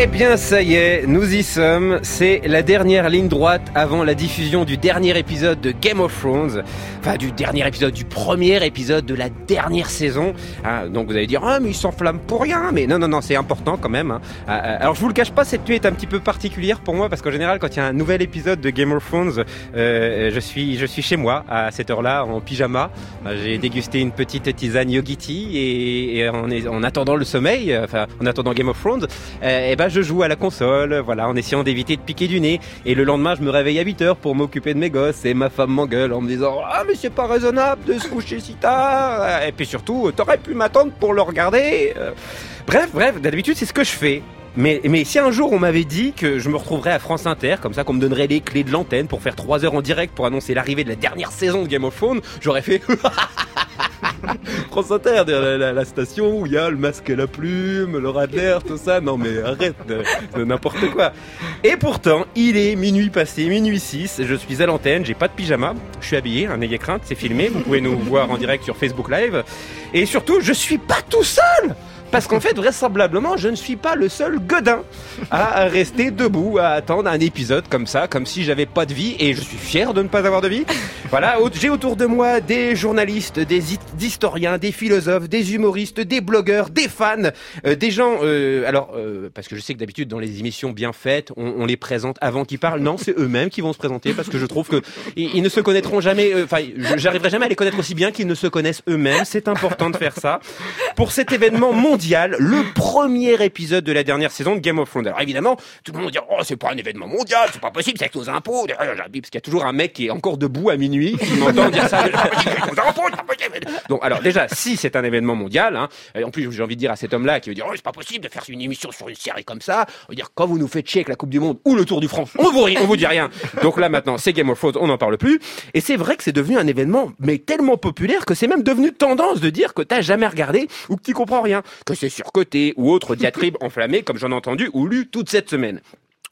Eh bien ça y est, nous y sommes. C'est la dernière ligne droite avant la diffusion du dernier épisode de Game of Thrones. Du dernier épisode, du premier épisode de la dernière saison. Ah, donc vous allez dire, ah mais il s'enflamme pour rien. Mais non, non, non, c'est important quand même. hein. Ah, ah, alors je vous le cache pas, cette nuit est un petit peu particulière pour moi parce qu'en général quand il y a un nouvel épisode de Game of Thrones, euh, je, suis, je suis chez moi à cette heure-là en pyjama. Euh, J'ai dégusté une petite tisane Yogiti et, et en, en attendant le sommeil, euh, enfin en attendant Game of Thrones, euh, eh ben je joue à la console, voilà, en essayant d'éviter de piquer du nez. Et le lendemain, je me réveille à 8 heures pour m'occuper de mes gosses et ma femme m'engueule en me disant ah mais c'est pas raisonnable de se coucher si tard. Et puis surtout, t'aurais pu m'attendre pour le regarder. Euh, Bref, bref, d'habitude c'est ce que je fais. Mais, mais si un jour on m'avait dit que je me retrouverais à France Inter, comme ça qu'on me donnerait les clés de l'antenne pour faire 3 heures en direct pour annoncer l'arrivée de la dernière saison de Game of Thrones, j'aurais fait France Inter, la, la- station où il y a le masque à la plume, le radar, tout ça. Non mais arrête n'importe quoi. Et pourtant, il est minuit passé, minuit 6, je suis à l'antenne, j'ai pas de pyjama, je suis habillé, un n'ayez crainte, c'est filmé, vous pouvez nous voir en direct sur Facebook Live. Et surtout, je suis pas tout seul parce qu'en fait, vraisemblablement, je ne suis pas le seul godin à rester debout, à attendre un épisode comme ça, comme si j'avais pas de vie, et je suis fier de ne pas avoir de vie. Voilà, j'ai autour de moi des journalistes, des hi- historiens, des philosophes, des humoristes, des blogueurs, des fans, euh, des gens. euh, alors, euh, parce que je sais que d'habitude dans les émissions bien faites, on, les présente avant qu'ils parlent. Non, c'est eux-mêmes qui vont se présenter parce que je trouve que ils, ne se connaîtront jamais. Enfin, j'arriverai jamais à les connaître aussi bien qu'ils ne se connaissent eux-mêmes. C'est important de faire ça pour cet événement mondial, le premier épisode de la dernière saison de Game of Thrones. Alors évidemment, tout le monde dire oh c'est pas un événement mondial, c'est pas possible, c'est avec nos impôts. Parce qu'il y a toujours un mec qui est encore debout à minuit qui m'entend dire ça. Donc alors déjà, si c'est un événement mondial, hein, et en plus j'ai envie de dire à cet homme-là qui veut dire oh c'est pas possible de faire une émission sur une série comme ça, on va dire quand vous nous faites chier avec la Coupe du Monde ou le Tour du France, on vous rit, on vous dit rien. Donc là maintenant c'est Game of Thrones, on n'en parle plus. Et c'est vrai que c'est devenu un événement mais tellement populaire que c'est même devenu tendance de dire que t'as jamais regardé ou que tu comprends rien, que c'est surcoté ou autre diatribe enflammée comme j'en ai entendu ou lu toute cette semaine.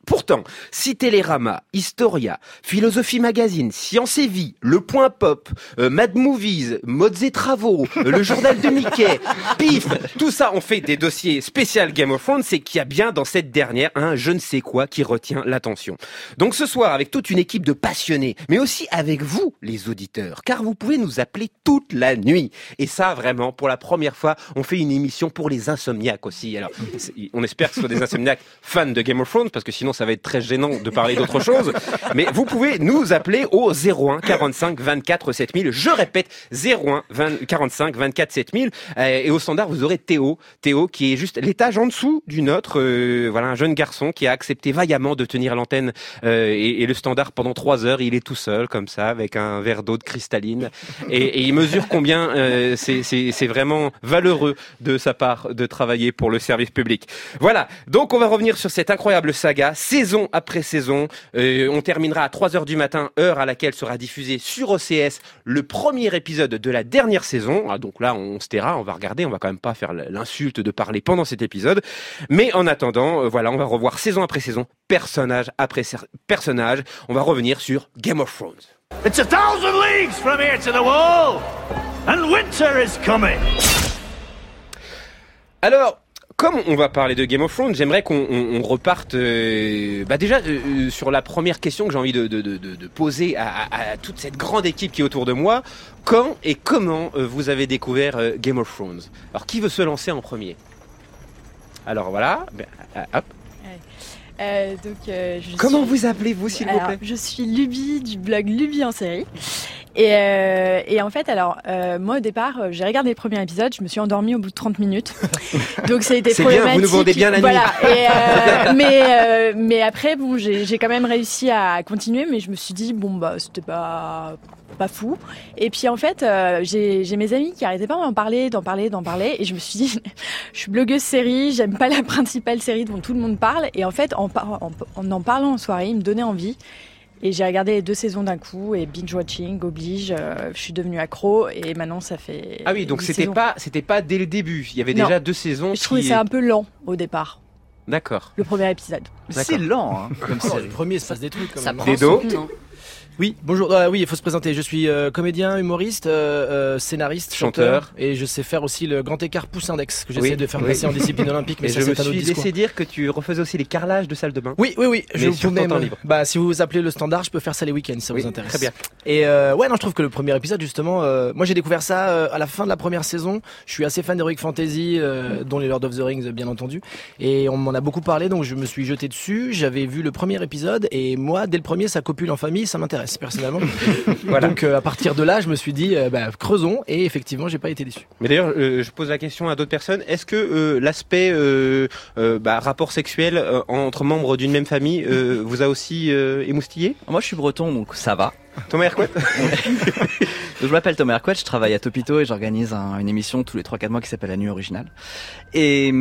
Pourtant, si Télérama, Historia, Philosophie Magazine, Science et Vie, Le Point Pop, euh, Mad Movies, Modes et Travaux, euh, le journal de Mickey, Pif, tout ça ont fait des dossiers spécial Game of Thrones, c'est qu'il y a bien dans cette dernière un je ne sais quoi qui retient l'attention. Donc ce soir, avec toute une équipe de passionnés, mais aussi avec vous, les auditeurs, car vous pouvez nous appeler toute la nuit. Et ça, vraiment, pour la première fois, on fait une émission pour les insomniaques aussi. Alors, on espère que ce soit des insomniaques fans de Game of Thrones, parce que sinon ça va être très gênant de parler d'autre chose. Mais vous pouvez nous appeler au 01 45 24 7000. Je répète, 01 20 45 24 7000. Euh, et au standard, vous aurez Théo. Théo qui est juste l'étage en dessous du nôtre. euh, voilà, un jeune garçon qui a accepté vaillamment de tenir l'antenne euh, et, le standard pendant trois heures. Il est tout seul, comme ça, avec un verre d'eau de cristalline. Et, il mesure combien euh, c'est vraiment valeureux de sa part de travailler pour le service public. Voilà, donc on va revenir sur cette incroyable saga, saison après saison. Euh, on terminera à 3 heures du matin, heure à laquelle sera diffusé sur OCS le premier épisode de la dernière saison. Ah, donc là, on se taira, on va regarder, on va quand même pas faire l'insulte de parler pendant cet épisode. Mais en attendant, euh, voilà, on va revoir saison après saison, personnage après personnage. On va revenir sur Game of Thrones. It's a thousand leagues from here to the wall, and winter is coming. Alors, comme on va parler de Game of Thrones, j'aimerais qu'on on- on reparte euh, bah déjà euh, euh, sur la première question que j'ai envie de, de- de- de- de poser à, à- à toute cette grande équipe qui est autour de moi. Quand et comment euh, vous avez découvert Game of Thrones? Alors, qui veut se lancer en premier? Alors voilà, ben, hop. Donc, euh, je Comment suis- vous appelez-vous, s'il vous plaît? Je suis Luby du blog Luby en série. Et, euh, et en fait, alors, euh, moi au départ, euh, j'ai regardé le premier épisode, je me suis endormie au bout de 30 minutes. Donc ça a été C'est bien, vous problématique. nous vendez bien la nuit. voilà. Et, euh, mais, euh, mais après, bon, j'ai quand même réussi à continuer, mais je me suis dit, bon, bah, c'était pas pas fou. Et puis en fait, euh, j'ai mes amis qui arrêtaient pas d'en parler, d'en parler, d'en parler. Et je me suis dit, je suis blogueuse série, j'aime pas la principale série dont tout le monde parle. Et en fait, en, en, en en parlant en soirée, il me donnait envie. Et j'ai regardé les deux saisons d'un coup et binge watching oblige. euh, je suis devenue accro et maintenant ça fait. Ah oui, donc c'était pas, c'était pas dès le début. Il y avait Non. déjà deux saisons. Je trouvais qui- ça un peu lent au départ, D'accord. le premier épisode. C'est lent, hein, comme Oh, série. le premier, il se trucs quand Ça prend Des dos. Oui, bonjour. Ah, oui, il faut se présenter. Je suis euh, comédien, humoriste, euh, euh, scénariste, chanteur, Chanteur. et je sais faire aussi le grand écart pouce index que j'essaie Oui, de faire oui. passer en discipline olympique. Mais Et ça, je me un suis laissé dire que tu refaisais aussi les carrelages de salle de bain. Oui, oui, oui. Mais Je pouvais ton temps libre. Bah, si vous appelez le standard, je peux faire ça les week-ends, si ça Oui, vous intéresse. très bien. Et euh, ouais, non, je trouve que le premier épisode, justement, euh, moi j'ai découvert ça euh, à la fin de la première saison. Je suis assez fan d'Heroic Fantasy, euh, dont les Lord of the Rings, bien entendu. Et on m'en a beaucoup parlé, donc je me suis jeté dessus. J'avais vu le premier épisode, et moi, dès le premier, ça copule en famille, ça m'intéresse personnellement. Voilà. Donc euh, à partir de là, je me suis dit, euh, bah, creusons, et effectivement, j'ai pas été déçu. Mais d'ailleurs, euh, je pose la question à d'autres personnes. Est-ce que euh, l'aspect euh, euh, bah, rapport sexuel euh, entre membres d'une même famille euh, vous a aussi euh, émoustillé? Moi, je suis breton, donc ça va. Thomas Hercouet Donc, je m'appelle Thomas Hercouet, je travaille à Topito et j'organise un- une émission tous les 3-4 mois qui s'appelle La Nuit Originale. Et,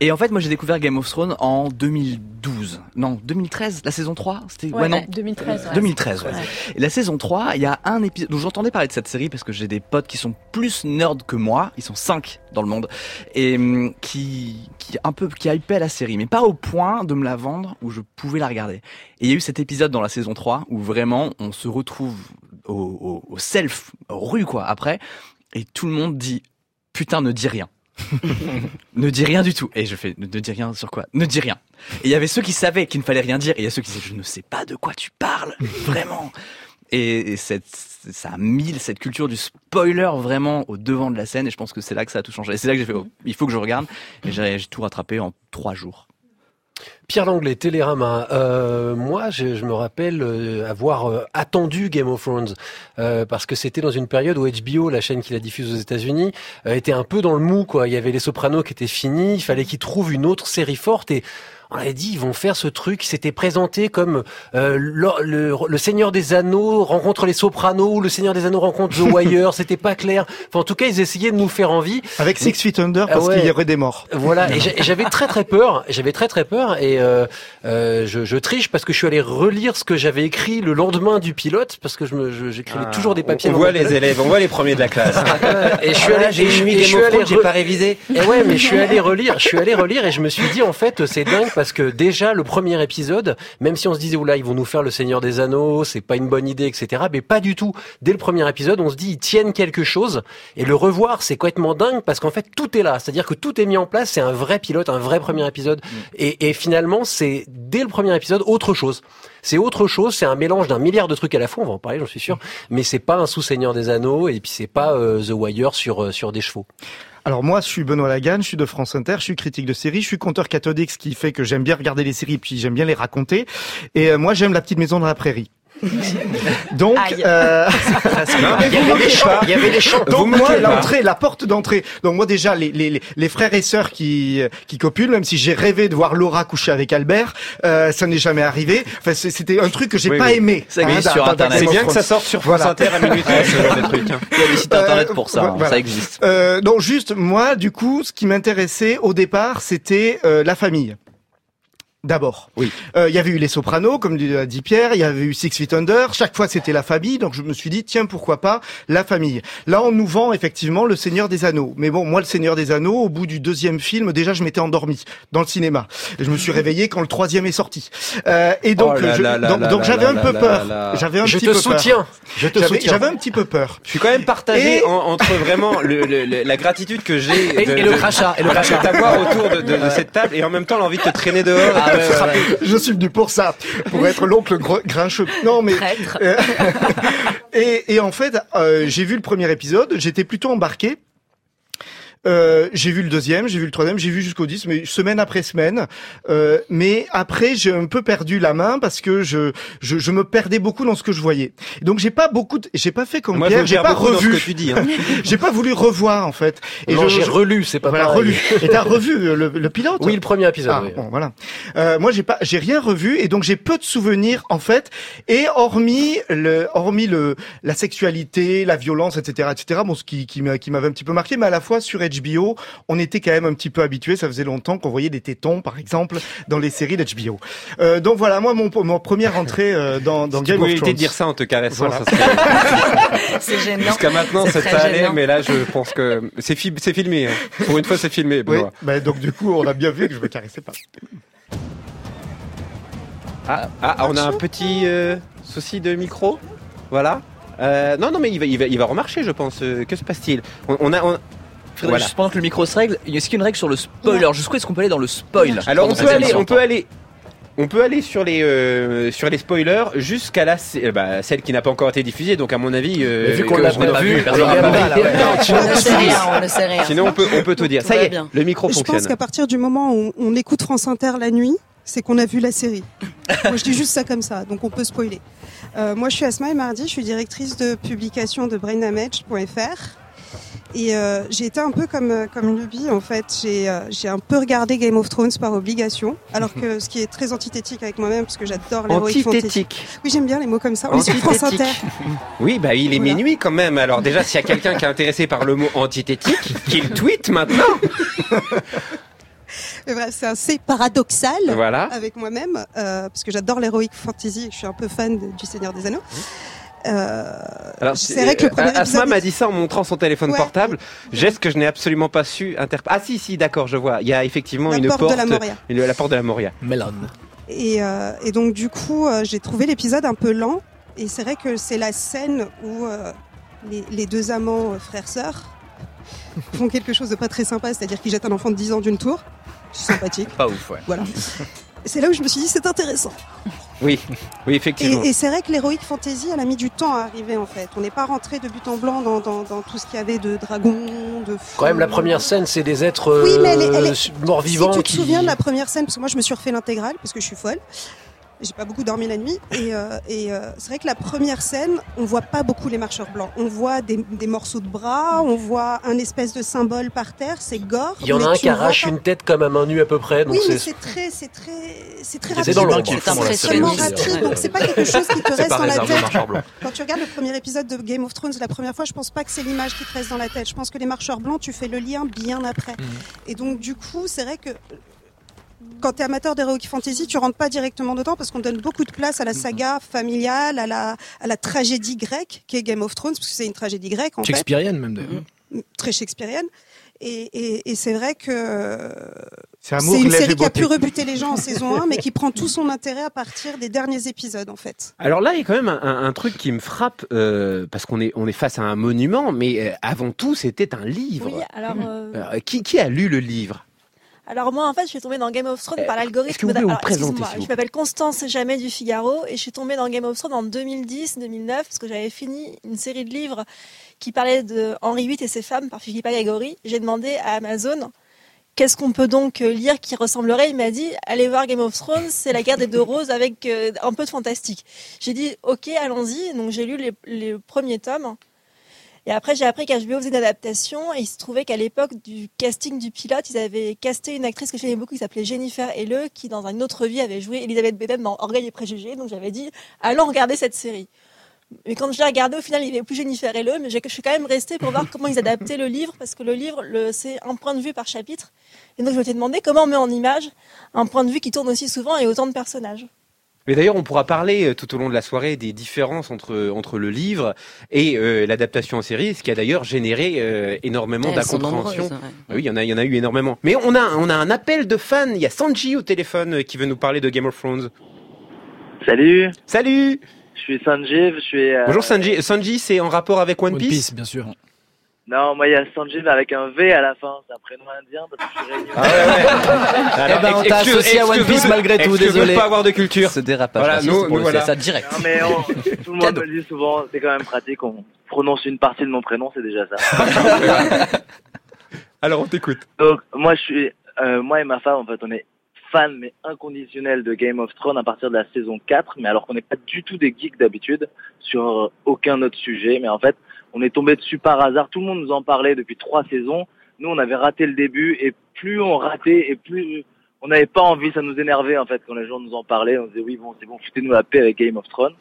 et en fait, moi, j'ai découvert Game of Thrones en 2012. Non, 2013, la saison 3 C'était Ouais, non. 2013. ouais. 2013, ouais. Ouais. Et la saison 3, il y a un épisode. Donc j'entendais parler de cette série parce que j'ai des potes qui sont plus nerds que moi. Ils sont 5 dans le monde. Et hum, qui, qui un peu, qui hypaient la série. Mais pas au point de me la vendre où je pouvais la regarder. Et il y a eu cet épisode dans la saison 3 où vraiment on se retrouve au, au, au self, rue quoi, après. Et tout le monde dit, putain, ne dis rien. ne dis rien du tout. Et je fais, ne, ne dis rien sur quoi? Ne dis rien. Et il y avait ceux qui savaient qu'il ne fallait rien dire, et il y a ceux qui disaient, je ne sais pas de quoi tu parles, vraiment. Et, et cette, ça a mis cette culture du spoiler vraiment au devant de la scène, et je pense que c'est là que ça a tout changé. Et c'est là que j'ai fait, oh, il faut que je regarde, et j'ai j'ai tout rattrapé en trois jours. Pierre Langlais, Télérama. Euh, moi, je, me rappelle euh, avoir euh, attendu Game of Thrones parce que c'était dans une période où HBO, la chaîne qui la diffuse aux États-Unis, était un peu dans le mou. Quoi, il y avait Les Sopranos qui étaient finis. Il fallait qu'ils trouvent une autre série forte et on avait dit ils vont faire ce truc. C'était présenté comme euh, le, le- le Seigneur des Anneaux rencontre les Sopranos ou le Seigneur des Anneaux rencontre The Wire. c'était pas clair. Enfin, en tout cas, ils essayaient de nous faire envie. Avec Six Feet Under, parce Ah ouais. qu'il y aurait des morts. Voilà, et j'avais très très peur, j'avais très très peur, et euh, euh, je, je triche parce que je suis allé relire ce que j'avais écrit le lendemain du pilote, parce que je me, je- j'écrivais toujours des papiers. On, voit les élèves, on voit les premiers de la classe. Et je suis allé, j'ai et je- suis of allé j'ai pas révisé. et ouais, mais je suis allé relire, je suis allé relire et je me suis dit en fait c'est dingue parce que déjà le premier épisode, même si on se disait oula ils vont nous faire le Seigneur des Anneaux, c'est pas une bonne idée etc. Mais pas du tout. Dès le premier épisode, on se dit ils tiennent quelque chose et le revoir c'est complètement dingue parce qu'en fait tout est là, c'est-à-dire que tout est mis en place, c'est un vrai pilote, un vrai premier épisode et, et finalement c'est dès le premier épisode autre chose. C'est autre chose, c'est un mélange d'un milliard de trucs à la fois, on va en parler, j'en suis sûr, mais c'est pas un sous-seigneur des anneaux et puis c'est pas euh, The Wire sur euh, sur des chevaux. Alors moi, je suis Benoît Lagan, je suis de France Inter, je suis critique de séries, je suis conteur cathodique, ce qui fait que j'aime bien regarder les séries, puis j'aime bien les raconter. Et euh, moi, j'aime la petite maison dans la prairie. Donc, euh, Non, mais vous moquez pas. Il y avait. Vous donc moi l'entrée, la porte d'entrée. Donc moi déjà les, les, les- les frères et sœurs qui qui copulent, même si j'ai rêvé de voir Laura coucher avec Albert, euh, ça n'est jamais arrivé. Enfin c'est- c'était un truc que j'ai Oui, pas oui. aimé. Ça existe sur Internet. Game C'est bien que ça sorte sur France Voilà. Inter à minuit 13, ce genre de truc. hein. Il y a des sites internet Euh, pour ça, hein, voilà. ça existe. Euh, donc juste moi, du coup, ce qui m'intéressait au départ, c'était euh, la famille. D'abord. Oui. Euh, Il y avait eu les Sopranos, comme l'a dit Pierre. Il y avait eu Six Feet Under. Chaque fois, c'était la famille. Donc je me suis dit, tiens, pourquoi pas la famille. Là, on nous vend effectivement le Seigneur des Anneaux. Mais bon, moi, le Seigneur des Anneaux, au bout du deuxième film, déjà, je m'étais endormi dans le cinéma. Et je me suis réveillé quand le troisième est sorti. Euh, et donc, Oh là je- là là donc, là donc là j'avais là un peu là peur. là. J'avais un Je petit te peu soutiens. peur. Je te J'avais soutiens. j'avais un petit peu peur. Je suis quand même partagé Et- en- entre vraiment le, le- le- la gratitude que j'ai Et, de, et le crachat, et le crachat. t'avoir autour de, de- de cette table et en même temps l'envie de te traîner dehors. Ah frapper. Je suis venu pour ça, pour être l'oncle gr- grincheux. Non, mais et, et en fait, euh, j'ai vu le premier épisode, j'étais plutôt embarqué. Euh, j'ai vu le deuxième, j'ai vu le troisième, j'ai vu jusqu'au 10, mais semaine après semaine. Euh, mais après, j'ai un peu perdu la main parce que je, je, je me perdais beaucoup dans ce que je voyais. Donc j'ai pas beaucoup, j'ai pas fait comme Moi, Pierre, j'ai pas revu, que tu dis. hein. j'ai pas voulu revoir en fait. Et non, j'ai relu, c'est pas voilà, pareil. relu. Et t'as revu le, le pilote? Oui, le premier épisode. ah, oui. bon, voilà. Euh, moi, j'ai pas, j'ai rien revu et donc j'ai peu de souvenirs en fait. Et hormis le, hormis le, la sexualité, la violence, etc., etc. Bon, ce qui, qui m'a- qui m'avait un petit peu marqué, mais à la fois sur HBO, on était quand même un petit peu habitué. Ça faisait longtemps qu'on voyait des tétons, par exemple, dans les séries d'HBO. Euh, donc voilà, moi, mon, mon première entrée euh, dans, dans Tu Game pouvais of éviter Thrones. de dire ça en te caressant. Voilà. ça serait- C'est gênant. Jusqu'à maintenant, C'est ça, allait, gênant. mais là, je pense que c'est fi- c'est filmé. hein. Pour une fois, c'est filmé. Oui, bah, donc du coup, on a bien vu que je me caressais pas. Ah, ah, on a un petit euh, souci de micro. Voilà. Euh, non, non, mais il va, il va, il va remarcher, je pense. Euh, que se passe-t-il? On, on a. on- Faudrait Voilà. juste pendant que le micro se règle, est-ce qu'il y a une règle sur le spoiler Jusqu'où est-ce qu'on peut aller dans le spoil Alors on peut aller, on peut aller, on peut aller sur les euh, sur les spoilers jusqu'à la euh, bah, celle qui n'a pas encore été diffusée. Donc à mon avis, euh, vu qu'on l'a je pas vu, on ne sait rien. Sinon on peut on peut tout dire. Tout Ça y est, bien. le micro Je pense fonctionne. qu'à partir du moment où on écoute France Inter la nuit, c'est qu'on a vu la série. moi, je dis juste ça comme ça, donc on peut spoiler. Euh, moi, je suis Asma et Mardi, je suis directrice de publication de braindamage.fr. Et euh, j'ai été un peu comme, euh, comme une lubie, en fait. J'ai euh, j'ai un peu regardé Game of Thrones par obligation, alors que ce qui est très antithétique avec moi-même, parce que j'adore fantasy. Antithétique. Oui, j'aime bien les mots comme ça. On est sur France Inter. Oui, bah il est Voilà. minuit quand même. Alors déjà, s'il y a quelqu'un qui est intéressé par le mot antithétique, qu'il tweet maintenant. C'est assez paradoxal. Voilà. avec moi-même, euh, parce que j'adore l'heroic fantasy je suis un peu fan de- du Seigneur des Anneaux. Euh, Alors, c'est vrai que le premier euh, Asma m'a dit ça en montrant son téléphone Ouais. portable. Geste que je n'ai absolument pas su interpréter. Ah si, si, d'accord, je vois. Il y a effectivement la une porte, porte, de la Moria. une- la porte de la Moria. Melon. Et, euh, et donc du coup, euh, j'ai trouvé l'épisode un peu lent. Et c'est vrai que c'est la scène où euh, les, les deux amants euh, frères-sœurs font quelque chose de pas très sympa, c'est-à-dire qu'ils jettent un enfant de 10 ans d'une tour. C'est sympathique. Pas ouf, ouais. Voilà. C'est là où je me suis dit c'est intéressant. Oui, oui, effectivement. Et, et c'est vrai que l'heroic fantasy, elle a mis du temps à arriver en fait. On n'est pas rentré de but en blanc dans, dans, dans tout ce qu'il y avait de dragons, de fous. Quand même, la première scène, c'est des êtres Oui, mais elle est- elle euh, est- morts-vivants Si tu te qui. souviens de la première scène, parce que moi je me suis refait l'intégrale parce que je suis folle. J'ai pas beaucoup dormi la nuit et, euh, et euh, c'est vrai que la première scène, on voit pas beaucoup les marcheurs blancs. On voit des, des morceaux de bras, on voit un espèce de symbole par terre, c'est gore. Il y en a un qui arrache pas- une tête comme à main nue à peu près. Donc Oui, mais c'est c'est très, c'est très, c'est très C'est rapide. dans l'ombre. C'est C'est impressionnant. extrêmement rapide, donc c'est pas quelque chose qui te reste dans la tête. Quand tu regardes le premier épisode de Game of Thrones la première fois, je pense pas que c'est l'image qui te reste dans la tête. Je pense que les marcheurs blancs, tu fais le lien bien après. Et donc, du coup, c'est vrai que quand tu es amateur d'Heroic Fantasy, tu rentres pas directement dedans parce qu'on donne beaucoup de place à la saga familiale, à la, à la tragédie grecque qui est Game of Thrones, parce que c'est une tragédie grecque en fait, Shakespearean même d'ailleurs. très shakespearienne. Et, et, et c'est vrai que C'est une série qui a pu rebuter les gens en saison 1, mais qui prend tout son intérêt à partir des derniers épisodes en fait. Alors là, il y a quand même un, truc qui me frappe euh, parce qu'on est on est face à un monument, mais euh, avant tout, c'était un livre. Oui, alors, euh, qui, qui a lu le livre? Alors moi en fait je suis tombée dans Game of Thrones Euh, par l'algorithme. Je m'appelle Constance Jamais du Figaro et je suis tombée dans Game of Thrones en 2010-2009 parce que j'avais fini une série de livres qui parlait de Henri VIII et ses femmes par Philippa Gregori. J'ai demandé à Amazon qu'est-ce qu'on peut donc euh, lire qui ressemblerait? Il m'a dit allez voir Game of Thrones, c'est la guerre des deux roses avec euh, un peu de fantastique. J'ai dit ok allons-y. Donc j'ai lu les, les premiers tomes. Et après, j'ai appris qu'HBO faisait une adaptation et il se trouvait qu'à l'époque du casting du pilote, ils avaient casté une actrice que j'aimais beaucoup qui s'appelait Jennifer Helleux, qui dans une autre vie avait joué Elisabeth Beden dans Orgueil et Préjugés. Donc j'avais dit, allons regarder cette série. Mais quand je l'ai regardé, au final, il n'y avait plus Jennifer Helleux, mais je suis quand même restée pour voir comment ils adaptaient le livre, parce que le livre, c'est un point de vue par chapitre. Et donc je me suis demandé comment on met en image un point de vue qui tourne aussi souvent et autant de personnages. Mais d'ailleurs, on pourra parler euh, tout au long de la soirée des différences entre entre le livre et euh, l'adaptation en série, ce qui a d'ailleurs généré euh, énormément sont d'incompréhension. ouais. Oui, il y en a, il y en a eu énormément. Mais on a, on a un appel de fans. Il y a Sanji au téléphone euh, qui veut nous parler de Game of Thrones. Salut, Salut. je suis Sanjeev, je suis... euh, Bonjour Sanji. Sanji, c'est en rapport avec One One Piece. Piece, bien sûr. Non, moi il y a Sanjeev avec un V à la fin, c'est un prénom indien parce que je suis réunion. Ah ouais, ouais. Alors, Eh ben, on t'a associé à One Piece malgré tout, désolé. pas avoir de culture. Ce dérapage Voilà, nous- nous voilà. CSA direct. Non mais on- tout le monde Cadeau. me le dit souvent, c'est quand même pratique, on prononce une partie de mon prénom, c'est déjà ça. Alors on t'écoute. Donc moi je suis, euh, moi et ma femme en fait on est fans mais inconditionnels de Game of Thrones à partir de la saison 4, mais alors qu'on n'est pas du tout des geeks d'habitude sur euh, aucun autre sujet, mais en fait on est tombé dessus par hasard, tout le monde nous en parlait depuis trois saisons, nous on avait raté le début et plus on ratait et plus on n'avait pas envie, ça nous énervait en fait quand les gens nous en parlaient, on disait oui bon c'est bon, foutez-nous la paix avec Game of Thrones.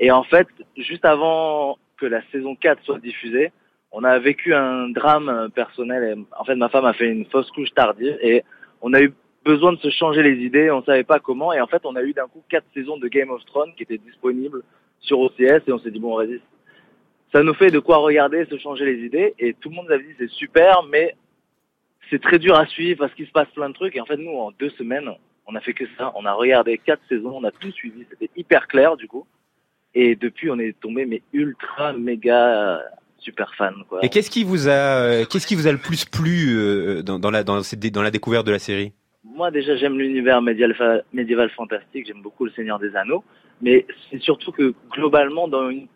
Et en fait, juste avant que la saison 4 soit diffusée, on a vécu un drame personnel. En fait, ma femme a fait une fausse couche tardive et on a eu besoin de se changer les idées. On savait pas comment. Et en fait, on a eu d'un coup quatre saisons de Game of Thrones qui étaient disponibles sur OCS et on s'est dit bon, vas-y, ça nous fait de quoi regarder, se changer les idées. Et tout le monde nous avait dit c'est super, mais c'est très dur à suivre parce qu'il se passe plein de trucs. Et en fait, nous, en deux semaines, on a fait que ça. On a regardé quatre saisons, on a tout suivi. C'était hyper clair du coup. Et depuis, on est tombé mais ultra méga super fan quoi. Et qu'est-ce qui vous a, euh, qu'est-ce qui vous a le plus plu euh, dans, dans la dans, cette- dans la découverte de la série? Moi déjà j'aime l'univers médial, fa- médiéval fantastique, j'aime beaucoup le Seigneur des Anneaux, mais c'est surtout que globalement dans une,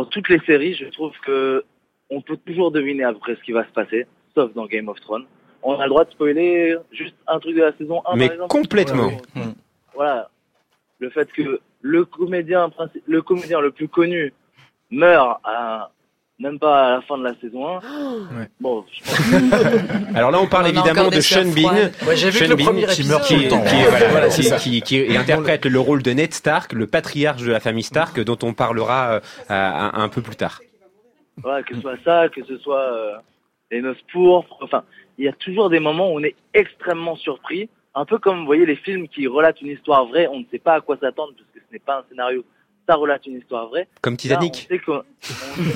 dans toutes les séries, je trouve que on peut toujours deviner à peu près ce qui va se passer, sauf dans Game of Thrones. On a le droit de spoiler juste un truc de la saison 1 Mais par exemple. complètement. Voilà, le fait que le comédien le comédien le plus connu meurt à même pas à la fin de la saison 1. Bon, je pense Alors là, on parle On évidemment de Sean Bean. Ouais, Sean Bean qui épisode- meurt tout le temps. Qui- voilà, voilà, qui- qui- qui interprète le rôle de Ned Stark, le patriarche de la famille Stark, dont on parlera euh, un, un peu plus tard. Voilà, que ce soit ça, que ce soit euh, les noces pourpres. Enfin, il y a toujours des moments où on est extrêmement surpris. Un peu comme, vous voyez, les films qui relatent une histoire vraie, on ne sait pas à quoi s'attendre parce que ce n'est pas un scénario. Ça relate une histoire vraie. Comme Titanic. Là, on sait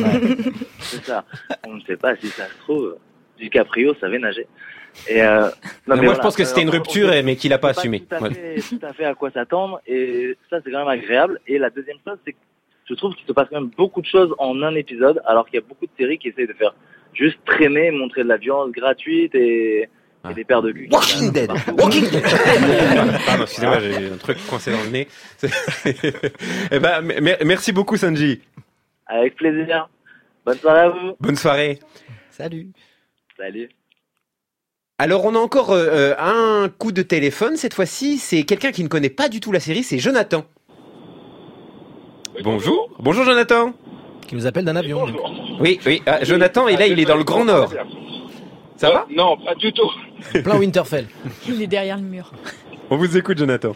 on- C'est ça. On ne sait pas si ça se trouve, DiCaprio savait nager. Et euh, non, mais moi, je pense que c'était une on- rupture, on mais qu'il a pas assumé. Tout à, Ouais. fait, tout à fait à quoi s'attendre. Et ça, c'est quand même agréable. Et la deuxième chose, c'est que je trouve qu'il se passe quand même beaucoup de choses en un épisode, alors qu'il y a beaucoup de séries qui essayent de faire juste traîner, montrer de la violence gratuite et, et des paires de cul. Walking Dead. Walking Dead. Pardon, excusez-moi, j'ai un truc coincé dans le nez. eh ben, mer- merci beaucoup, Sanji. Avec plaisir. Bonne soirée à vous. Bonne soirée. Salut. Salut. Alors, on a encore euh, euh, un coup de téléphone. Cette fois-ci, c'est quelqu'un qui ne connaît pas du tout la série, c'est Jonathan. Bonjour. Bonjour, Jonathan. Qui nous appelle d'un avion. Oui, oui. Ah, Jonathan, et là, il est dans le Grand Nord. Ça va Non, pas du tout. Plein Winterfell. Il est derrière le mur. On vous écoute, Jonathan.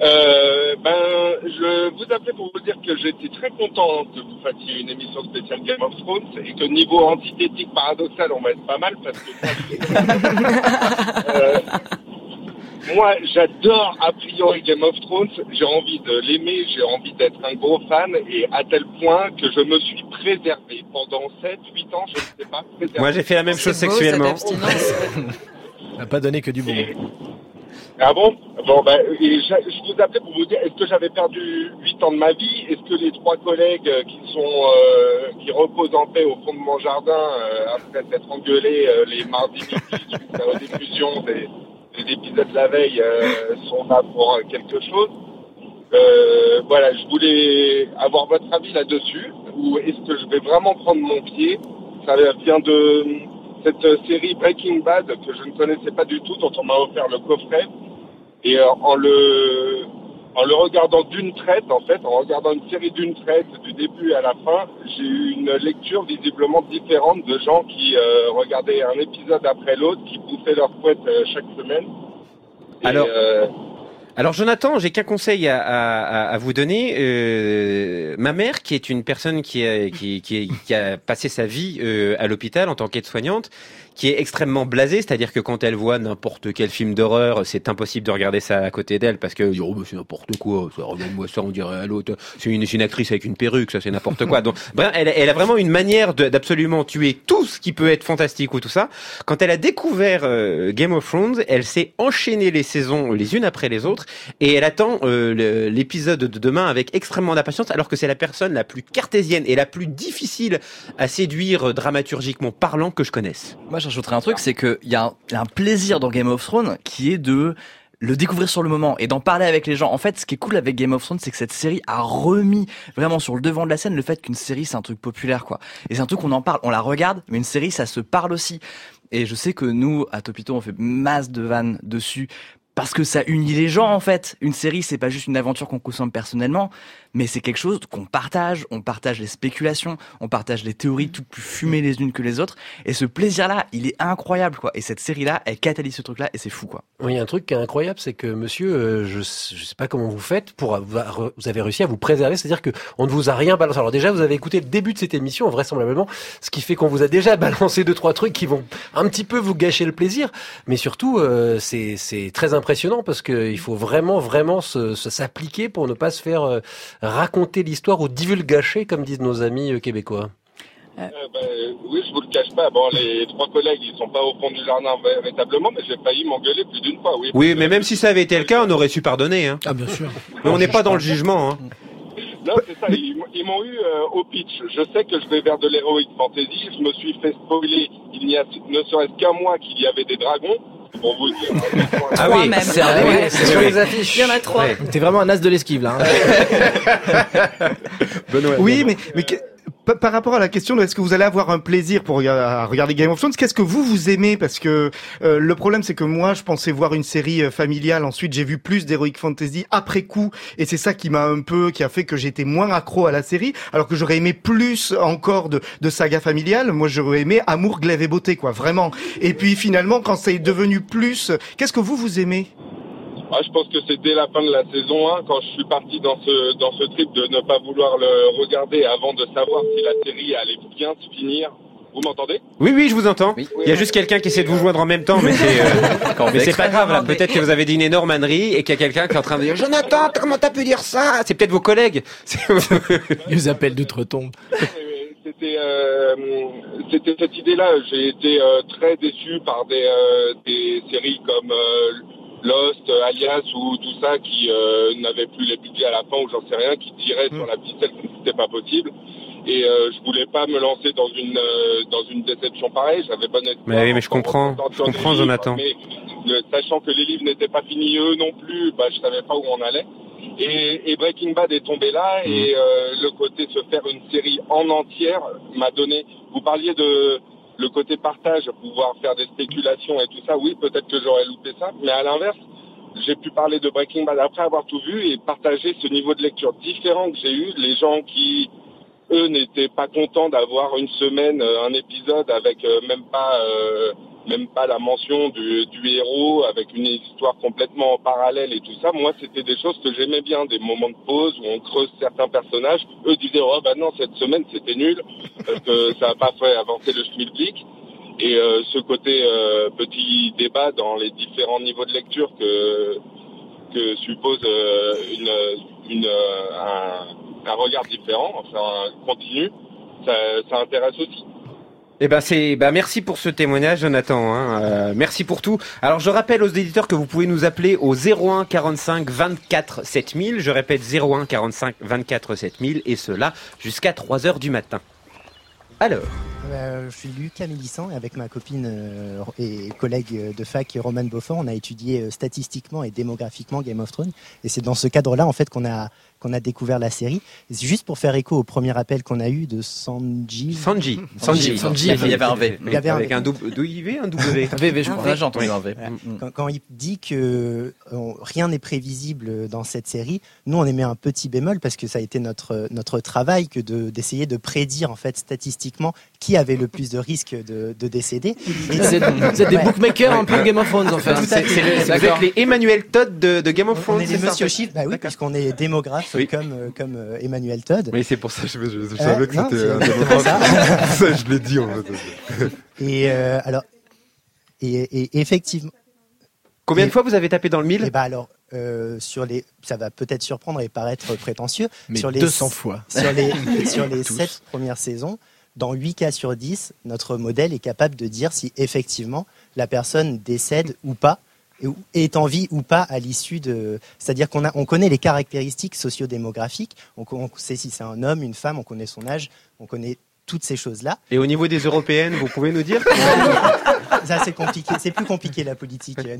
Euh, ben, je vous appelais pour vous dire que j'étais très content que vous fassiez une émission spéciale Game of Thrones et que niveau antithétique paradoxal, on va être pas mal parce que Euh, moi, j'adore a priori Game of Thrones. J'ai envie de l'aimer, j'ai envie d'être un gros fan et à tel point que je me suis préservé pendant 7, 8 ans, je ne sais pas. Préservé. Moi, j'ai fait la même chose sexuellement. n'a pas donné que du bon. Ah bon? Bon, ben, et je vous appelais pour vous dire, est-ce que j'avais perdu 8 ans de ma vie? Est-ce que les trois collègues euh, qui sont euh, qui reposent en paix au fond de mon jardin euh, après s'être engueulés euh, les mardis midi suite à la diffusion des, des épisodes de la veille euh, sont là pour euh, quelque chose Euh, Voilà, je voulais avoir votre avis là-dessus. Ou est-ce que je vais vraiment prendre mon pied? Ça vient de cette série Breaking Bad que je ne connaissais pas du tout, dont on m'a offert le coffret. Et en le en le regardant d'une traite, en fait, en regardant une série d'une traite du début à la fin, j'ai eu une lecture visiblement différente de gens qui euh, regardaient un épisode après l'autre, qui bouffaient leur couette euh, chaque semaine. Et, Alors- euh, Alors Jonathan, j'ai qu'un conseil à, à- à- à vous donner. Euh, ma mère, qui est une personne qui a, qui, qui- qui a passé sa vie euh, à l'hôpital en tant qu'aide-soignante, qui est extrêmement blasée, c'est-à-dire que quand elle voit n'importe quel film d'horreur, c'est impossible de regarder ça à côté d'elle parce que oh, bah, c'est n'importe quoi, ça regarde-moi ça, on dirait à l'autre, c'est une, c'est une actrice avec une perruque, ça c'est n'importe quoi. Donc, bref, elle, elle a vraiment une manière d'absolument tuer tout ce qui peut être fantastique ou tout ça. Quand elle a découvert euh, Game of Thrones, elle s'est enchaînée les saisons les unes après les autres et elle attend euh, l'épisode de demain avec extrêmement d'impatience, alors que c'est la personne la plus cartésienne et la plus difficile à séduire dramaturgiquement parlant que je connaisse. Moi, j'ajouterais un truc, c'est qu'il y, a un- il y a un plaisir dans Game of Thrones qui est de le découvrir sur le moment et d'en parler avec les gens. En fait, ce qui est cool avec Game of Thrones, c'est que cette série a remis vraiment sur le devant de la scène le fait qu'une série, c'est un truc populaire, quoi. Et c'est un truc qu'on en parle, on la regarde, mais une série, ça se parle aussi. Et je sais que nous, à Topito, on fait masse de vannes dessus. Parce que ça unit les gens en fait. Une série, c'est pas juste une aventure qu'on consomme personnellement, mais c'est quelque chose qu'on partage. On partage les spéculations, on partage les théories toutes plus fumées les unes que les autres. Et ce plaisir-là, il est incroyable quoi. Et cette série-là, elle catalyse ce truc-là et c'est fou quoi. Oui, il y a un truc qui est incroyable, c'est que monsieur, euh, je, je sais pas comment vous faites pour vous avez réussi à vous préserver, c'est-à-dire que on ne vous a rien balancé. Alors déjà, vous avez écouté le début de cette émission, vraisemblablement, ce qui fait qu'on vous a déjà balancé deux trois trucs qui vont un petit peu vous gâcher le plaisir, mais surtout euh, c'est c'est très impressionnant parce que il faut vraiment vraiment se se- s'appliquer pour ne pas se faire euh, raconter l'histoire ou divulgacher comme disent nos amis euh, québécois. Euh, ben, oui, je vous le cache pas. Bon, les trois collègues, ils sont pas au fond du jardin vé- véritablement, mais j'ai failli m'engueuler plus d'une fois, oui. Oui, mais même si ça avait été le cas, on aurait su pardonner. Hein. Ah bien sûr. Mais on n'est pas dans le jugement. Hein. Non, c'est ça. Ils, m'ont eu euh, au pitch. Je sais que je vais vers de l'heroic fantasy. Je me suis fait spoiler. Il n'y a ne serait-ce qu'un mois qu'il y avait des dragons. Pour vous dire. Ah oui, même. c'est Ah c'est sur les affiches. Il y en a trois. Ouais. T'es vraiment un as de l'esquive là. hein. Benoît. Oui, mais, mais que- pa- par rapport à la question de est-ce que vous allez avoir un plaisir pour regarder Game of Thrones, qu'est-ce que vous vous aimez? Parce que euh, le problème c'est que moi je pensais voir une série euh, familiale, ensuite j'ai vu plus d'heroic fantasy après coup, et c'est ça qui m'a un peu, qui a fait que j'étais moins accro à la série, alors que j'aurais aimé plus encore de, de saga familiale. Moi j'aurais aimé amour, glaive et beauté, quoi, vraiment. Et puis finalement quand c'est devenu plus, qu'est-ce que vous vous aimez? Ah, je pense que c'est dès la fin de la saison 1, quand je suis parti dans ce, dans ce trip de ne pas vouloir le regarder avant de savoir si la série allait bien se finir. Vous m'entendez? Oui, oui, je vous entends. Il y a juste quelqu'un qui essaie de vous joindre en même temps, mais c'est euh, mais c'est pas grave. là. Peut-être que vous avez dit une énorme ânerie et qu'il y a quelqu'un qui est en train de dire Jonathan, comment t'as pu dire ça? C'est peut-être vos collègues. Ils nous appellent d'outre-tombe. C'était euh, c'était cette idée-là. J'ai été euh, très déçu par des, euh, des séries comme euh, Lost, euh, Alias ou tout ça qui euh, n'avaient plus les budgets à la fin ou j'en sais rien, qui tiraient sur la ficelle comme c'était pas possible. Et euh, je voulais pas me lancer dans une euh, dans une déception pareille. J'avais bon espoir. Mais oui, mais je comprends. Je comprends, livres, Jonathan. Mais sachant que les livres n'étaient pas finis eux non plus, bah, je savais pas où on allait. Et, et Breaking Bad est tombé là et euh, le côté se faire une série en entière m'a donné. Vous parliez de le côté partage, pouvoir faire des spéculations et tout ça. Oui, peut-être que j'aurais loupé ça, mais à l'inverse, j'ai pu parler de Breaking Bad après avoir tout vu et partager ce niveau de lecture différent que j'ai eu. Les gens qui eux n'étaient pas contents d'avoir une semaine euh, un épisode avec euh, même pas euh, même pas la mention du, héros avec une histoire complètement parallèle et tout ça. Moi c'était des choses que j'aimais bien des moments de pause où on creuse certains personnages. Eux disaient oh bah non cette semaine c'était nul parce que ça n'a pas fait avancer le schmilblick. Et euh, ce côté euh, petit débat dans les différents niveaux de lecture que suppose euh, un, regard différent, enfin continu, ça intéresse aussi. Eh ben c'est, bah merci pour ce témoignage, Jonathan. Hein. Euh, merci pour tout. Alors je rappelle aux éditeurs que vous pouvez nous appeler au 01 45 24 7000. Je répète 01 45 24 7000 et cela jusqu'à 3 heures du matin. Alors, Euh, je suis Lucas Mélissant et avec ma copine euh, et collègue de fac Romane Beaufort, on a étudié statistiquement et démographiquement Game of Thrones. Et c'est dans ce cadre-là en fait qu'on a qu'on a découvert la série. C'est juste pour faire écho au premier appel qu'on a eu de Sanji. Sanji. Sanji. Sanji. Il y avait un V. Il y avait un avec V. un double, double IV, un W. Un VV, je crois. Là, j'ai entendu un V. Voilà. Quand, quand il dit que euh, rien n'est prévisible dans cette série, nous on émet un petit bémol parce que ça a été notre notre travail que de d'essayer de prédire en fait statistiquement qui avait le plus de risques de, de décéder. Et- Vous êtes, vous êtes des Ouais. bookmakers un peu Game of Thrones en fait. C'est, les Emmanuel Todd de, de Game of On Thrones. est c'est des monsieur fait chiffres, bah oui, puisqu'on est démographe Oui. comme, euh, comme euh, Emmanuel Todd. Oui, c'est pour ça que je, je- je Ouais, savais que non, c'était un démographe. ça. ça, je l'ai dit en fait. Et euh, alors, et, et effectivement, Combien de fois vous avez tapé dans le et mille bah alors euh, sur les, ça va peut-être surprendre et paraître prétentieux. Mais sur les 200 fois. Sur les sur les sept premières saisons, dans 8 cas sur 10, notre modèle est capable de dire si effectivement la personne décède ou pas est en vie ou pas à l'issue de. C'est-à-dire qu'on a, on connaît les caractéristiques sociodémographiques. On, on sait si c'est un homme, une femme, on connaît son âge, on connaît toutes ces choses-là. Et au niveau des européennes, vous pouvez nous dire Ça, c'est compliqué. C'est plus compliqué la politique. euh,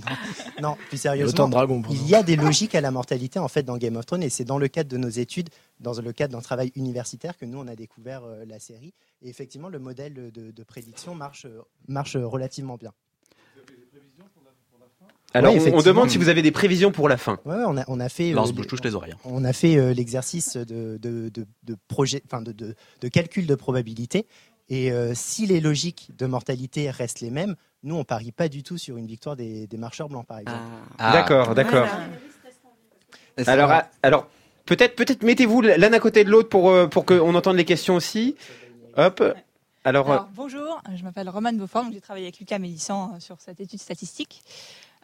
Non, non plus Autant sérieusement. de dragons. par Il y a des logiques à la mortalité en fait dans Game of Thrones et c'est dans le cadre de nos études, dans le cadre d'un travail universitaire que nous on a découvert euh, la série et effectivement le modèle de, de prédiction marche euh, marche relativement bien. Alors, Ouais, on- demande si vous avez des prévisions pour la fin. Ouais, on a on a fait euh, Lance des- bouche touche les oreilles. on a fait euh, l'exercice de, de, de, de projet, enfin de, de, de calcul de probabilité. Et euh, si les logiques de mortalité restent les mêmes, nous on parie pas du tout sur une victoire des, des marcheurs blancs par exemple. Ah. D'accord, d'accord. Est-ce Alors, que- ah, alors peut-être, peut-être mettez-vous l'un à côté de l'autre pour euh, pour qu'on entende les questions aussi. Hop. Alors, euh, Alors, bonjour, je m'appelle Romane Beaufort, donc j'ai travaillé avec Lucas Mélissant euh, sur cette étude statistique.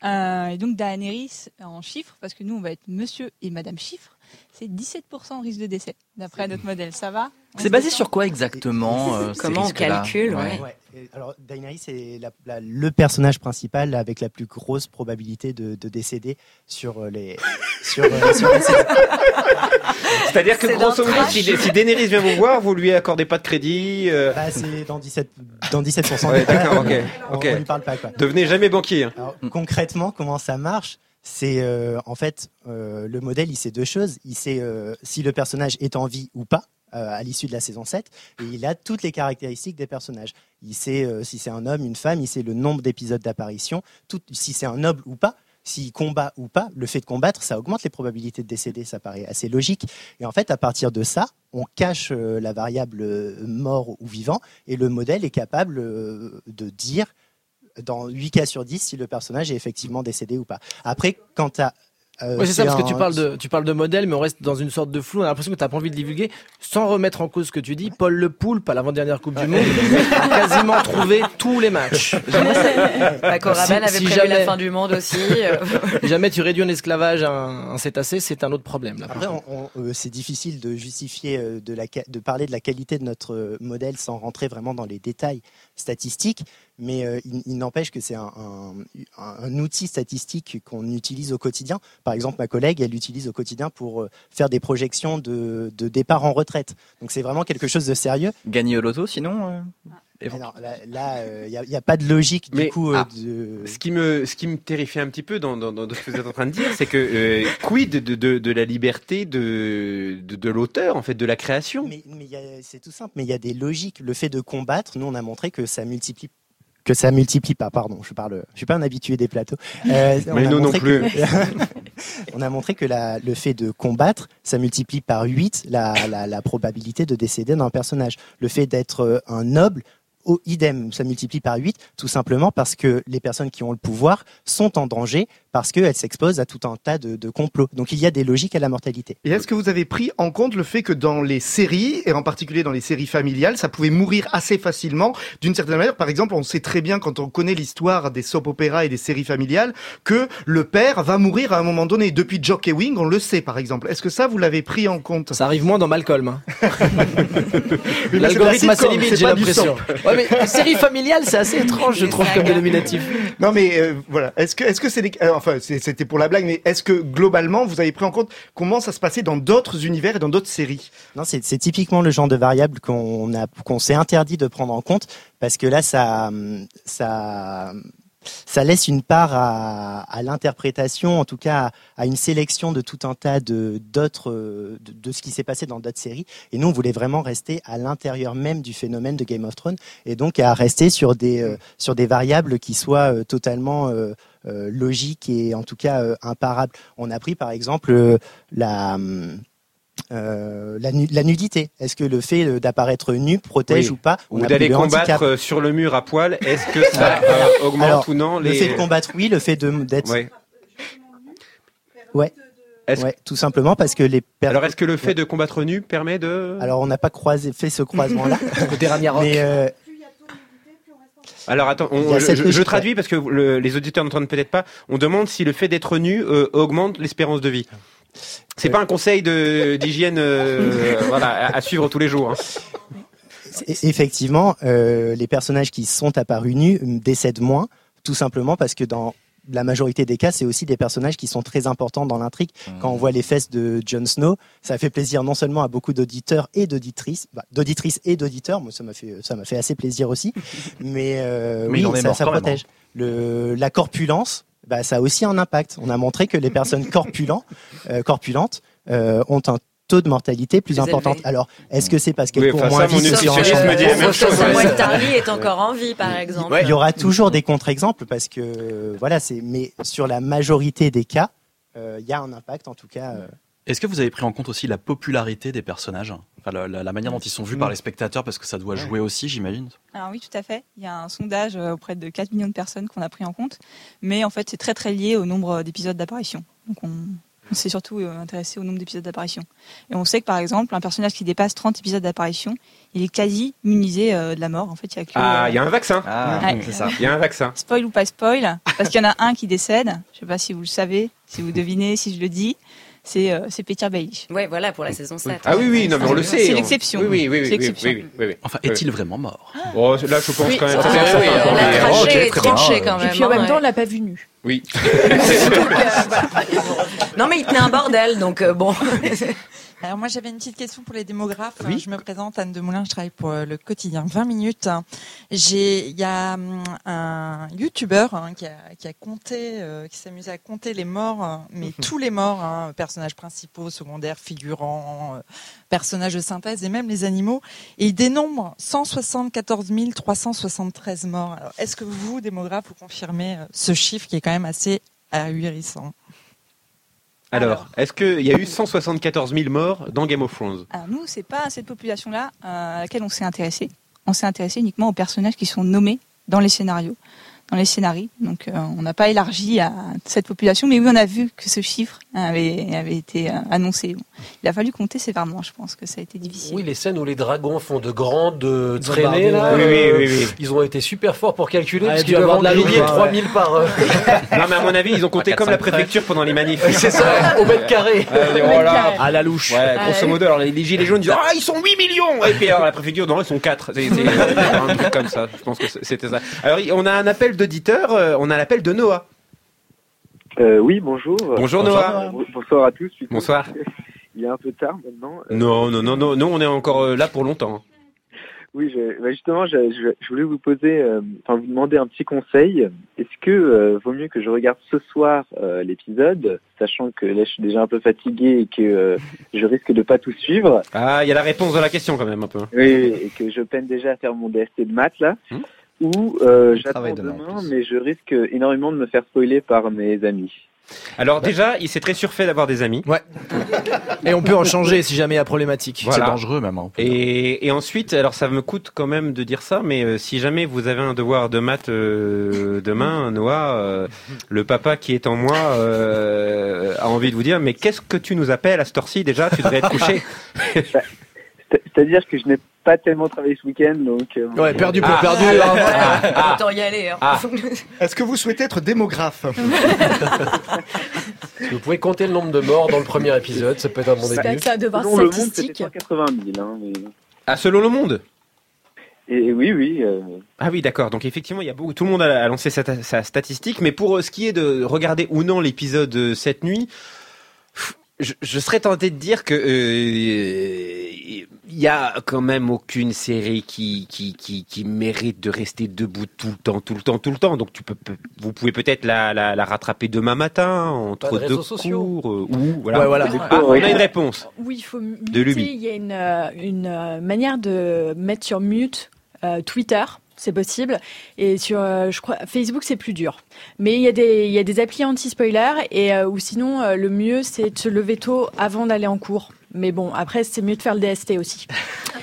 Euh, et donc Daenerys en chiffres, parce que nous on va être monsieur et madame chiffres. C'est 17% risque de décès, d'après notre modèle. Ça va C'est basé sur quoi exactement euh, Comment on calcule, Ouais. Ouais. Et Alors, Daenerys est la- la- le personnage principal avec la plus grosse probabilité de, de décéder sur euh, les sur, euh, sur. C'est-à-dire que grosso modo, si, si Daenerys vient vous voir, vous lui accordez pas de crédit. euh, Bah, c'est dans 17 dans 17% Ouais, des cas, d'accord, ok, on, ok. on lui parle pas quoi. Devenez jamais banquier. hein. Alors, concrètement, comment ça marche? C'est euh, en fait euh, le modèle, il sait deux choses. Il sait euh, si le personnage est en vie ou pas à l'issue de la saison 7 et il a toutes les caractéristiques des personnages. Il sait si c'est un homme, une femme, il sait le nombre d'épisodes d'apparition, si c'est un noble ou pas. S'il combat ou pas, le fait de combattre, ça augmente les probabilités de décéder, ça paraît assez logique. Et en fait, à partir de ça, on cache la variable mort ou vivant, et le modèle est capable de dire dans 8 cas sur 10 si le personnage est effectivement décédé ou pas. Après, quant à... euh, Ouais, c'est ça, parce que tu parles, de, tu parles de modèle, mais on reste dans une sorte de flou. On a l'impression que tu n'as pas envie de divulguer. Sans remettre en cause ce que tu dis, Paul Le Poulpe, à l'avant-dernière Coupe du Monde, a quasiment trouvé tous les matchs. Paco Rabanne Si- avait si prévu jamais- la fin du monde aussi. Si jamais tu réduis en esclavage un, un cétacé, c'est un autre problème. Là, Après, euh, c'est difficile de justifier, euh, de, la, de parler de la qualité de notre euh, modèle sans rentrer vraiment dans les détails statistiques, mais euh, il, il n'empêche que c'est un, un- un- un outil statistique qu'on utilise au quotidien. Par exemple, ma collègue, elle l'utilise au quotidien pour euh, faire des projections de, de départ en retraite. Donc c'est vraiment quelque chose de sérieux. Gagner au loto, sinon euh, Alors, là, euh, il n'y a, pas de logique du Mais, coup. euh, ah, de... Ce qui me, ce qui me terrifie un petit peu dans, dans, dans ce que vous êtes en train de dire, c'est que euh, quid de, de, de la liberté de, de, de l'auteur, en fait, de la création? Mais, mais il y a- c'est tout simple, mais il y a des logiques. Le fait de combattre, nous on a montré que ça multiplie que ça multiplie pas, pardon, je parle, je suis pas un habitué des plateaux. Euh, on Mais nous non plus. que- on a montré que la- le fait de combattre, ça multiplie par 8 la, la, la probabilité de décéder d'un personnage. Le fait d'être euh, un noble, au idem, ça multiplie par 8, tout simplement parce que les personnes qui ont le pouvoir sont en danger parce qu'elles s'exposent à tout un tas de, de complots. Donc il y a des logiques à la mortalité. Et est-ce que vous avez pris en compte le fait que dans les séries, et en particulier dans les séries familiales, ça pouvait mourir assez facilement d'une certaine manière? Par exemple, on sait très bien quand on connaît l'histoire des soap-opéras et des séries familiales que le père va mourir à un moment donné. Depuis Jock et Wing, on le sait par exemple. Est-ce que ça, vous l'avez pris en compte? Ça arrive moins dans Malcolm. hein. L'algorithme a ses limites, j'ai l'impression. Ouais, mais série familiale, c'est assez étrange, je trouve, comme dénominatif. Non mais euh, voilà. Est-ce que est-ce que c'est des- euh, enfin c'était pour la blague, mais est-ce que globalement vous avez pris en compte comment ça se passait dans d'autres univers et dans d'autres séries? Non, c'est typiquement le genre de variable qu'on qu'on s'est interdit de prendre en compte parce que là, ça, laisse une part à, l'interprétation, en tout cas à, une sélection de tout un tas de, de ce qui s'est passé dans d'autres séries. Et nous, on voulait vraiment rester à l'intérieur même du phénomène de Game of Thrones et donc à rester sur des euh, sur des variables qui soient euh, totalement euh, euh, logiques et en tout cas euh, imparables. On a pris par exemple euh, la euh, la, nu- la nudité. Est-ce que le fait d'apparaître nu protège Oui. ou pas? Ou On a d'aller le combattre handicap. sur le mur à poil, est-ce que ça euh, augmente Alors, ou non Le les... fait de combattre, oui. Le fait de d'être, Ouais. ouais, tout simplement parce que les. per- Alors, est-ce que le fait de combattre nu permet de... Alors, on n'a pas croisé, fait ce croisement-là. Côté Ragnarok. mais euh, Alors attends, on- je, traduis parce que le- les auditeurs n'entendent peut-être pas. On demande si le fait d'être nu euh, augmente l'espérance de vie. C'est pas un conseil d'hygiène euh, voilà, à, à suivre tous les jours. hein. Effectivement, euh, les personnages qui sont apparus nus décèdent moins, tout simplement parce que dans la majorité des cas, c'est aussi des personnages qui sont très importants dans l'intrigue. Quand on voit les fesses de Jon Snow, ça fait plaisir non seulement à beaucoup d'auditeurs et d'auditrices, bah, d'auditrices et d'auditeurs. Moi, ça m'a fait ça m'a fait assez plaisir aussi. Mais, euh, Mais oui, ça, protège. Le, la corpulence, bah, ça a aussi un impact. On a montré que les personnes euh, corpulentes euh, ont un taux de mortalité plus Plus important. élevé. Alors, est-ce que c'est parce qu'elles Oui, enfin, moins mon vite que sur un nutritionniste champ me est encore en vie, par exemple. il y aura toujours des contre-exemples parce que voilà, c'est mais sur la majorité des cas, euh, il y a un impact en tout cas. euh, Est-ce que vous avez pris en compte aussi la popularité des personnages? Enfin, la, la- la manière dont ils sont vus par les spectateurs, parce que ça doit jouer aussi, j'imagine. Alors oui, tout à fait. Il y a un sondage euh, auprès de 4 millions de personnes qu'on a pris en compte. Mais en fait, c'est très très lié au nombre d'épisodes d'apparition. Donc on, on s'est surtout euh, intéressé au nombre d'épisodes d'apparition. Et on sait que par exemple, un personnage qui dépasse 30 épisodes d'apparition, il est quasi immunisé euh, de la mort. En fait, il y a que... Ah, euh, il y a un vaccin. Ah, Ouais. c'est ça. Il y a un vaccin. Spoil ou pas spoil, parce qu'il y en a un qui décède. Je sais pas si vous le savez, si vous devinez, si je le dis. c'est euh, Peter Baelish. Ouais, voilà, pour la saison 7. Ah oui, oui, non, mais on le sait. C'est on- l'exception. Oui, oui, oui, C'est oui, l'exception. oui, oui, oui, oui. Enfin, est-il vraiment mort? Oh, là, je pense Oui, quand même. ça, oui, Mais- la oh, tranchée quand Et même. puis en hein, même temps, on l'a pas vu nu. Oui. Non, mais il tenait un bordel, donc euh, bon. Alors moi j'avais une petite question pour les démographes. Oui. Je me présente Anne Demoulin, je travaille pour euh, le quotidien 20 minutes. J'ai il y a hum, un youtubeur hein, qui, a, qui a compté euh, qui s'amuse à compter les morts hein, mais tous les morts hein, personnages principaux, secondaires, figurants, euh, personnages de synthèse et même les animaux et il dénombre 174 373 morts. Alors est-ce que vous démographes vous confirmez ce chiffre qui est quand même assez ahurissant. Alors, est-ce qu'il y a eu 174 000 morts dans Game of Thrones? Alors nous, c'est pas cette population-là euh, à laquelle on s'est intéressé. On s'est intéressé uniquement aux personnages qui sont nommés dans les scénarios, dans les scénarii. Donc euh, on n'a pas élargi à cette population, mais oui, on a vu que ce chiffre avait, avait été euh, annoncé. Bon. Il a fallu compter sévèrement, je pense que ça a été difficile. Oui, les scènes où les dragons font de grandes euh, traînées, là, Oui, oui, euh, oui, oui. ils ont été super forts pour calculer, Ah, parce il qu'ils doivent avoir en de la griller loupe, hein, 3000 par... euh, Non, mais à mon avis, ils ont compté À comme la 400 préfecture pendant les manifs. c'est ça, au mètre carré. Euh, dit, oh. À la louche. Ouais, grosso modo, alors les, gilets jaunes disent Ah, ils sont 8 millions Et puis alors la préfecture, non, ils sont 4. C'est c'est un truc comme ça. Je pense que c'était ça. Alors, on a un appel d'auditeur, euh, on a l'appel de Noah. Euh, oui, bonjour. Bonjour, Noah. Bon- Bonsoir à tous. Bonsoir. Il est un peu tard maintenant. Euh, Non, non, non, non, non, on est encore euh, là pour longtemps. Oui, je- bah, justement, je, je- je voulais vous poser, euh, enfin vous demander un petit conseil. Est-ce que euh, vaut mieux que je regarde ce soir euh, l'épisode, sachant que là je suis déjà un peu fatigué et que euh, je risque de pas tout suivre, Ah, il y a la réponse de la question quand même un peu. oui, et que je peine déjà à faire mon DST de maths là, Hmm. Ou euh, j'attends demain, mais je risque énormément de me faire spoiler par mes amis. Alors déjà, il s'est très surfait d'avoir des amis. Ouais. Et on peut en changer si jamais il y a problématique. Voilà. C'est dangereux même. hein. Et, et ensuite, alors ça me coûte quand même de dire ça, mais euh, si jamais vous avez un devoir de maths euh, demain, Noah, euh, le papa qui est en moi euh, a envie de vous dire, mais qu'est-ce que tu nous appelles à cette heure-ci déjà? Tu devrais être couché. C'est- C'est-à-dire que je n'ai pas tellement travaillé ce week-end, donc... euh, Ouais, perdu pour Ah. perdu. Ah, ah. Autant y aller. hein. Ah. Est-ce que vous souhaitez être démographe vous pouvez compter le nombre de morts dans le premier épisode, ça peut être un bon début. un devoir Selon le monde, statistique. c'était 180 000. Hein, mais... Ah, selon le monde Et oui, oui. euh, Ah oui, d'accord. Donc effectivement, il y a beaucoup, tout le monde a, lancé sa, sa statistique, mais pour euh, ce qui est de regarder ou non l'épisode euh, cette nuit, je, je serais tenté de dire que euh, il y a quand même aucune série qui, qui, qui, qui mérite de rester debout tout le temps, tout le temps, tout le temps. Donc tu peux, vous pouvez peut-être la, la, la rattraper demain matin entre de deux sociaux. cours euh, ou voilà. Ouais, voilà. Ah, on a une réponse. Oui, il faut De muter. Il y a une, euh, une euh, manière de mettre sur mute euh, Twitter. C'est possible. Et sur, euh, je crois, Facebook, c'est plus dur. Mais il y a des, il y a des applis anti-spoiler et euh, ou sinon, euh, le mieux, c'est de se lever tôt avant d'aller en cours. Mais bon, après, c'est mieux de faire le DST aussi.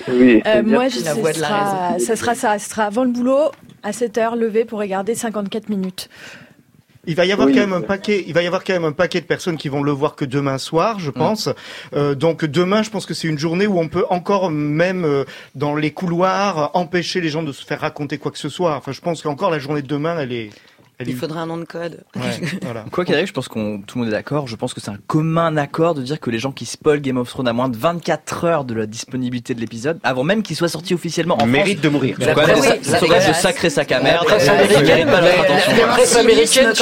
oui, moi, je, la sera, ça sera ça. Ce sera avant le boulot, à 7 heures, levé pour regarder 54 minutes. Il va y avoir Oui. quand même un paquet. Il va y avoir quand même un paquet de personnes qui vont le voir que demain soir, je pense. Euh, donc demain, je pense que c'est une journée où on peut encore même euh, dans les couloirs empêcher les gens de se faire raconter quoi que ce soit. Enfin, je pense qu'encore la journée de demain, elle est. Elle Il est... faudrait un nom de code. Ouais, voilà. Quoi qu'il arrive, je pense qu'on tout le monde est d'accord. Je pense que c'est un commun accord de dire que les gens qui spoil Game of Thrones à moins de 24 heures de la disponibilité de l'épisode, avant même qu'il soit sorti officiellement en Mérite France, de mourir. ça Quoi, reste, oui, ça- c'est ça reste de dégueulasse. sacré sac à merde. La presse américaine, la- la presse tu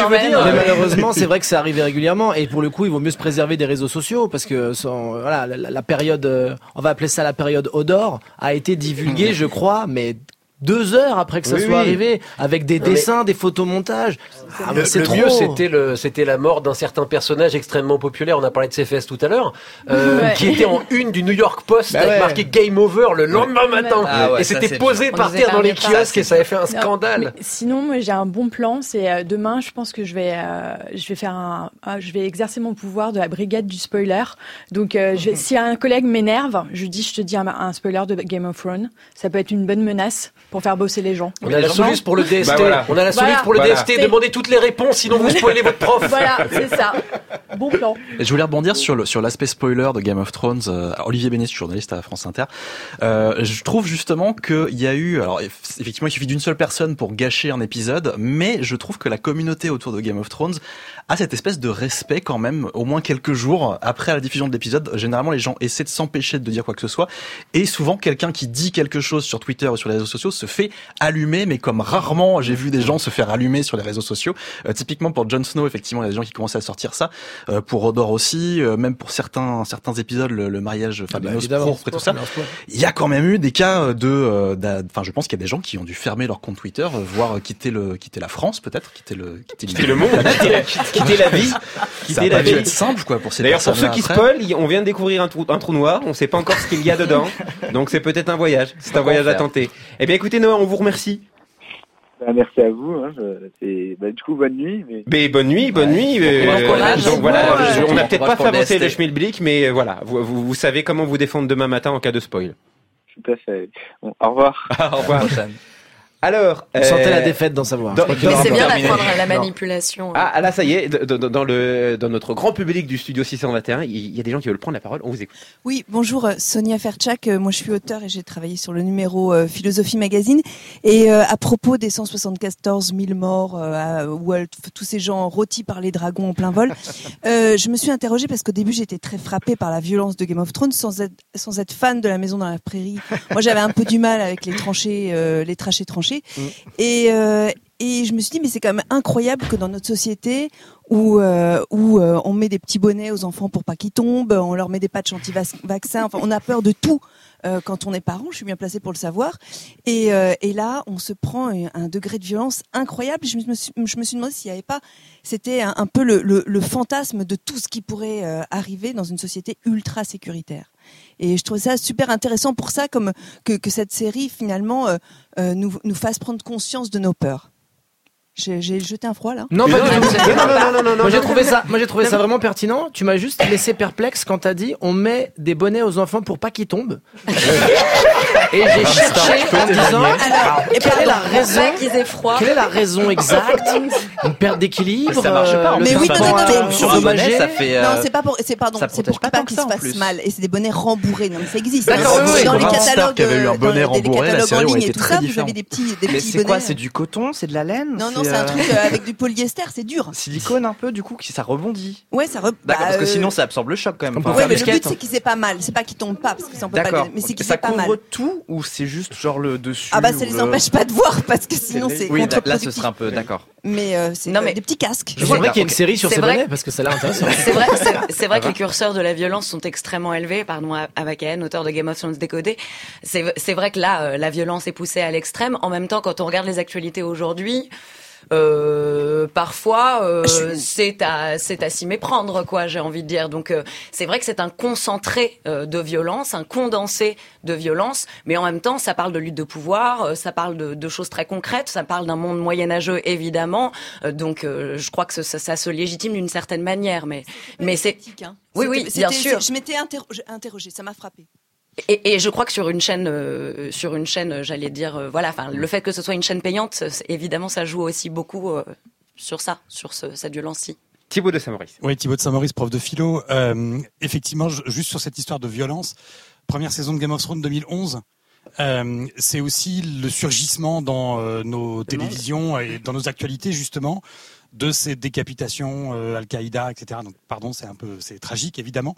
veux dire Mais malheureusement, c'est vrai que ça arrive régulièrement et pour le coup, il vaut mieux se préserver des réseaux sociaux parce que sans, voilà, la, la- la période, euh, on va appeler ça la période Odor, a été divulguée, je crois, mais deux heures après que ça Oui, soit oui. arrivé, avec des mais- dessins, des photomontages. Ah, Le, c'est le trop. mieux, c'était le, c'était la mort d'un certain personnage extrêmement populaire. On a parlé de CFS tout à l'heure, euh, Ouais. qui était en une du New York Post Bah avec ouais. marqué Game Over le lendemain matin. Ah ouais, et c'était posé par terre dans les kiosques et ça avait fait un scandale. sinon, moi, j'ai un bon plan. C'est euh, demain, je pense que je vais, euh, je vais faire un, je vais exercer mon pouvoir de la brigade du spoiler. Donc, euh, je vais- si un collègue m'énerve, je lui dis, je te dis un, un spoiler de Game of Thrones. Ça peut être une bonne menace. Pour faire bosser les gens. On a la soluce pour le DST. Bah voilà. On a la Voilà. pour le Voilà. DST. Demandez toutes les réponses, sinon vous spoilez votre prof. Voilà, c'est ça. Bon plan. Et je voulais rebondir sur le sur l'aspect spoiler de Game of Thrones. Euh, Olivier Bénis, journaliste à France Inter. Euh, je trouve justement qu'il y a eu, alors eff- effectivement, il suffit d'une seule personne pour gâcher un épisode, mais je trouve que la communauté autour de Game of Thrones a cette espèce de respect quand même, au moins quelques jours après la diffusion de l'épisode. Généralement, les gens essaient de s'empêcher de dire quoi que ce soit, et souvent quelqu'un qui dit quelque chose sur Twitter ou sur les réseaux sociaux se fait allumer, mais comme rarement j'ai vu des gens se faire allumer sur les réseaux sociaux. Euh, typiquement pour Jon Snow, effectivement, il y a des gens qui commençaient à sortir ça. Euh, pour Rodor aussi, euh, même pour certains certains épisodes, le, le mariage, enfin les bah, et tout ça. Il y a quand même eu des cas de, euh, enfin, je pense qu'il y a des gens qui ont dû fermer leur compte Twitter, euh, voire quitter le, quitter la France peut-être, quitter le, quitter, Quitter le monde, quitter, quitter la vie, Ça quitter a la pas dû vie. être simple quoi pour ces D'ailleurs, pour ceux qui après. spoilent, il- on vient de découvrir un trou, un trou noir. On sait pas encore ce qu'il y a dedans. Donc c'est peut-être un voyage. C'est un voyage à tenter. Eh bien, écoutez Noah, on vous remercie. Bah, merci à vous. Hein, je- bah, du coup, bonne nuit. Mais... Mais bonne nuit, bonne nuit. euh, Bon courage. donc voilà, Bon courage. je- on n'a peut-être pas fait le avancer le schmilblick, mais euh, voilà, vous, vous, vous savez comment vous défendre demain matin en cas de spoil. Tout à fait. Bon, au revoir. au revoir. Alors, On sentait euh, la défaite dans sa voix. dans- aura C'est bien d'apprendre la Non. manipulation. Ah là ça y est, dans le dans notre grand public du studio 621, il y a des gens qui veulent prendre la parole. On vous écoute. Oui, bonjour, euh, Sonia Ferchak. Euh, Moi, je suis auteur et j'ai travaillé sur le numéro euh, Philosophie Magazine. Et euh, à propos des 174 000 morts, euh, à- où euh, tous ces gens rôtis par les dragons en plein vol, euh, je me suis interrogée parce qu'au début, j'étais très frappée par la violence de Game of Thrones sans être, sans être fan de la maison dans la prairie. Moi, j'avais un peu du mal avec les tranchées, euh, les trachées tranchées. Et, euh, et je me suis dit, mais c'est quand même incroyable que dans notre société, où, euh, où euh, on met des petits bonnets aux enfants pour pas qu'ils tombent, on leur met des patchs anti-vaccins, enfin, on a peur de tout quand on est parent, je suis bien placée pour le savoir. Et, et là, on se prend un, un degré de violence incroyable. Je me suis, je me suis demandé s'il n'y avait pas, c'était un, peu le, le, fantasme de tout ce qui pourrait arriver dans une société ultra sécuritaire. Et je trouvais ça super intéressant pour ça, comme que, que cette série finalement euh, euh, nous, nous fasse prendre conscience de nos peurs. J'ai jeté un froid là. Non, pas du tout. non, non, non, non, non, Moi j'ai non. trouvé ça, moi j'ai trouvé ça vraiment pertinent. Tu m'as juste laissé perplexe quand t'as dit on met des bonnets aux enfants pour pas qu'ils tombent. Et j'ai cherché en disant quelle est la raison Pas qu'ils aient froid. Quelle est la raison exacte Une perte d'équilibre. Ça marche pas, en euh. Mais oui, non, non, non, euh, endommagé. ça fait. euh, Non, c'est pas pour, c'est pardon, ça c'est pour pas qu'ils ça, se en fassent mal. Et c'est des bonnets rembourrés. Non, mais ça existe. Dans les Grand catalogues, Star qui avait eu leur dans bonnet les- rembourré, les la catalogues série en ligne et tout très ça, vous avez des petits, des Mais petits c'est quoi bonnets. C'est du coton C'est de la laine Non, non, c'est un euh, truc euh, avec du polyester, c'est dur. Silicone un peu, du coup, qui ça rebondit. Ouais, ça re... D'accord, bah, parce que euh, sinon ça absorbe le choc quand même. Ouais, mais le but skate. c'est qu'ils aient pas mal. C'est pas qu'ils tombent pas, parce que ça on peut pas. Mais c'est qu'ils Ça aient pas couvre mal. tout ou c'est juste genre le dessus Ah bah ça les le- empêche pas de voir parce que sinon c'est Oui, là, ce serait un peu d'accord. Mais c'est Non, mais- des petits casques. C'est vrai qu'il y a une série sur ces bonnets parce que ça a l'air intéressant. C'est vrai, c'est, vrai que les curseurs de la violence sont extrêmement élevés. Pardon à Avakaen, auteur de Game of Thrones décodé. C'est, c'est vrai que là, la violence est poussée à l'extrême. En même temps, quand on regarde les actualités aujourd'hui, euh, parfois euh, c'est à c'est à s'y méprendre quoi j'ai envie de dire donc euh, c'est vrai que c'est un concentré euh, de violence un condensé de violence mais en même temps ça parle de lutte de pouvoir euh, ça parle de, de choses très concrètes ça parle d'un monde moyenâgeux évidemment Euh, donc euh, je crois que ça, ça se légitime d'une certaine manière mais mais c'est hein. oui oui bien sûr Je m'étais interrogée, interrogée, ça m'a frappé. Et, et je crois que sur une chaîne, euh, sur une chaîne, euh, j'allais dire, euh, voilà, enfin, le fait que ce soit une chaîne payante, évidemment, ça joue aussi beaucoup euh, sur ça, sur ce, cette violence-ci. Thibaut de Saint-Maurice. Oui, Thibaut de Saint-Maurice, prof de philo. Euh, effectivement, juste sur cette histoire de violence, première saison de Game of Thrones 2011, euh, c'est aussi le surgissement dans euh, nos télévisions et dans nos actualités justement de ces décapitations euh, Al-Qaïda, etc. Donc, pardon, c'est un peu, c'est tragique évidemment,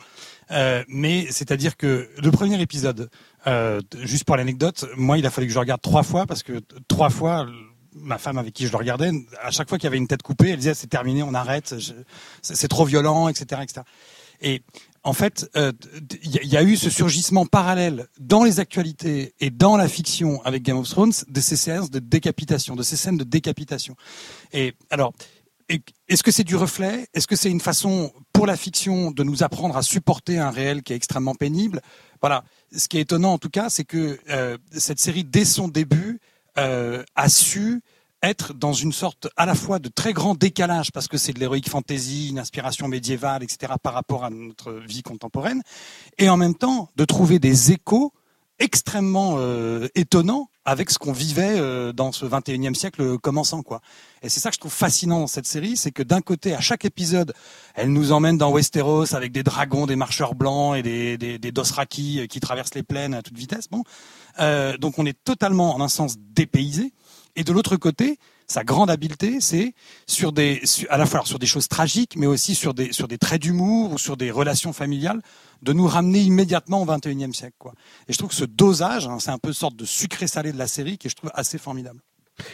Euh, mais c'est-à-dire que le premier épisode, euh, juste pour l'anecdote, moi, il a fallu que je le regarde trois fois parce que trois fois, ma femme avec qui je le regardais, à chaque fois qu'il y avait une tête coupée, elle disait c'est terminé, on arrête, c'est trop violent, etc., etc. Et en fait, il y, a- eu ce surgissement parallèle dans les actualités et dans la fiction avec Game of Thrones de ces séances de décapitation, de ces scènes de décapitation. Et alors, est-ce que c'est du reflet? Est-ce que c'est une façon pour la fiction de nous apprendre à supporter un réel qui est extrêmement pénible? Voilà. Ce qui est étonnant en tout cas, c'est que euh, cette série, dès son début, euh, a su être dans une sorte à la fois de très grand décalage parce que c'est de l'héroïque fantasy, une inspiration médiévale, etc. par rapport à notre vie contemporaine, et en même temps de trouver des échos extrêmement euh, étonnants avec ce qu'on vivait euh, dans ce 21e siècle commençant quoi. Et c'est ça que je trouve fascinant dans cette série, c'est que d'un côté, à chaque épisode, elle nous emmène dans Westeros avec des dragons, des marcheurs blancs et des, des, des euh, qui traversent les plaines à toute vitesse. Bon, euh, donc on est totalement en un sens dépaysé. Et de l'autre côté, sa grande habileté, c'est sur des, à la fois sur des choses tragiques, mais aussi sur des, sur des traits d'humour ou sur des relations familiales, de nous ramener immédiatement au 21e siècle. Quoi. Et je trouve que ce dosage, hein, c'est un peu une sorte de sucré-salé de la série qui je trouve assez formidable.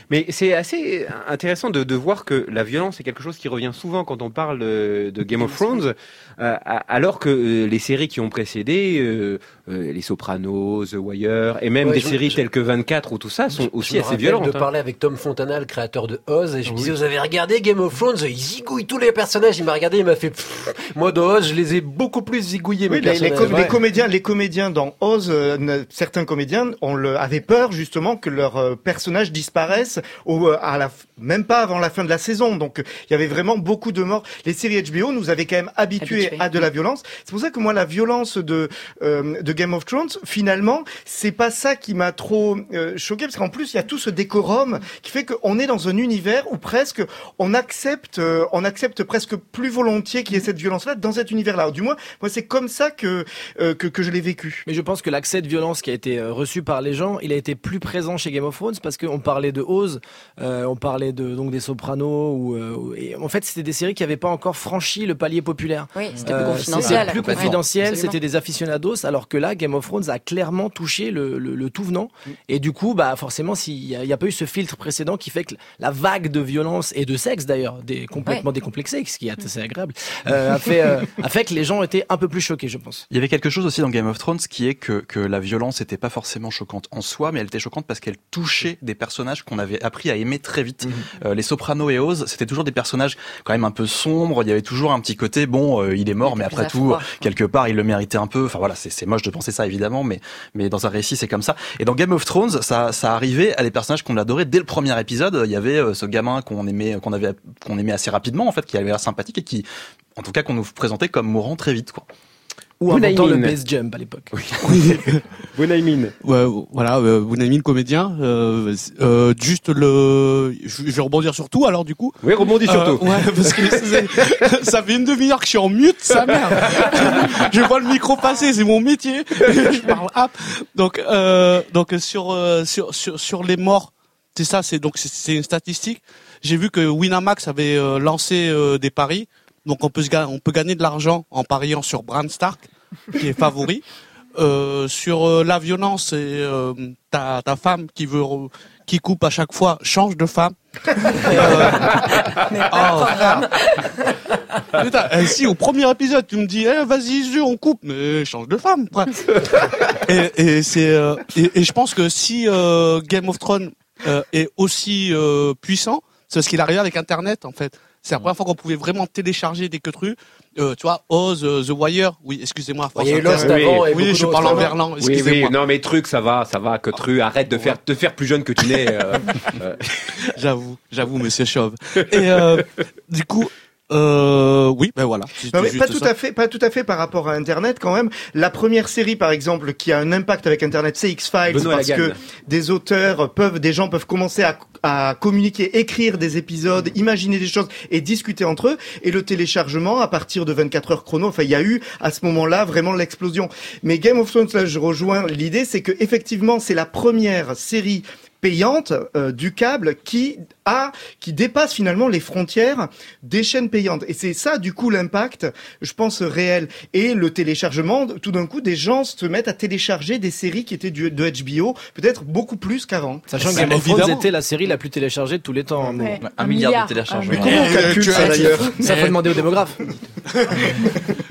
Mais c'est assez intéressant de, de voir que la violence est quelque chose qui revient souvent quand on parle de, de Game of Thrones, euh, alors que euh, les séries qui ont précédé, euh, euh, les Sopranos, The Wire, et même Ouais, des je- séries je- telles que 24 ou tout ça, sont aussi je me assez violentes. de hein. parler avec Tom Fontana, le créateur de Oz, et je me Oui. disais, vous avez regardé Game of Thrones Ils zigouillent tous les personnages. Il m'a regardé, il m'a fait, Pff, moi de Oz, je les ai beaucoup plus zigouillés. Oui, mes les, les com- les comédiens, les comédiens dans Oz, euh, certains comédiens, on le, avaient peur justement que leurs euh, personnages disparaissent au, euh, à la, même pas avant la fin de la saison. Donc, euh, il y avait vraiment beaucoup de morts. Les séries HBO nous avaient quand même habitués à de la violence. C'est pour ça que moi, la violence de euh, de Game of Thrones, finalement, c'est pas ça qui m'a trop euh, choqué, parce qu'en plus, il y a tout ce décorum qui fait qu'on est dans un univers où presque on accepte, euh, on accepte presque plus volontiers qu'il y ait cette violence-là dans cet univers-là. Du moins, moi, c'est comme ça que euh, que, que je l'ai vécu. Mais je pense que l'accès de violence qui a été euh, reçu par les gens, il a été plus présent chez Game of Thrones parce qu'on parlait de Oz, euh, on parlait de donc des Sopranos, ou euh, et en fait c'était des séries qui n'avaient pas encore franchi le palier populaire. Oui, c'était plus confidentiel. C'était plus confidentiel, c'était des aficionados, alors que là Game of Thrones a clairement touché le, le, le tout venant. Et du coup, bah forcément, s'il n'y a, il y a pas eu ce filtre précédent qui fait que la vague de violence et de sexe d'ailleurs, des, complètement décomplexée, ce qui est assez agréable, euh, a fait euh, a fait que les gens étaient un peu plus choqués, je pense. Il y avait quelque chose aussi dans Game of Thrones qui est que, que la violence n'était pas forcément choquante en soi, mais elle était choquante parce qu'elle touchait des personnages qu'on avait appris à aimer très vite. Euh, les Sopranos et Oz, c'était toujours des personnages quand même un peu sombres. Il y avait toujours un petit côté, bon, euh, il est mort, mais après tout, quelque part, il le méritait un peu. Enfin voilà, c'est c'est moche de penser ça évidemment, mais mais dans un récit, c'est comme ça. Et dans Game of Thrones, ça ça arrivait à des personnages qu'on adorait dès le premier épisode. Il y avait euh, ce gamin qu'on aimait, qu'on avait, qu'on aimait assez rapidement en fait, qui avait l'air sympathique et qui, en tout cas, qu'on nous présentait comme mourant très vite, quoi. Ou inventant le base jump à l'époque. Bunaimin. Ouais, voilà, euh, Bunaimin, comédien. Euh, euh, juste le, je je vais rebondir sur tout alors du coup. Oui, rebondis sur Euh, tout. Ouais, parce que c'est- ça fait une demi-heure que je suis en mute, sa mère. je vois le micro passer, c'est mon métier. je parle hop. Donc, euh, donc sur, euh, sur sur sur les morts, c'est ça, c'est donc c'est- c'est une statistique. J'ai vu que Winamax avait euh, lancé euh, des paris, donc on peut se on peut gagner de l'argent en pariant sur Bran Stark, qui est favori. Euh, sur euh, la violence et euh, ta, ta femme qui veut qui coupe à chaque fois change de femme. Oh. Putain, eh, si au premier épisode tu me dis eh, vas-y on coupe mais change de femme et, et c'est et, et je pense que si Game of Thrones est aussi puissant c'est ce qu'il arrive avec Internet en fait. C'est la première fois qu'on pouvait vraiment télécharger des que trucs. Euh, tu vois, Oz, euh, The Wire. Oui, excusez-moi. Et Oui, beaucoup je parle en verlan. Oui, oui, Excusez-moi. non mais truc, ça va, ça va, que tru, arrête de faire, de faire plus jeune que tu n'es. euh, euh. J'avoue, j'avoue, monsieur Chauve. Et euh, du coup, euh, oui, ben voilà. Non, mais pas tout ça. à fait, pas tout à fait par rapport à Internet quand même. La première série, par exemple, qui a un impact avec Internet, c'est X-Files Benoît parce Lagan. que des auteurs peuvent, des gens peuvent commencer à, à communiquer, écrire des épisodes, imaginer des choses et discuter entre eux. Et le téléchargement, à partir de 24 heures chrono, enfin, il y a eu à ce moment-là vraiment l'explosion. Mais Game of Thrones, là, je rejoins l'idée, c'est que effectivement, c'est la première série payante euh, du câble qui qui dépasse finalement les frontières des chaînes payantes et c'est ça du coup l'impact je pense réel et le téléchargement tout d'un coup des gens se mettent à télécharger des séries qui étaient du, de HBO peut-être beaucoup plus qu'avant Sachant que Game of Thrones était la série la plus téléchargée de tous les temps. Ouais. Un Un milliard milliard. de téléchargements. Mais comment on calcule ça, d'ailleurs Ça faut demander aux démographes.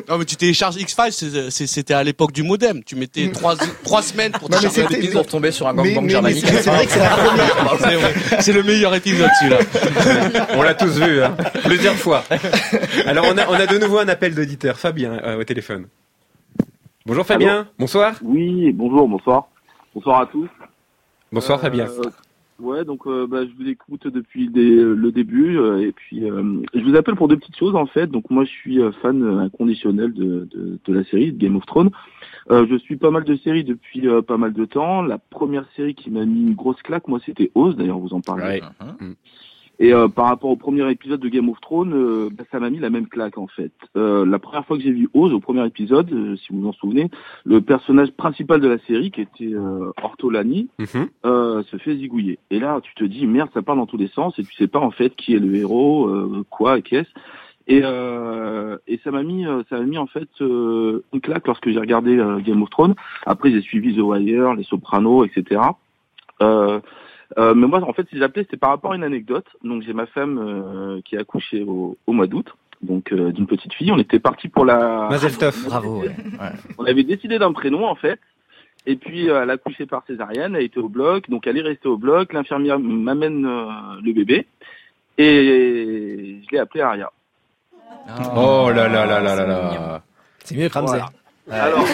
Non, mais tu télécharges X-Files, c'était à l'époque du modem. Tu mettais trois, trois semaines pour télécharger un épisode. pour tomber sur un gangbang germanique. mais c'est- c'est vrai que c'est la première. C'est vrai. C'est le meilleur épisode, celui-là. On l'a tous vu, hein, plusieurs fois. Alors on a, on a de nouveau un appel d'auditeur, Fabien, euh, au téléphone. Bonjour Fabien, Allô bonsoir. Oui, bonjour, bonsoir. Bonsoir à tous. Bonsoir Euh, Fabien. Ouais, donc euh, bah, je vous écoute depuis le, dé- le début euh, et puis euh, je vous appelle pour deux petites choses en fait. Donc moi je suis euh, fan euh, inconditionnel de, de, de la série de Game of Thrones. Euh, je suis pas mal de séries depuis euh, pas mal de temps. La première série qui m'a mis une grosse claque, moi, c'était Oz. D'ailleurs, vous en parlez. Et euh, par rapport au premier épisode de Game of Thrones, euh, bah, ça m'a mis la même claque en fait. Euh, la première fois que j'ai vu Oz, au premier épisode, euh, si vous vous en souvenez, le personnage principal de la série, qui était euh, Ortolani, euh, se fait zigouiller. Et là, tu te dis merde, ça part dans tous les sens et tu sais pas en fait qui est le héros, euh, quoi et qu'est-ce. Et, euh, et ça m'a mis, euh, ça m'a mis en fait euh, une claque lorsque j'ai regardé euh, Game of Thrones. Après, j'ai suivi The Wire, Les Sopranos, etc. Euh, euh, mais moi, en fait, si j'appelais, c'était par rapport à une anecdote. Donc, j'ai ma femme euh, qui a accouché au, au mois d'août, donc euh, d'une petite fille. On était parti pour la. Mazel tov. Bravo. ouais. Ouais. On avait décidé d'un prénom en fait. Et puis euh, elle a accouché par césarienne, elle était au bloc, donc elle est restée au bloc. L'infirmière m'amène euh, le bébé et je l'ai appelé Aria. Oh là là là là là là. C'est mieux que Ramsey. Voilà. Alors,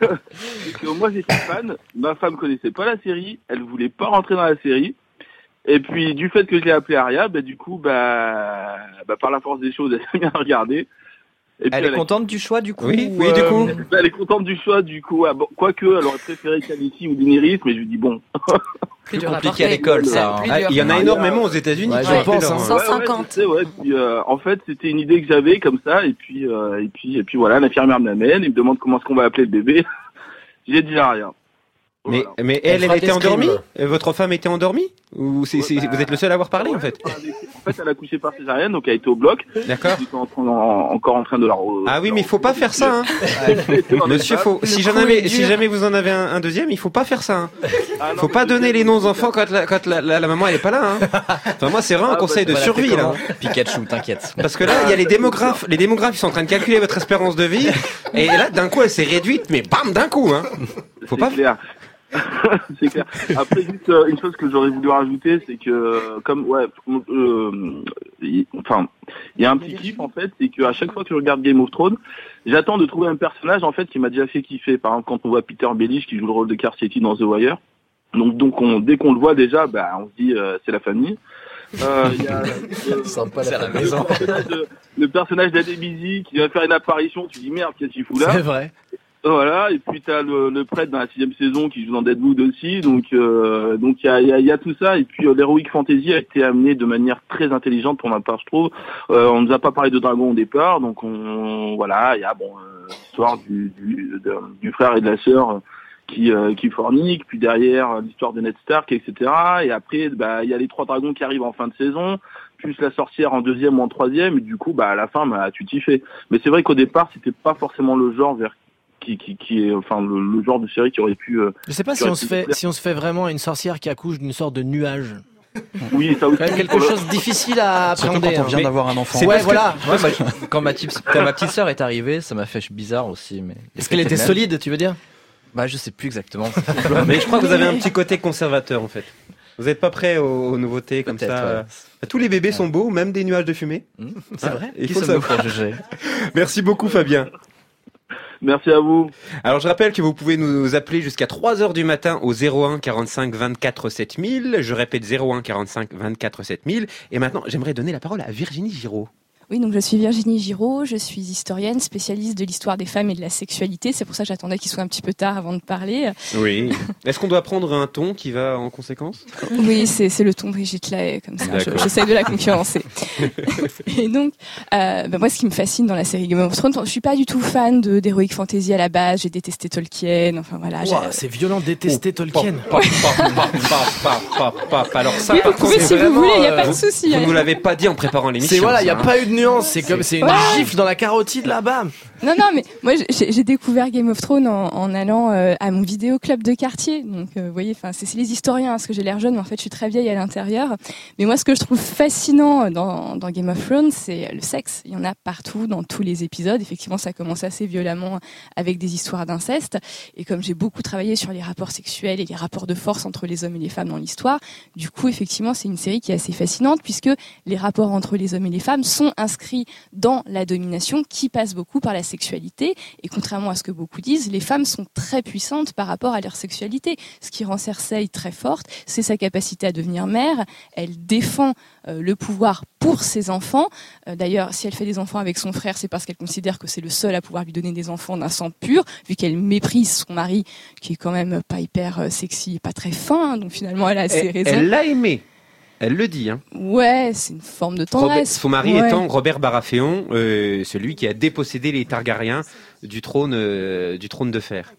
Parce que moi j'étais fan, ma femme connaissait pas la série, elle voulait pas rentrer dans la série. Et puis du fait que je l'ai appelé Aria, bah, du coup, bah, bah, par la force des choses, elle s'est bien regardée. Et puis, Elle est a- contente du choix du coup Oui, ou, oui, du euh, coup. Bah, elle est contente du choix, du coup. Ah, bon, quoique, elle aurait préféré Khaleesi ou Daenerys, mais je lui dis bon. Plus compliqué à l'école ça. hein. Ah, il y en a énormément aux États-Unis. Ouais, qui je pense, leur- hein. Ouais, ouais, je sais, ouais. Puis, euh, en fait, c'était une idée que j'avais comme ça, et puis, euh, et puis, et puis voilà, l'infirmière me l'amène, il me demande comment est-ce qu'on va appeler le bébé. J'ai dit rien. Mais, mais elle, elle était endormie scrims. Euh, Votre femme était endormie Ou c'est, c'est- vous êtes le seul à avoir parlé en fait En fait, elle a couché par césarienne, donc elle était au bloc. D'accord. Encore en train de la. re- Ah oui, mais il faut pas faire ça. Hein. Monsieur, faut, si, j'en avais, si jamais vous en avez un, un deuxième, il faut pas faire ça. Hein. Ah non, Faut pas donner les noms aux enfants quand la, quand la, la- la maman elle est pas là. Hein. Enfin, moi, c'est vraiment un Ah, bah, conseil de Voilà, survie là. Pikachu, t'inquiète. Parce que là, il y a les démographes. Les démographes, ils sont en train de calculer votre espérance de vie. Et là, d'un coup, elle s'est réduite, mais bam, d'un coup. Hein. Faut pas. c'est clair. Après, juste euh, une chose que j'aurais voulu rajouter, c'est que comme ouais, euh, y- enfin, il y a un petit kiff en fait, c'est qu'à chaque fois que je regarde Game of Thrones, j'attends de trouver un personnage en fait qui m'a déjà fait kiffer. Par exemple, quand on voit Peter Baelish qui joue le rôle de Carcetti dans The Wire, donc donc on, dès qu'on le voit déjà, bah on se dit euh, c'est la famille. Euh, il y a, euh, Sympa C'est à la la maison. le personnage d'Adebisi qui va faire une apparition, tu dis merde, qu'est-ce qu'il fout là? C'est vrai. Voilà, et puis t'as le, le prêtre dans la sixième saison qui joue dans Deadwood aussi, donc euh, donc il y a, y, a, y a tout ça, et puis euh, l'heroic fantasy a été amené de manière très intelligente pour ma part, je trouve. Euh, on nous a pas parlé de dragon au départ, donc on voilà, il y a bon euh, l'histoire du, du, du frère et de la sœur euh, qui qui forniquent, puis derrière l'histoire de Ned Stark, etc. Et après, bah il y a les trois dragons qui arrivent en fin de saison plus la sorcière en deuxième ou en troisième, et du coup, bah, à la fin, bah, tu t'y fais. Mais c'est vrai qu'au départ, c'était pas forcément le genre vers qui, qui, qui est, enfin, le, le genre de série qui aurait pu. euh, Je sais pas qui si on se fait, me plaire. si on se fait vraiment une sorcière qui accouche d'une sorte de nuage. Oui, ça aussi. Quand même quelque chose de difficile à Surtout appréhender. quand on hein. vient d'avoir un enfant. Ouais, voilà. Bah, quand, ma petite, quand ma petite sœur est arrivée, ça m'a fait bizarre aussi. Mais Est-ce qu'elle était solide, tu veux dire? Bah, je sais plus exactement. Mais je crois que vous avez un petit côté conservateur en fait. Vous n'êtes pas prêt aux, aux nouveautés comme ça. ouais. euh. Tous les bébés sont beaux, même des nuages de fumée. c'est Ah, vrai. Il Qui faut pour juger? Merci beaucoup Fabien. Merci à vous. Alors je rappelle que vous pouvez nous appeler jusqu'à 3h du matin au 01 45 24 7000. Je répète 01 45 24 7000. Et maintenant, j'aimerais donner la parole à Virginie Giraud. Oui, donc je suis Virginie Giraud, je suis historienne, spécialiste de l'histoire des femmes et de la sexualité. C'est pour ça que j'attendais qu'il soit un petit peu tard avant de parler. Oui. Est-ce qu'on doit prendre un ton qui va en conséquence? Oui, c'est c'est le ton Brigitte Lahaye, comme ça. je-. J'essaie de la concurrencer. et donc, euh, bah, moi, ce qui me fascine dans la série Game of Thrones, je suis pas du tout fan de d'heroic fantasy à la base. J'ai détesté Tolkien. Enfin voilà. C'est violent de détester Tolkien. Paf, paf, paf, paf, paf. Alors ça, Oui, par vous pouvez si vous voulez, y a pas de vous- souci, Vous hein. ne nous l'avez pas dit en préparant l'émission. C'est voilà, il y a hein. pas eu de nuance. C'est comme c'est une Ouais. gifle dans la carotide là-bas. Non, non, mais moi j'ai découvert Game of Thrones en, en allant euh, à mon vidéo club de quartier. Donc, euh, vous voyez, enfin, c'est les historiens, hein, parce que j'ai l'air jeune, mais en fait, je suis très vieille à l'intérieur. Mais moi, ce que je trouve fascinant dans, dans Game of Thrones, c'est le sexe. Il y en a partout, dans tous les épisodes. Effectivement, ça commence assez violemment avec des histoires d'inceste. Et comme j'ai beaucoup travaillé sur les rapports sexuels et les rapports de force entre les hommes et les femmes dans l'histoire, du coup, effectivement, c'est une série qui est assez fascinante, puisque les rapports entre les hommes et les femmes sont inscrits dans la domination, qui passe beaucoup par la sexualité. Et contrairement à ce que beaucoup disent, les femmes sont très puissantes par rapport à leur sexualité. Ce qui rend Cersei très forte, c'est sa capacité à devenir mère. Elle défend euh, le pouvoir pour ses enfants. Euh, D'ailleurs, si elle fait des enfants avec son frère, c'est parce qu'elle considère que c'est le seul à pouvoir lui donner des enfants d'un sang pur, vu qu'elle méprise son mari, qui est quand même pas hyper euh, sexy, et pas très fin. hein. donc finalement, elle a ses Elle raisons. elle l'a aimé. Elle le dit. Hein. Ouais, c'est une forme de Robert- tendresse. son mari Ouais. étant Robert Baratheon, euh, celui qui a dépossédé les Targaryens du trône, euh, du trône de fer.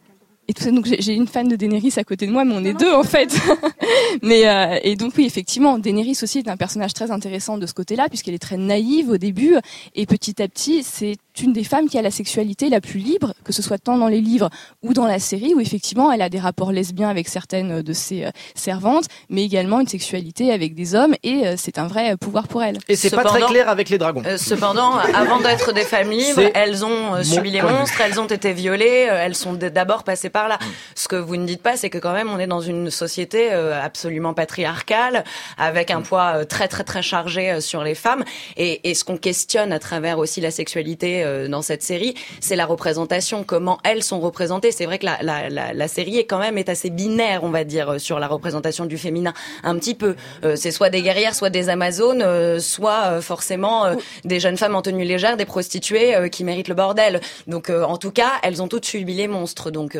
Et tout ça, donc j'ai j'ai une fan de Daenerys à côté de moi, mais on est deux en fait. mais euh, et donc oui, effectivement, Daenerys aussi est un personnage très intéressant de ce côté-là, puisqu'elle est très naïve au début, et petit à petit, c'est une des femmes qui a la sexualité la plus libre, que ce soit tant dans les livres ou dans la série, où effectivement elle a des rapports lesbiens avec certaines de ses euh, servantes, mais également une sexualité avec des hommes, et euh, c'est un vrai pouvoir pour elle. Et c'est pas très clair avec les dragons. Euh, cependant, avant d'être des femmes libres, elles ont euh, subi les monstres, elles ont été violées, euh, elles sont d'abord passées par là. Ce que vous ne dites pas, c'est que quand même, on est dans une société euh, absolument patriarcale, avec un poids euh, très très très chargé euh, sur les femmes. Et, et ce qu'on questionne à travers aussi la sexualité euh, dans cette série, c'est la représentation, comment elles sont représentées. C'est vrai que la, série est quand même assez binaire, on va dire, euh, sur la représentation du féminin. Un petit peu, Euh, c'est soit des guerrières, soit des amazones, soit forcément des jeunes femmes en tenue légère, des prostituées qui méritent le bordel. Donc, en tout cas, elles ont toutes subi les monstres, donc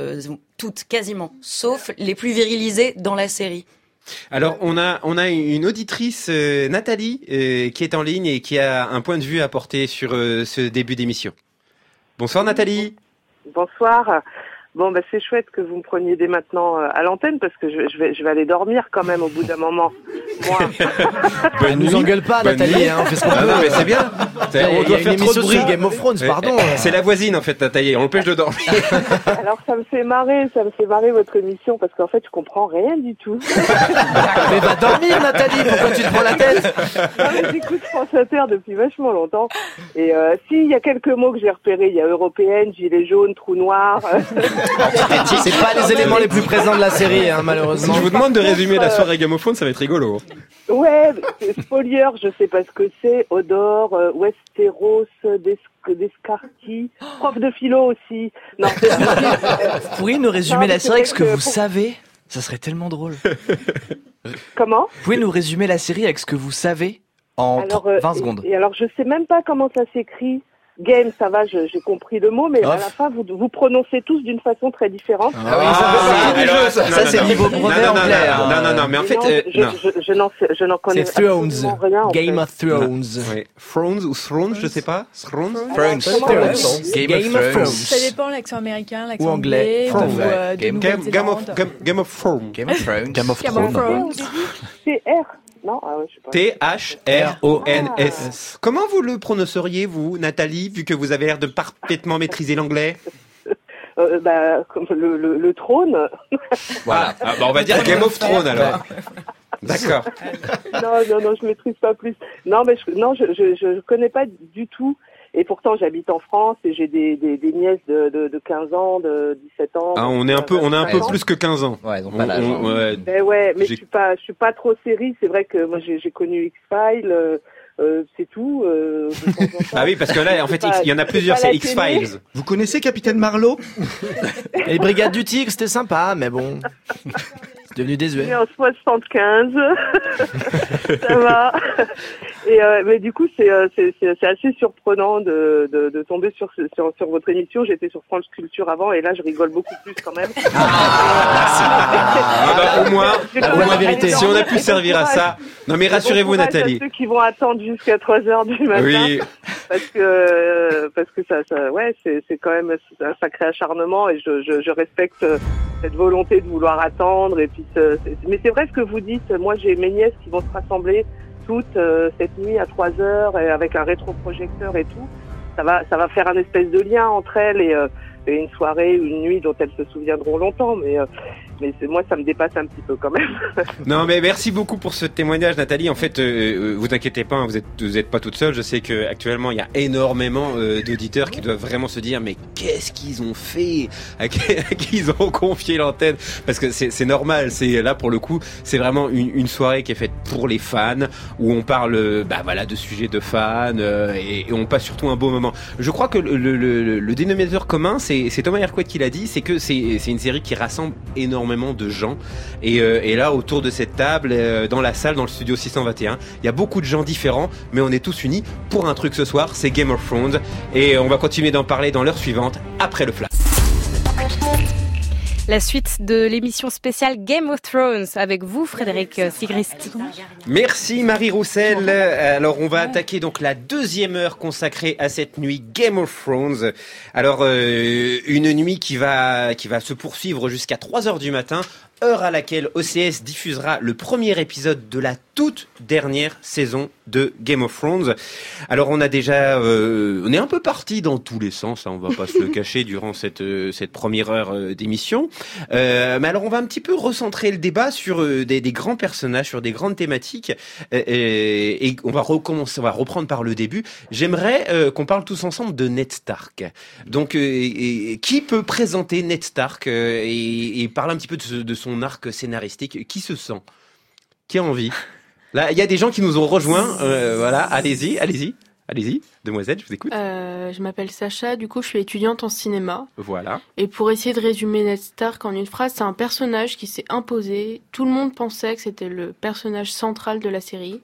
toutes quasiment, sauf les plus virilisées dans la série. Alors on a une auditrice euh, Nathalie euh, qui est en ligne et qui a un point de vue à porter sur euh, ce début d'émission. Bonsoir Nathalie. Bonsoir. Bon, bah, c'est chouette que vous me preniez dès maintenant euh, à l'antenne parce que je, je vais, je vais aller dormir quand même au bout d'un moment. Moi. Elle nous engueule pas, Bonne Nathalie, nuit. hein, on fait ce qu'on Ah peut. non, mais c'est bien. Il y a- On doit faire trop émission de bruit. Game of Thrones, Eh, pardon. eh, C'est la voisine en fait Nathalie, on l'empêche de dormir. Alors ça me fait marrer, ça me fait marrer votre émission parce qu'en fait je comprends rien du tout. Mais va dormir, Nathalie, pourquoi tu te prends la tête Non, mais J'écoute France Inter depuis vachement longtemps et euh, si il y a quelques mots que j'ai repérés, il y a européenne, gilet jaune, trou noir. C'est pas les éléments les plus présents de la série, hein, malheureusement. Si je vous demande de résumer la soirée Game of Thrones, ça va être rigolo. Ouais, c'est spolieur, je sais pas ce que c'est. Odor, euh, Westeros, euh, Des Descarty, prof de philo aussi. Non, Vous pourriez nous résumer Non, la série avec ce que vous pour- savez Ça serait tellement drôle. comment? Vous pouvez nous résumer la série avec ce que vous savez en alors, euh, 20 et- secondes. Et, alors, je sais même pas comment ça s'écrit. Game, ça va, j'ai compris le mot, mais à la fin, vous, vous prononcez tous d'une façon très différente. Ah oui, c'est jeu, ça. non, Ça, non, c'est non. niveau Non, brevet non, anglais. non, hein. Non, non, non, mais en fait, Non, euh, je, non. je, je n'en sais- je n'en connais C'est Thrones. rien. en Game fait. of Thrones. Ouais. Thrones ou Thrones, je sais pas. Thrones? Thrones. Dit Game, of Thrones. Ça dépend l'accent américain, l'accent Ou anglais. Thrones. euh, Game, Game, Game of Nouvelle-Zélande. Game, of Thrones. Game of Thrones. Game of Non, ah ouais, je sais pas. T-H-R-O-N-S. Comment vous le prononceriez, vous, Nathalie, vu que vous avez l'air de parfaitement maîtriser l'anglais Euh, bah, comme le, le, le trône. Voilà. Ah, bah, on va dire Game of Thrones alors. D'accord. non, non, non, je maîtrise pas plus. Non, mais je, non, je, je, je connais pas du tout. Et pourtant, j'habite en France et j'ai des, des, des nièces de, de, de 15 ans, de 17 ans. Ah, on est un peu, on a un peu Ouais. plus que 15 ans. Ouais, donc On- pas l'âge, on- hein. ouais. Ben ouais, mais je suis pas, je suis pas trop série. C'est vrai que moi j'ai connu X-Files, euh, euh, c'est tout. euh. Ah oui, parce que là, en fait, pas- il y en a plusieurs, c'est X-Files. Vous connaissez Capitaine Marlowe? Et les Brigades du Tigre, c'était sympa, mais bon. C'est devenu Je suis désuet. en 75. ça va. Et euh, mais du coup, c'est euh, c'est c'est- assez surprenant de, de, de tomber sur, sur sur votre émission. J'étais sur France Culture avant et là, je rigole beaucoup plus quand même. Ah bah, au moins, au moins, allez, si on a pu servir à ça. Non mais rassurez-vous, courage à Nathalie. ceux qui vont attendre jusqu'à 3 heures du matin. Oui. Parce que euh, parce que ça, ça ouais, c'est c'est quand même un sacré acharnement et je, je, je respecte euh, cette volonté de vouloir attendre et puis mais c'est vrai ce que vous dites. Moi, j'ai mes nièces qui vont se rassembler toutes euh, cette nuit à 3 heures et avec un rétroprojecteur et tout. Ça va ça va faire un espèce de lien entre elles et, euh, et une soirée, une nuit dont elles se souviendront longtemps. Mais euh, mais c'est- moi, ça me dépasse un petit peu quand même. Non, mais merci beaucoup pour ce témoignage, Nathalie. En fait, euh, euh, vous inquiétez pas, hein, vous êtes vous êtes pas toute seule. Je sais que actuellement, il y a énormément euh, d'auditeurs qui doivent vraiment se dire, mais qu'est-ce qu'ils ont fait? À qui, ils ont confié l'antenne? Parce que c'est c'est normal. C'est là pour le coup, c'est vraiment une, une soirée qui est faite pour les fans, où on parle, euh, bah voilà, de sujets de fans euh, et, et on passe surtout un beau moment. Je crois que le, le, le- le dénominateur commun, c'est Thomas Hercouet qui l'a dit, c'est que c'est une série qui rassemble énormément de gens. Et, euh, et là, autour de cette table, euh, dans la salle, dans le studio 621, il y a beaucoup de gens différents, mais on est tous unis pour un truc ce soir, c'est Game of Thrones. Et on va continuer d'en parler dans l'heure suivante, après le flash. La suite de l'émission spéciale Game of Thrones avec vous, Frédéric Sigrist. Merci Marie Roussel. Alors on va attaquer donc la deuxième heure consacrée à cette nuit Game of Thrones. Alors euh, une nuit qui va qui va se poursuivre jusqu'à 3 heures du matin, heure à laquelle OCS diffusera le premier épisode de la toute dernière saison de Game of Thrones. Alors on a déjà euh, on est un peu parti dans tous les sens, hein, on va pas se le cacher durant cette euh, cette première heure euh, d'émission. Euh, mais alors on va un petit peu recentrer le débat sur des, des grands personnages, sur des grandes thématiques, et, et on va recommencer, on va reprendre par le début. J'aimerais euh, qu'on parle tous ensemble de Ned Stark. Donc, et- qui peut présenter Ned Stark et, et parler un petit peu de son arc scénaristique? Qui se sent? Qui a envie? Là, il y a des gens qui nous ont rejoints. euh, voilà, allez-y, allez-y, allez-y, demoiselle, je vous écoute. Euh, je m'appelle Sacha, du coup je suis étudiante en cinéma. Voilà. Et pour essayer de résumer Ned Stark en une phrase, c'est un personnage qui s'est imposé. Tout le monde pensait que c'était le personnage central de la série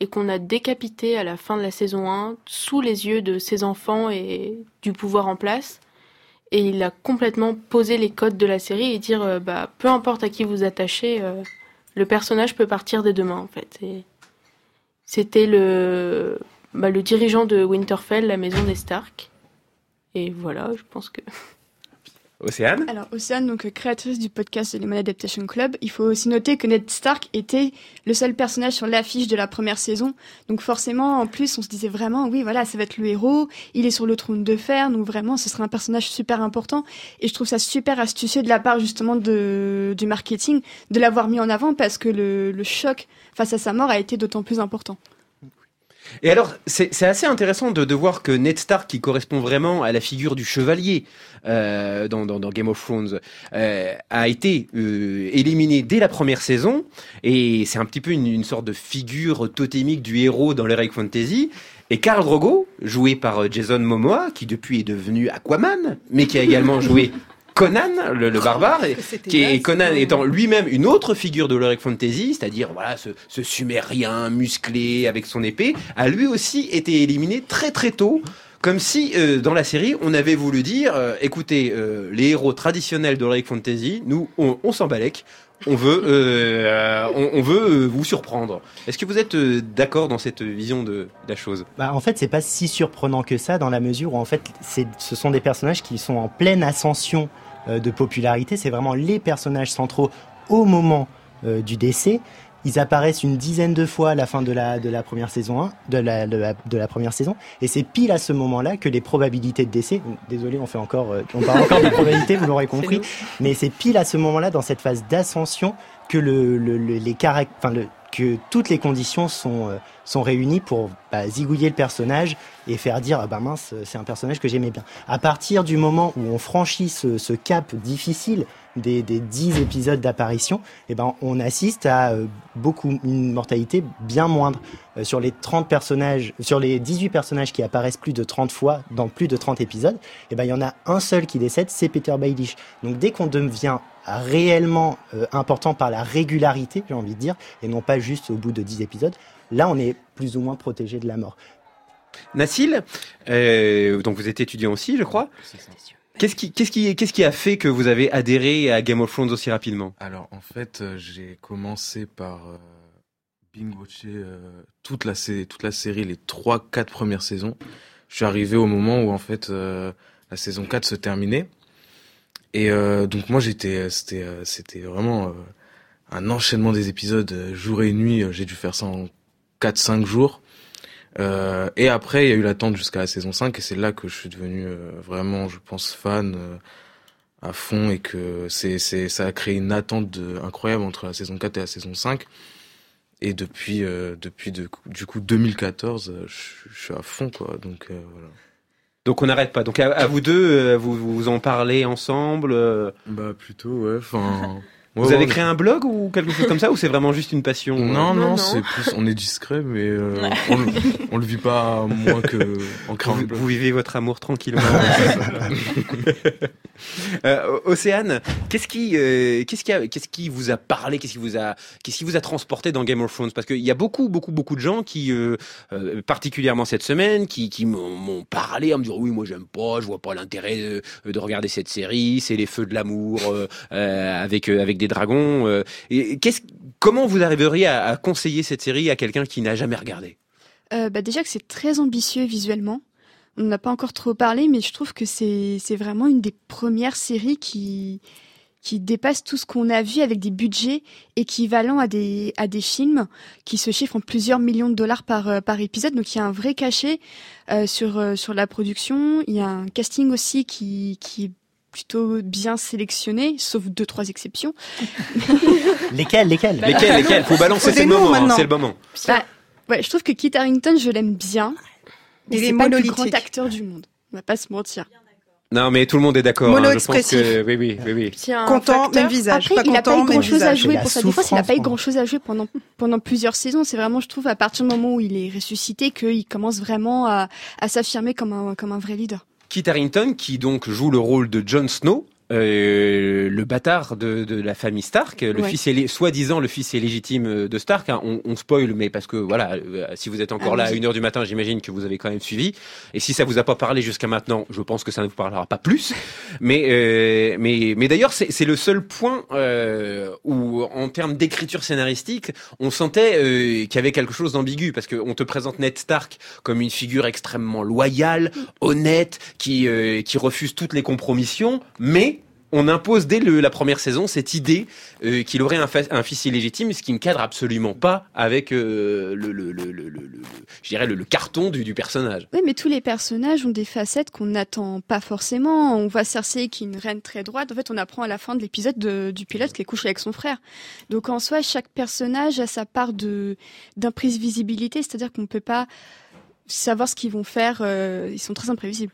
et qu'on a décapité à la fin de la saison 1 sous les yeux de ses enfants et du pouvoir en place. Et il a complètement posé les codes de la série et dire euh, bah peu importe à qui vous attachez, euh, le personnage peut partir dès demain en fait. C'était le bah, le dirigeant de Winterfell, la maison des Stark. Et voilà, je pense que Océane Alors, Océane, donc créatrice du podcast de Lemon Adaptation Club, il faut aussi noter que Ned Stark était le seul personnage sur l'affiche de la première saison. Donc forcément, en plus, on se disait vraiment, oui, voilà, ça va être le héros, il est sur le trône de fer, donc vraiment, ce serait un personnage super important. Et je trouve ça super astucieux de la part justement de, du marketing de l'avoir mis en avant parce que le choc face à sa mort a été d'autant plus important. Et alors, c'est assez intéressant de, de voir que Ned Stark, qui correspond vraiment à la figure du chevalier euh, dans, dans, dans Game of Thrones, euh, a été euh, éliminé dès la première saison. Et c'est un petit peu une, une sorte de figure totémique du héros dans l'Heroic Fantasy. Et Khal Drogo, joué par euh, Jason Momoa, qui depuis est devenu Aquaman, mais qui a également joué Conan, le, le barbare, et, qui est Conan étant lui-même une autre figure de l'Heroic Fantasy, c'est-à-dire voilà ce, ce sumérien musclé avec son épée, a lui aussi été éliminé très très tôt. Comme si euh, dans la série on avait voulu dire, euh, écoutez, euh, les héros traditionnels de l'Heroic Fantasy, nous on, on s'en balèque, on veut, euh, on, on veut euh, vous surprendre. Est-ce que vous êtes euh, d'accord dans cette vision de, de la chose? Bah, en fait, c'est pas si surprenant que ça dans la mesure où en fait, c'est, ce sont des personnages qui sont en pleine ascension euh, de popularité. C'est vraiment les personnages centraux au moment euh, du décès. Ils apparaissent une dizaine de fois à la fin de la, de la première saison 1, de la, de la, de la première saison. Et c'est pile à ce moment-là que les probabilités de décès, désolé, on fait encore, euh, on parle encore de probabilités, vous l'aurez compris, mais c'est pile à ce moment-là, dans cette phase d'ascension, que le, le- le- les caract- enfin, le, que toutes les conditions sont, euh, sont réunies pour zigouiller le personnage et faire dire ah bah mince c'est un personnage que j'aimais bien. À partir du moment où on franchit ce, cap difficile des, des 10 épisodes d'apparition, eh ben on assiste à euh, beaucoup une mortalité bien moindre Euh, sur les 30 personnages sur les 18 personnages qui apparaissent plus de 30 fois dans plus de 30 épisodes, eh ben il y en a un seul qui décède, c'est Peter Baelish. Donc dès qu'on devient réellement euh, important par la régularité, j'ai envie de dire, et non pas juste au bout de 10 épisodes, là on est plus ou moins protégé de la mort. Nassil, euh, donc vous êtes étudiant aussi, je crois. Qu'est-ce qui, qu'est-ce qui, qu'est-ce qui a fait que vous avez adhéré à Game of Thrones aussi rapidement? Alors en fait, euh, j'ai commencé par euh, binge-watcher euh, toute la toute la série, les trois quatre premières saisons. Je suis arrivé au moment où en fait euh, la saison 4 se terminait. Et euh, donc moi j'étais c'était c'était vraiment euh, un enchaînement des épisodes jour et nuit, j'ai dû faire ça en 4 5 jours. Euh, et après, il y a eu l'attente jusqu'à la saison 5 et c'est là que je suis devenu euh, vraiment, je pense, fan. euh, à fond et que c'est c'est ça a créé une attente de, incroyable entre la saison 4 et la saison 5. Et depuis euh, depuis de- du coup 2014, euh, je je suis à fond quoi. Donc euh, voilà. Donc on n'arrête pas. Donc à, à vous deux, vous vous en parlez ensemble. euh, Bah plutôt ouais. Enfin. Vous avez créé un blog ou quelque chose comme ça ou c'est vraiment juste une passion Non, euh non, c'est plus, on est discret, mais euh, on, le- on le vit pas moins que en créant Vous, le blog. vous vivez votre amour tranquillement. Euh, Océane, qu'est-ce qui, euh, qu'est-ce qui, a- qu'est-ce qui vous a parlé, qu'est-ce qui vous a, qu'est-ce qui vous a transporté dans Game of Thrones? Parce qu'il y a beaucoup, beaucoup, beaucoup de gens qui, euh, euh, particulièrement cette semaine, qui, qui m'ont m'ont parlé en me disant oui, moi j'aime pas, je vois pas l'intérêt de, de regarder cette série, c'est les feux de l'amour euh, euh, avec euh, avec des dragons. euh. comment vous arriveriez à, conseiller cette série à quelqu'un qui n'a jamais regardé? Euh, bah déjà que c'est très ambitieux visuellement. On n'a pas encore trop parlé, mais je trouve que c'est vraiment une des premières séries qui dépasse tout ce qu'on a vu avec des budgets équivalents à des des films qui se chiffrent en plusieurs millions de dollars par euh, épisode. Donc il y a un vrai cachet sur sur la production. Il y a un casting aussi qui qui est plutôt bien sélectionné, sauf deux trois exceptions. Lesquels, lesquels Lesquels, lesquels Faut balancer, c'est le moment, hein, c'est le moment. Bah, ouais, je trouve que Kit Harington, je l'aime bien. Mais Il est c'est pas le plus grand acteur du monde. On va pas se mentir. Non, mais tout le monde est d'accord. Mono hein, je pense que oui, oui, oui, un Content, facteur. même visage. Après, Pas il a pas eu grand chose à jouer pour sa défense. Il a pas eu grand chose à jouer pendant, pendant plusieurs saisons. C'est vraiment, je trouve, à partir du moment où il est ressuscité, qu'il commence vraiment à, à s'affirmer comme un, comme un vrai leader. Kit Harington, qui donc joue le rôle de Jon Snow, euh, le bâtard de, de la famille Stark, le Ouais. fils soi-disant le fils illégitime de Stark. hein. on, on spoil, mais parce que voilà, euh, si vous êtes encore Ah là à oui. une heure du matin, j'imagine que vous avez quand même suivi. Et si ça vous a pas parlé jusqu'à maintenant, je pense que ça ne vous parlera pas plus. Mais euh, mais mais d'ailleurs, c'est c'est le seul point euh, où, en termes d'écriture scénaristique, on sentait euh, qu'il y avait quelque chose d'ambigu parce qu'on te présente Ned Stark comme une figure extrêmement loyale, honnête, qui euh, qui refuse toutes les compromissions, mais on impose dès la première saison cette idée euh, qu'il aurait un, fils illégitime, ce qui ne cadre absolument pas avec euh, le, le, le, carton du, personnage. Oui, mais tous les personnages ont des facettes qu'on n'attend pas forcément. On voit Cersei qui est une reine très droite. En fait, on apprend à la fin de l'épisode de- du pilote qu'elle couche avec son frère. Donc en soi, chaque personnage a sa part d'imprévisibilité, c'est-à-dire qu'on ne peut pas savoir ce qu'ils vont faire. euh, ils sont très imprévisibles.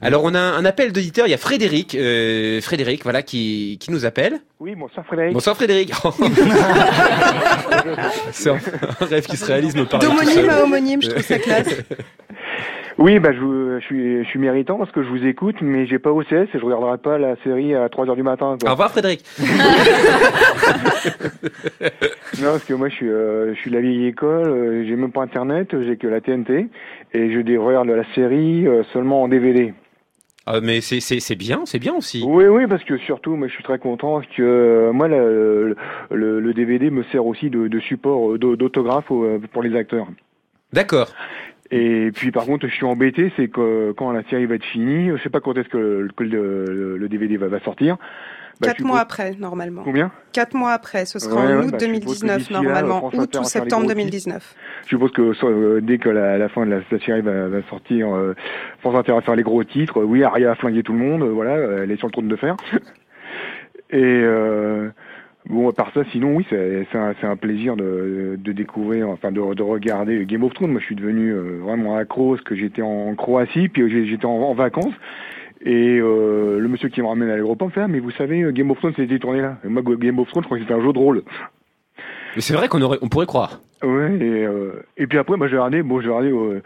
Alors on a un appel d'auditeur, il y a Frédéric, euh, Frédéric voilà qui, qui nous appelle. Oui, bonsoir Frédéric. Bonsoir Frédéric. C'est un rêve qui se réalise me parler tout D'homonyme à homonyme, je trouve ça classe. Oui, bah, je, suis, je suis méritant parce que je vous écoute, mais j'ai pas OCS et je regarderai pas la série à 3 heures du matin. Quoi. Au revoir Frédéric. Non, parce que moi je suis, euh, je suis de la vieille école, euh, j'ai même pas internet, j'ai que la TNT et je regarde la série euh, seulement en DVD. Ah, mais c'est c'est c'est bien, c'est bien aussi. Oui, oui, parce que surtout, moi je suis très content parce que euh, moi le, le, le DVD me sert aussi de, de support euh, d'au- d'autographe euh, pour les acteurs. D'accord. Et puis par contre, je suis embêté, c'est que quand la série va être finie, je sais pas quand est-ce que, le, que le- le DVD va, va sortir. Bah, Quatre mois après, normalement. Combien? Quatre mois après, ce sera Ouais, en août bah, je suppose que 2019, d'ici là, normalement. France Août ou septembre gros titres. 2019. Je suppose que euh, dès que la, la fin de la, la série va, va sortir, euh, France Inter va faire les gros titres. Oui, Aria a flingué tout le monde, euh, voilà, elle est sur le trône de fer. Et euh, bon, à part ça, sinon, oui, c'est c'est un, un plaisir de, de découvrir, enfin, de, de regarder Game of Thrones. Moi, je suis devenu euh, vraiment accro, parce que j'étais en Croatie, puis j'ai- j'étais en, en vacances. Et euh, le monsieur qui me ramène à l'aéroport me fait ah, mais vous savez euh, Game of Thrones c'était tourné là. Et moi Game of Thrones je crois que c'était un jeu de rôle. Mais c'est vrai qu'on aurait, on pourrait croire. Ouais, et, euh, et puis après, bah, j'ai regardé, bon, j'ai regardé, euh,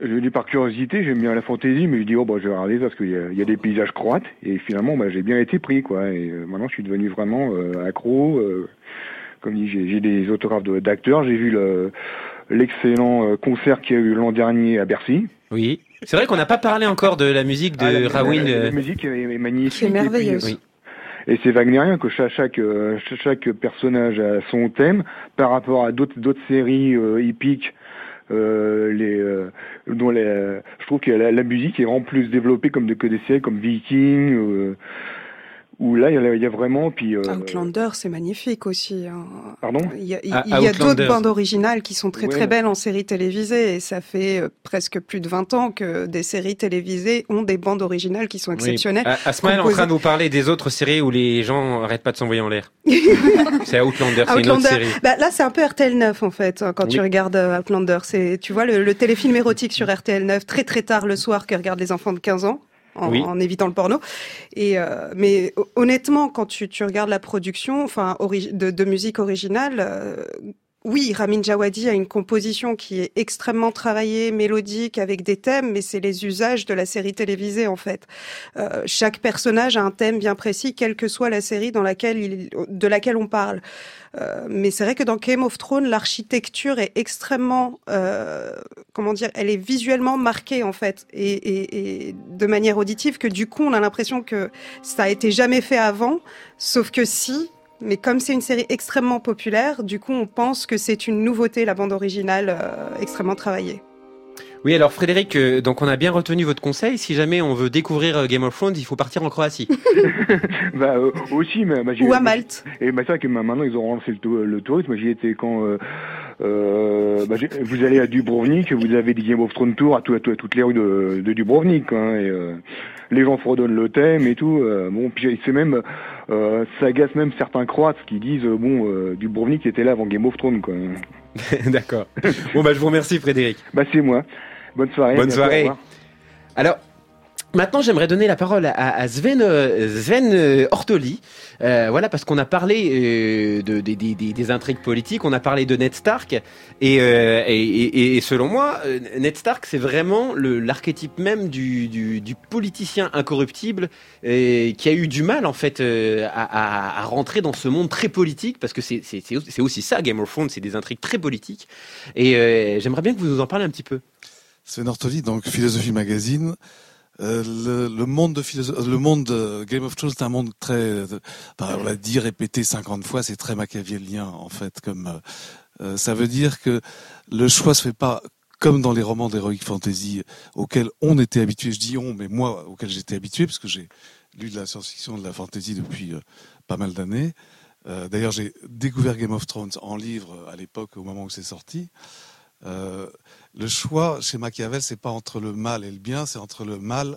je dis par curiosité, j'aime bien la fantaisie, mais je dis, oh, bah, je vais regarder parce qu'il y a, il y a des paysages croates, et finalement, bah, j'ai bien été pris, quoi, et euh, maintenant, je suis devenu vraiment euh, accro, euh, comme dit, j'ai j'ai des autographes de- d'acteurs, j'ai vu le l'excellent euh, concert qu'il y a eu l'an dernier à Bercy. Oui. C'est vrai qu'on n'a pas parlé encore de la musique de Ah, la, Raoul. la- euh, la musique est, est magnifique. C'est et puis, merveilleuse. euh, Et c'est Wagnerien que chaque, chaque, ch- chaque personnage a son thème par rapport à d'autres d'autres séries euh, hippiques. Euh, les, euh, dont les, euh, je trouve que la, musique est vraiment plus développée comme de, que des séries comme Viking euh, où là, il y a, il y a vraiment, puis. euh, Outlander, c'est magnifique aussi. hein. Pardon? Il y a, Ah, a d'autres bandes originales qui sont très Ouais. très belles en séries télévisées et ça fait euh, presque plus de 20 ans que des séries télévisées ont des bandes originales qui sont exceptionnelles. Oui. Ah, Asma est en train de vous parler des autres séries où les gens arrêtent pas de s'envoyer en l'air. c'est Outlander, c'est une autre série. Bah, là, c'est un peu RTL 9 en fait. hein, Quand tu regardes euh, Outlander, c'est tu vois le, le téléfilm érotique sur RTL 9 très très tard le soir que regardent les enfants de 15 ans. En, Oui. en évitant le porno. Et euh, mais ho- honnêtement, quand tu, tu regardes la production, enfin de, de musique originale, euh, oui, Ramin Djawadi a une composition qui est extrêmement travaillée, mélodique, avec des thèmes, mais c'est les usages de la série télévisée en fait. Euh, chaque personnage a un thème bien précis, quelle que soit la série dans laquelle il, de laquelle on parle. Euh, mais c'est vrai que dans Game of Thrones, l'architecture est extrêmement, euh, comment dire, elle est visuellement marquée en fait, et, et, et de manière auditive, que du coup on a l'impression que ça a été jamais fait avant, sauf que si. Mais comme c'est une série extrêmement populaire, du coup on pense que c'est une nouveauté, la bande originale euh, extrêmement travaillée. Oui, alors Frédéric, euh, donc on a bien retenu votre conseil. Si jamais on veut découvrir euh, Game of Thrones, il faut partir en Croatie. Bah euh, aussi, mais bah, j'ai- Ou à Malte. Et bah c'est vrai que ma- maintenant ils ont relancé le, le tourisme. J'y étais quand euh, euh, bah, vous allez à Dubrovnik, vous avez des Game of Thrones Tour à, tout- à, tout- à toutes les rues de, de Dubrovnik. Hein, et, euh, les gens fredonnent le thème et tout. euh, bon, puis c'est même euh, ça agace même certains Croates qui disent euh, bon euh, Dubrovnik était là avant Game of Thrones quoi. D'accord. Bon bah je vous remercie Frédéric. Bah c'est moi. Bonne soirée. Bonne soirée. Alors, maintenant, j'aimerais donner la parole à, Sven, euh, Sven euh, Ortoli. Euh, voilà, parce qu'on a parlé euh, de, des- des- intrigues politiques, on a parlé de Ned Stark. Et, et, et- selon moi, Ned Stark, c'est vraiment l'archétype même du, du, politicien incorruptible qui a eu du mal, en fait, à, à- rentrer dans ce monde très politique, parce que c'est aussi- ça, Game of Thrones, c'est des intrigues très politiques. Et j'aimerais bien que vous nous en parliez un petit peu. Sven Ortoli, donc Philosophie Magazine. Euh, le, monde de de Game of Thrones, c'est un monde très, euh, bah, on l'a dit, répété 50 fois, c'est très machiavélien en fait. Comme euh, euh, ça veut dire que le choix se fait pas comme dans les romans d'heroic fantasy auxquels on était habitué. Je dis on, mais moi auquel j'étais habitué parce que j'ai lu de la science-fiction, de la fantasy depuis euh, pas mal d'années. Euh, D'ailleurs, j'ai découvert Game of Thrones en livre à l'époque, au moment où c'est sorti. Le choix chez Machiavel, c'est pas entre le mal et le bien, c'est entre le mal,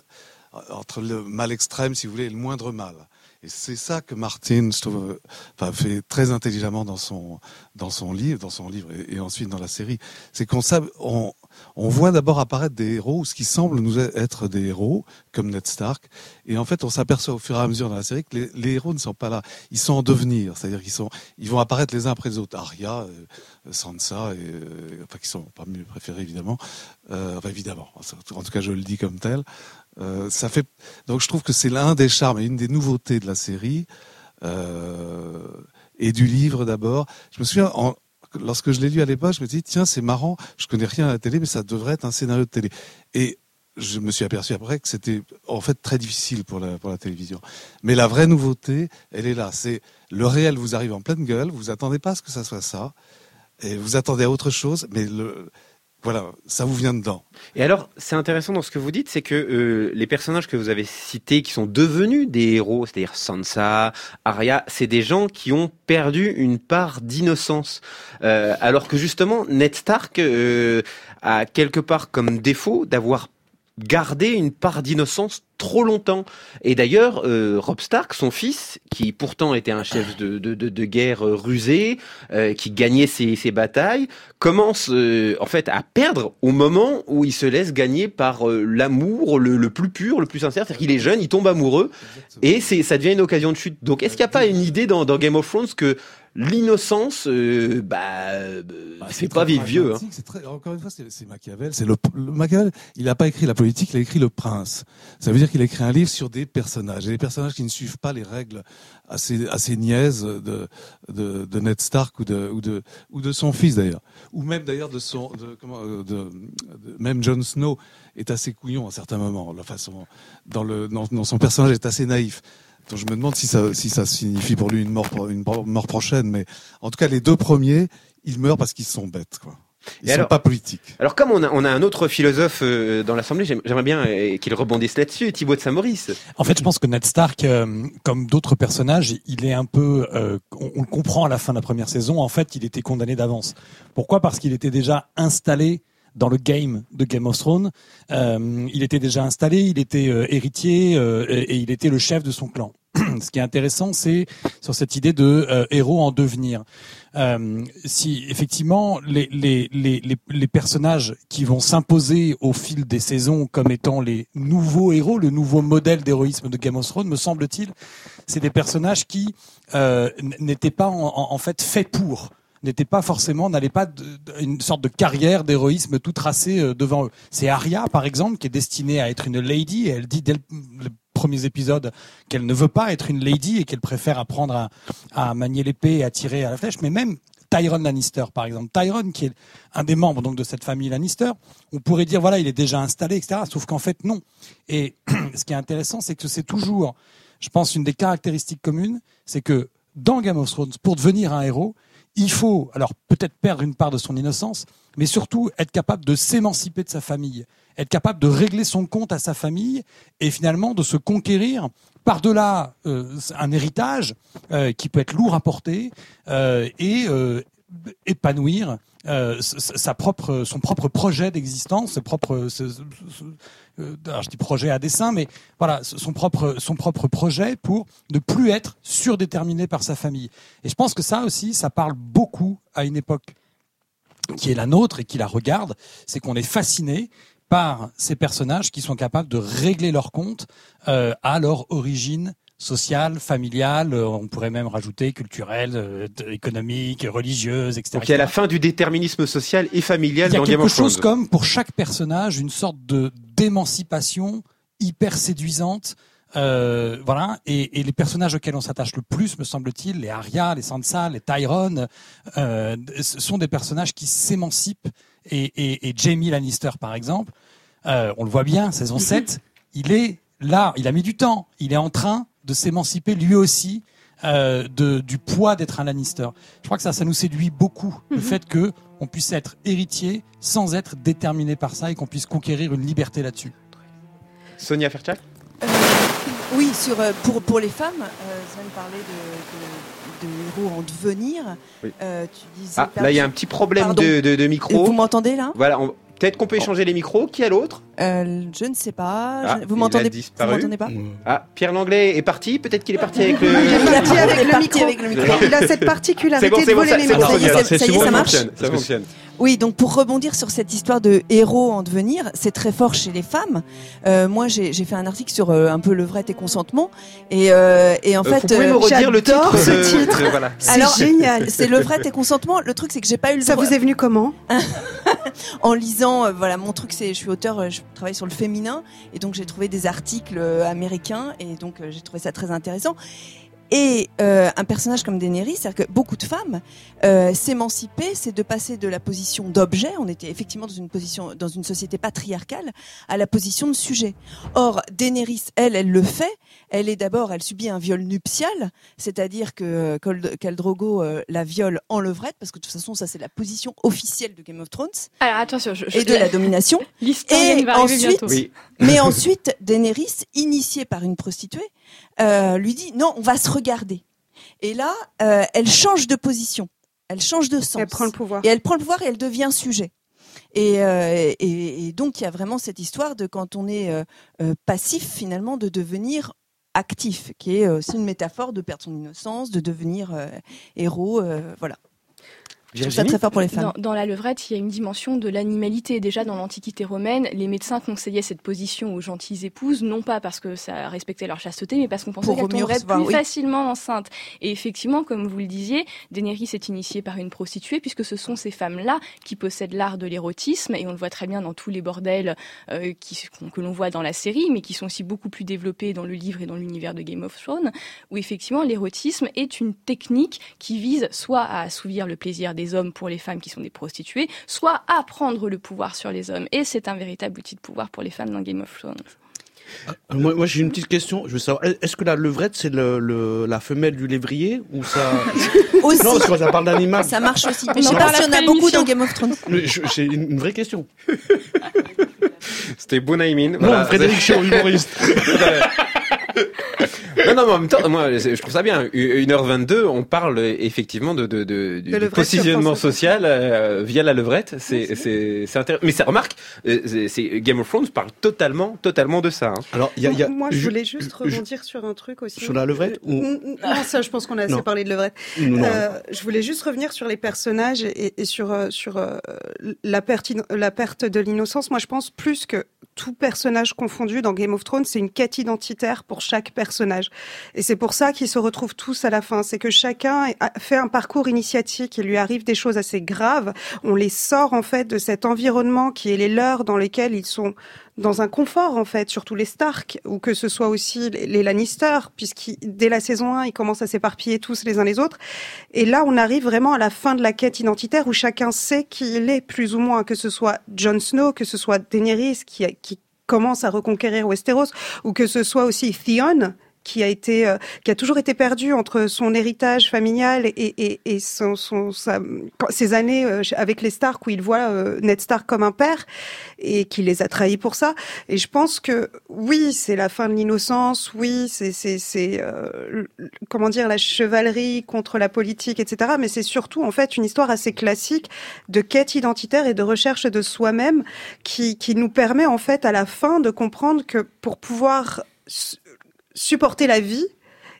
entre le mal extrême, si vous voulez, et le moindre mal. Et c'est ça que Martin, je trouve, euh, fait très intelligemment dans son dans son livre, dans son livre et, ensuite dans la série. C'est qu'on on, on voit d'abord apparaître des héros, ce qui semble nous être des héros, comme Ned Stark, et en fait, on s'aperçoit au fur et à mesure dans la série que les, héros ne sont pas là, ils sont en devenir, c'est-à-dire qu'ils sont, ils vont apparaître les uns après les autres. Arya, euh, Sansa, et, euh, enfin qui sont pas mes préférés évidemment, euh, enfin évidemment, en tout cas je le dis comme tel. Euh, ça fait donc je trouve que c'est l'un des charmes et une des nouveautés de la série et du livre d'abord. Je me souviens en, lorsque je l'ai lu à l'époque, je me dis tiens c'est marrant, je connais rien à la télé mais ça devrait être un scénario de télé. Et je me suis aperçu après que c'était en fait très difficile pour la, pour la télévision. Mais la vraie nouveauté, elle est là. C'est le réel vous arrive en pleine gueule, vous attendez pas à ce que ça soit ça, et vous attendez à autre chose, mais le, voilà, ça vous vient dedans. Et alors, c'est intéressant dans ce que vous dites, c'est que euh, les personnages que vous avez cités, qui sont devenus des héros, c'est-à-dire Sansa, Arya, c'est des gens qui ont perdu une part d'innocence, Euh, alors que justement Ned Stark euh, a quelque part comme défaut d'avoir gardé une part d'innocence trop longtemps. Et d'ailleurs, euh, Rob Stark, son fils, qui pourtant était un chef de, de, de, de guerre rusé, euh, qui gagnait ses, ses batailles, commence euh, en fait à perdre au moment où il se laisse gagner par euh, l'amour le, le plus pur, le plus sincère. C'est-à-dire qu'il est jeune, il tombe amoureux, et c'est ça devient une occasion de chute. Donc, est-ce qu'il n'y a pas une idée dans, dans Game of Thrones que l'innocence, euh, bah, euh, c'est pas vivre vieux. Hein. très- encore une fois, c'est Machiavel. C'est le, le Machiavel. Il n'a pas écrit la politique, il a écrit le prince. Ça veut dire qu'il a écrit un livre sur des personnages, et des personnages qui ne suivent pas les règles assez assez niaises de de, de Ned Stark ou de ou de ou de son fils d'ailleurs, ou même d'ailleurs de son de, comment euh, de, de- même Jon Snow est assez couillon à certains moments. La façon dans le dans, dans son personnage est assez naïf. Donc je me demande si ça, si ça signifie pour lui une mort, une mort prochaine, mais en tout cas les deux premiers, ils meurent parce qu'ils sont bêtes. Quoi. Ils Et sont alors- pas politiques. Alors comme on a, on a un autre philosophe euh, dans l'Assemblée, j'aime- j'aimerais bien euh, qu'il rebondisse là-dessus, Thibaut de Saint-Maurice. En fait, je pense que Ned Stark, euh, comme d'autres personnages, il est un peu, euh, on, on le comprend à la fin de la première saison. En fait, il était condamné d'avance. Pourquoi? Parce qu'il était déjà installé dans le game de Game of Thrones. Euh, il était déjà installé, il était euh, héritier euh, et, il était le chef de son clan. Ce qui est intéressant, c'est sur cette idée de héros en devenir. Si effectivement les, les, les, les, personnages qui vont s'imposer au fil des saisons comme étant les nouveaux héros, le nouveau modèle d'héroïsme de Game of Thrones, me semble-t-il, c'est des personnages qui n'étaient pas en fait faits pour n'étaient pas forcément, n'allaient pas une sorte de carrière d'héroïsme tout tracée euh, devant eux. C'est Arya, par exemple, qui est destinée à être une lady, et elle dit dès le, le premiers épisodes qu'elle ne veut pas être une lady et qu'elle préfère apprendre à, à manier l'épée et à tirer à la flèche, mais même Tyron Lannister, par exemple. Tyron, qui est un des membres donc de cette famille Lannister, on pourrait dire voilà, il est déjà installé, etc. Sauf qu'en fait non. Et ce qui est intéressant, c'est que c'est toujours, je pense, une des caractéristiques communes, c'est que dans Game of Thrones, pour devenir un héros, il faut alors peut-être perdre une part de son innocence, mais surtout être capable de s'émanciper de sa famille, être capable de régler son compte à sa famille et finalement de se conquérir par-delà euh, un héritage euh, qui peut être lourd à porter euh, et épanouir son propre projet d'existence, ses propres, alors je dis projet à dessein, mais voilà, son propre, son propre projet pour ne plus être surdéterminé par sa famille. Et je pense que ça aussi, ça parle beaucoup à une époque qui est la nôtre et qui la regarde, c'est qu'on est fasciné par ces personnages qui sont capables de régler leur compte euh, à leur origine sociale, familiale, euh, on pourrait même rajouter culturelle, euh, économique, religieuse, etc. Donc il y a la fin du déterminisme social et familial Il y a dans quelque chose comme pour chaque personnage une sorte de d'émancipation hyper séduisante. Euh, voilà, et, et les personnages auxquels on s'attache le plus, me semble-t-il, les Arya, les Sansa, les Tyron, euh, ce sont des personnages qui s'émancipent. Et, et, et Jamie Lannister, par exemple, euh, on le voit bien, saison 7, il est là, il a mis du temps, il est en train de s'émanciper lui aussi euh, de, du poids d'être un Lannister. Je crois que ça, ça nous séduit beaucoup, le Mhm. fait que on puisse être héritier sans être déterminé par ça et qu'on puisse conquérir une liberté là-dessus. Sonia Fairchild Oui, sur, euh, pour, pour les femmes, euh, Sven parlait de, de, de héros en devenir. Oui. Euh, tu disais, Ah, là il y a un petit problème de, de, de micro. Vous m'entendez là? Voilà, on- peut-être qu'on peut échanger les micros. Qui a l'autre Euh, Je ne sais pas. Ah, Je- vous m'entendez pas Ah, Pierre Langlais est parti. Peut-être qu'il est parti avec le. Il est parti avec Il est le parti micro. avec le micro. Il a cette particularité bon, de bon, voler ça- les micros. Ça y est, Sonia, ça- ça y est, bon, ça marche fonctionne, Ça fonctionne. Oui, donc pour rebondir sur cette histoire de héros en devenir, c'est très fort chez les femmes. Euh, moi, j'ai j'ai fait un article sur euh, un peu le vrai et consentement, et, euh, et en Euh, fait, vous pouvez me redire le titre ce titre. voilà. Alors, génial. C'est le vrai et consentement. Le truc, c'est que j'ai pas eu le Ça droit- vous est venu comment en lisant, euh, voilà, mon truc, c'est, je suis auteur, euh, je travaille sur le féminin, et donc j'ai trouvé des articles euh, américains, et donc euh, j'ai trouvé ça très intéressant. Et euh, un personnage comme Daenerys, c'est-à-dire que beaucoup de femmes euh, s'émanciper, c'est de passer de la position d'objet, on était effectivement dans une position, dans une société patriarcale, à la position de sujet. Or, Daenerys, elle, elle le fait. Elle est d'abord, elle subit un viol nuptial, c'est-à-dire que euh, Khal Drogo euh, la viole en levrette, parce que de toute façon, ça c'est la position officielle de Game of Thrones Alors attention, je, je- et de la domination. L'historienne Et va arriver ensuite, bientôt. Oui. mais ensuite, Daenerys, initiée par une prostituée, euh, lui dit non, on va se regarder. Et là, euh, elle change de position, elle change de sens. Elle prend le pouvoir. Et elle prend le pouvoir et elle devient sujet. Et, euh, et, et donc, il y a vraiment cette histoire de quand on est passif, finalement, de devenir actif, qui est aussi une métaphore de perdre son innocence, de devenir héros. voilà. Je trouve ça très fort pour les femmes. Dans, dans la levrette, il y a une dimension de l'animalité. Déjà, dans l'Antiquité romaine, les médecins conseillaient cette position aux gentilles épouses, non pas parce que ça respectait leur chasteté, mais parce qu'on pensait qu'elles tomberaient plus oui. facilement enceintes. Et effectivement, comme vous le disiez, Daenerys est initiée par une prostituée, puisque ce sont ces femmes-là qui possèdent l'art de l'érotisme, et on le voit très bien dans tous les bordels euh, qui, que l'on voit dans la série, mais qui sont aussi beaucoup plus développés dans le livre et dans l'univers de Game of Thrones, où effectivement l'érotisme est une technique qui vise soit à assouvir le plaisir des hommes pour les femmes qui sont des prostituées, soit à prendre le pouvoir sur les hommes. Et c'est un véritable outil de pouvoir pour les femmes dans Game of Thrones. Euh, Moi, moi, j'ai une petite question. Je veux savoir, est-ce que la levrette c'est le, le- la femelle du lévrier ou ça Aussi. Non, parce que ça parle d'animal. Ça marche aussi. Mais je sais pas si on a beaucoup dans Game of Thrones. Une, une vraie question. C'était Bonaimin. Non, Frédéric Chaud, humoriste. non, non, mais en même temps, moi, je trouve ça bien. 1h22, on parle euh, effectivement de, de, de, du positionnement social euh, via la levrette. C'est, c'est, c'est intéressant. Mais ça remarque, euh, c'est, Game of Thrones parle totalement, totalement de ça. hein. Alors, Moi, je voulais juste rebondir sur un truc aussi. Sur la levrette ou- n- Non, ça, je pense qu'on a assez Non. parlé de levrette. Euh, je voulais juste revenir sur les personnages et, et sur, euh, sur euh, la, perte, la perte de l'innocence. Moi, je pense plus que tout personnage confondu dans Game of Thrones, c'est une quête identitaire pour chaque personnage. Et c'est pour ça qu'ils se retrouvent tous à la fin. C'est que chacun fait un parcours initiatique. Il lui arrive des choses assez graves. On les sort, en fait, de cet environnement qui est les leurs dans lesquels ils sont dans un confort en fait, surtout les Stark, ou que ce soit aussi les Lannister, puisqu'ils dès la saison 1, ils commencent à s'éparpiller tous les uns les autres. Et là, on arrive vraiment à la fin de la quête identitaire où chacun sait qui il est, plus ou moins, que ce soit Jon Snow, que ce soit Daenerys qui, qui commence à reconquérir Westeros, ou que ce soit aussi Theon, qui a été, euh, qui a toujours été perdu entre son héritage familial et, et, et son, son, sa- ses années euh, avec les Stark où il voit euh, Ned Stark comme un père et qui les a trahis pour ça. Et je pense que oui, c'est la fin de l'innocence, oui, c'est c'est c'est euh, comment dire la chevalerie contre la politique, etc. Mais c'est surtout en fait une histoire assez classique de quête identitaire et de recherche de soi-même qui qui nous permet en fait à la fin de comprendre que pour pouvoir supporter la vie,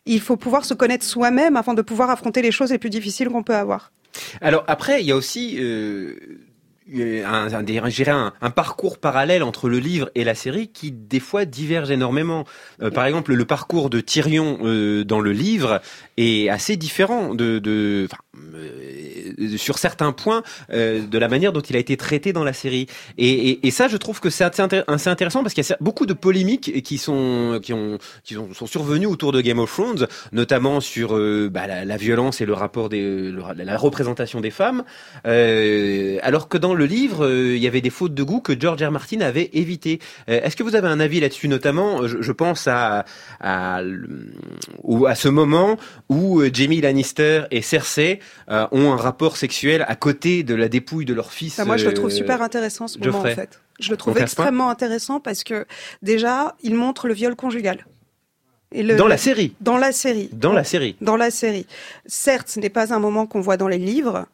il faut pouvoir se connaître soi-même afin de pouvoir affronter les choses les plus difficiles qu'on peut avoir. Alors après, il y a aussi euh, un, parcours parallèle entre le livre et la série qui des fois diverge énormément. Euh, par exemple, le parcours de Tyrion euh, dans le livre est assez différent de, euh, sur certains points euh, de la manière dont il a été traité dans la série. Et, et, et ça, je trouve que c'est assez, intér- assez intéressant parce qu'il y a beaucoup de polémiques qui sont qui ont qui ont- sont survenues autour de Game of Thrones, notamment sur euh, bah, la, violence et le rapport des la représentation des femmes. Euh, alors que dans le livre, euh, il y avait des fautes de goût que George R. Martin avait évitées. Euh, Est-ce que vous avez un avis là-dessus, notamment? Je, je pense à à, ou à ce moment où euh, Jamie Lannister et Cersei euh, ont un rapport sexuel à côté de la dépouille de leur fils. Moi, je le trouve euh, super intéressant ce moment en fait. Je le trouve extrêmement intéressant parce que déjà, il montre le viol conjugal. Et le- Dans la série. Dans la série. Dans la série. Dans la série. Certes, ce n'est pas un moment qu'on voit dans les livres,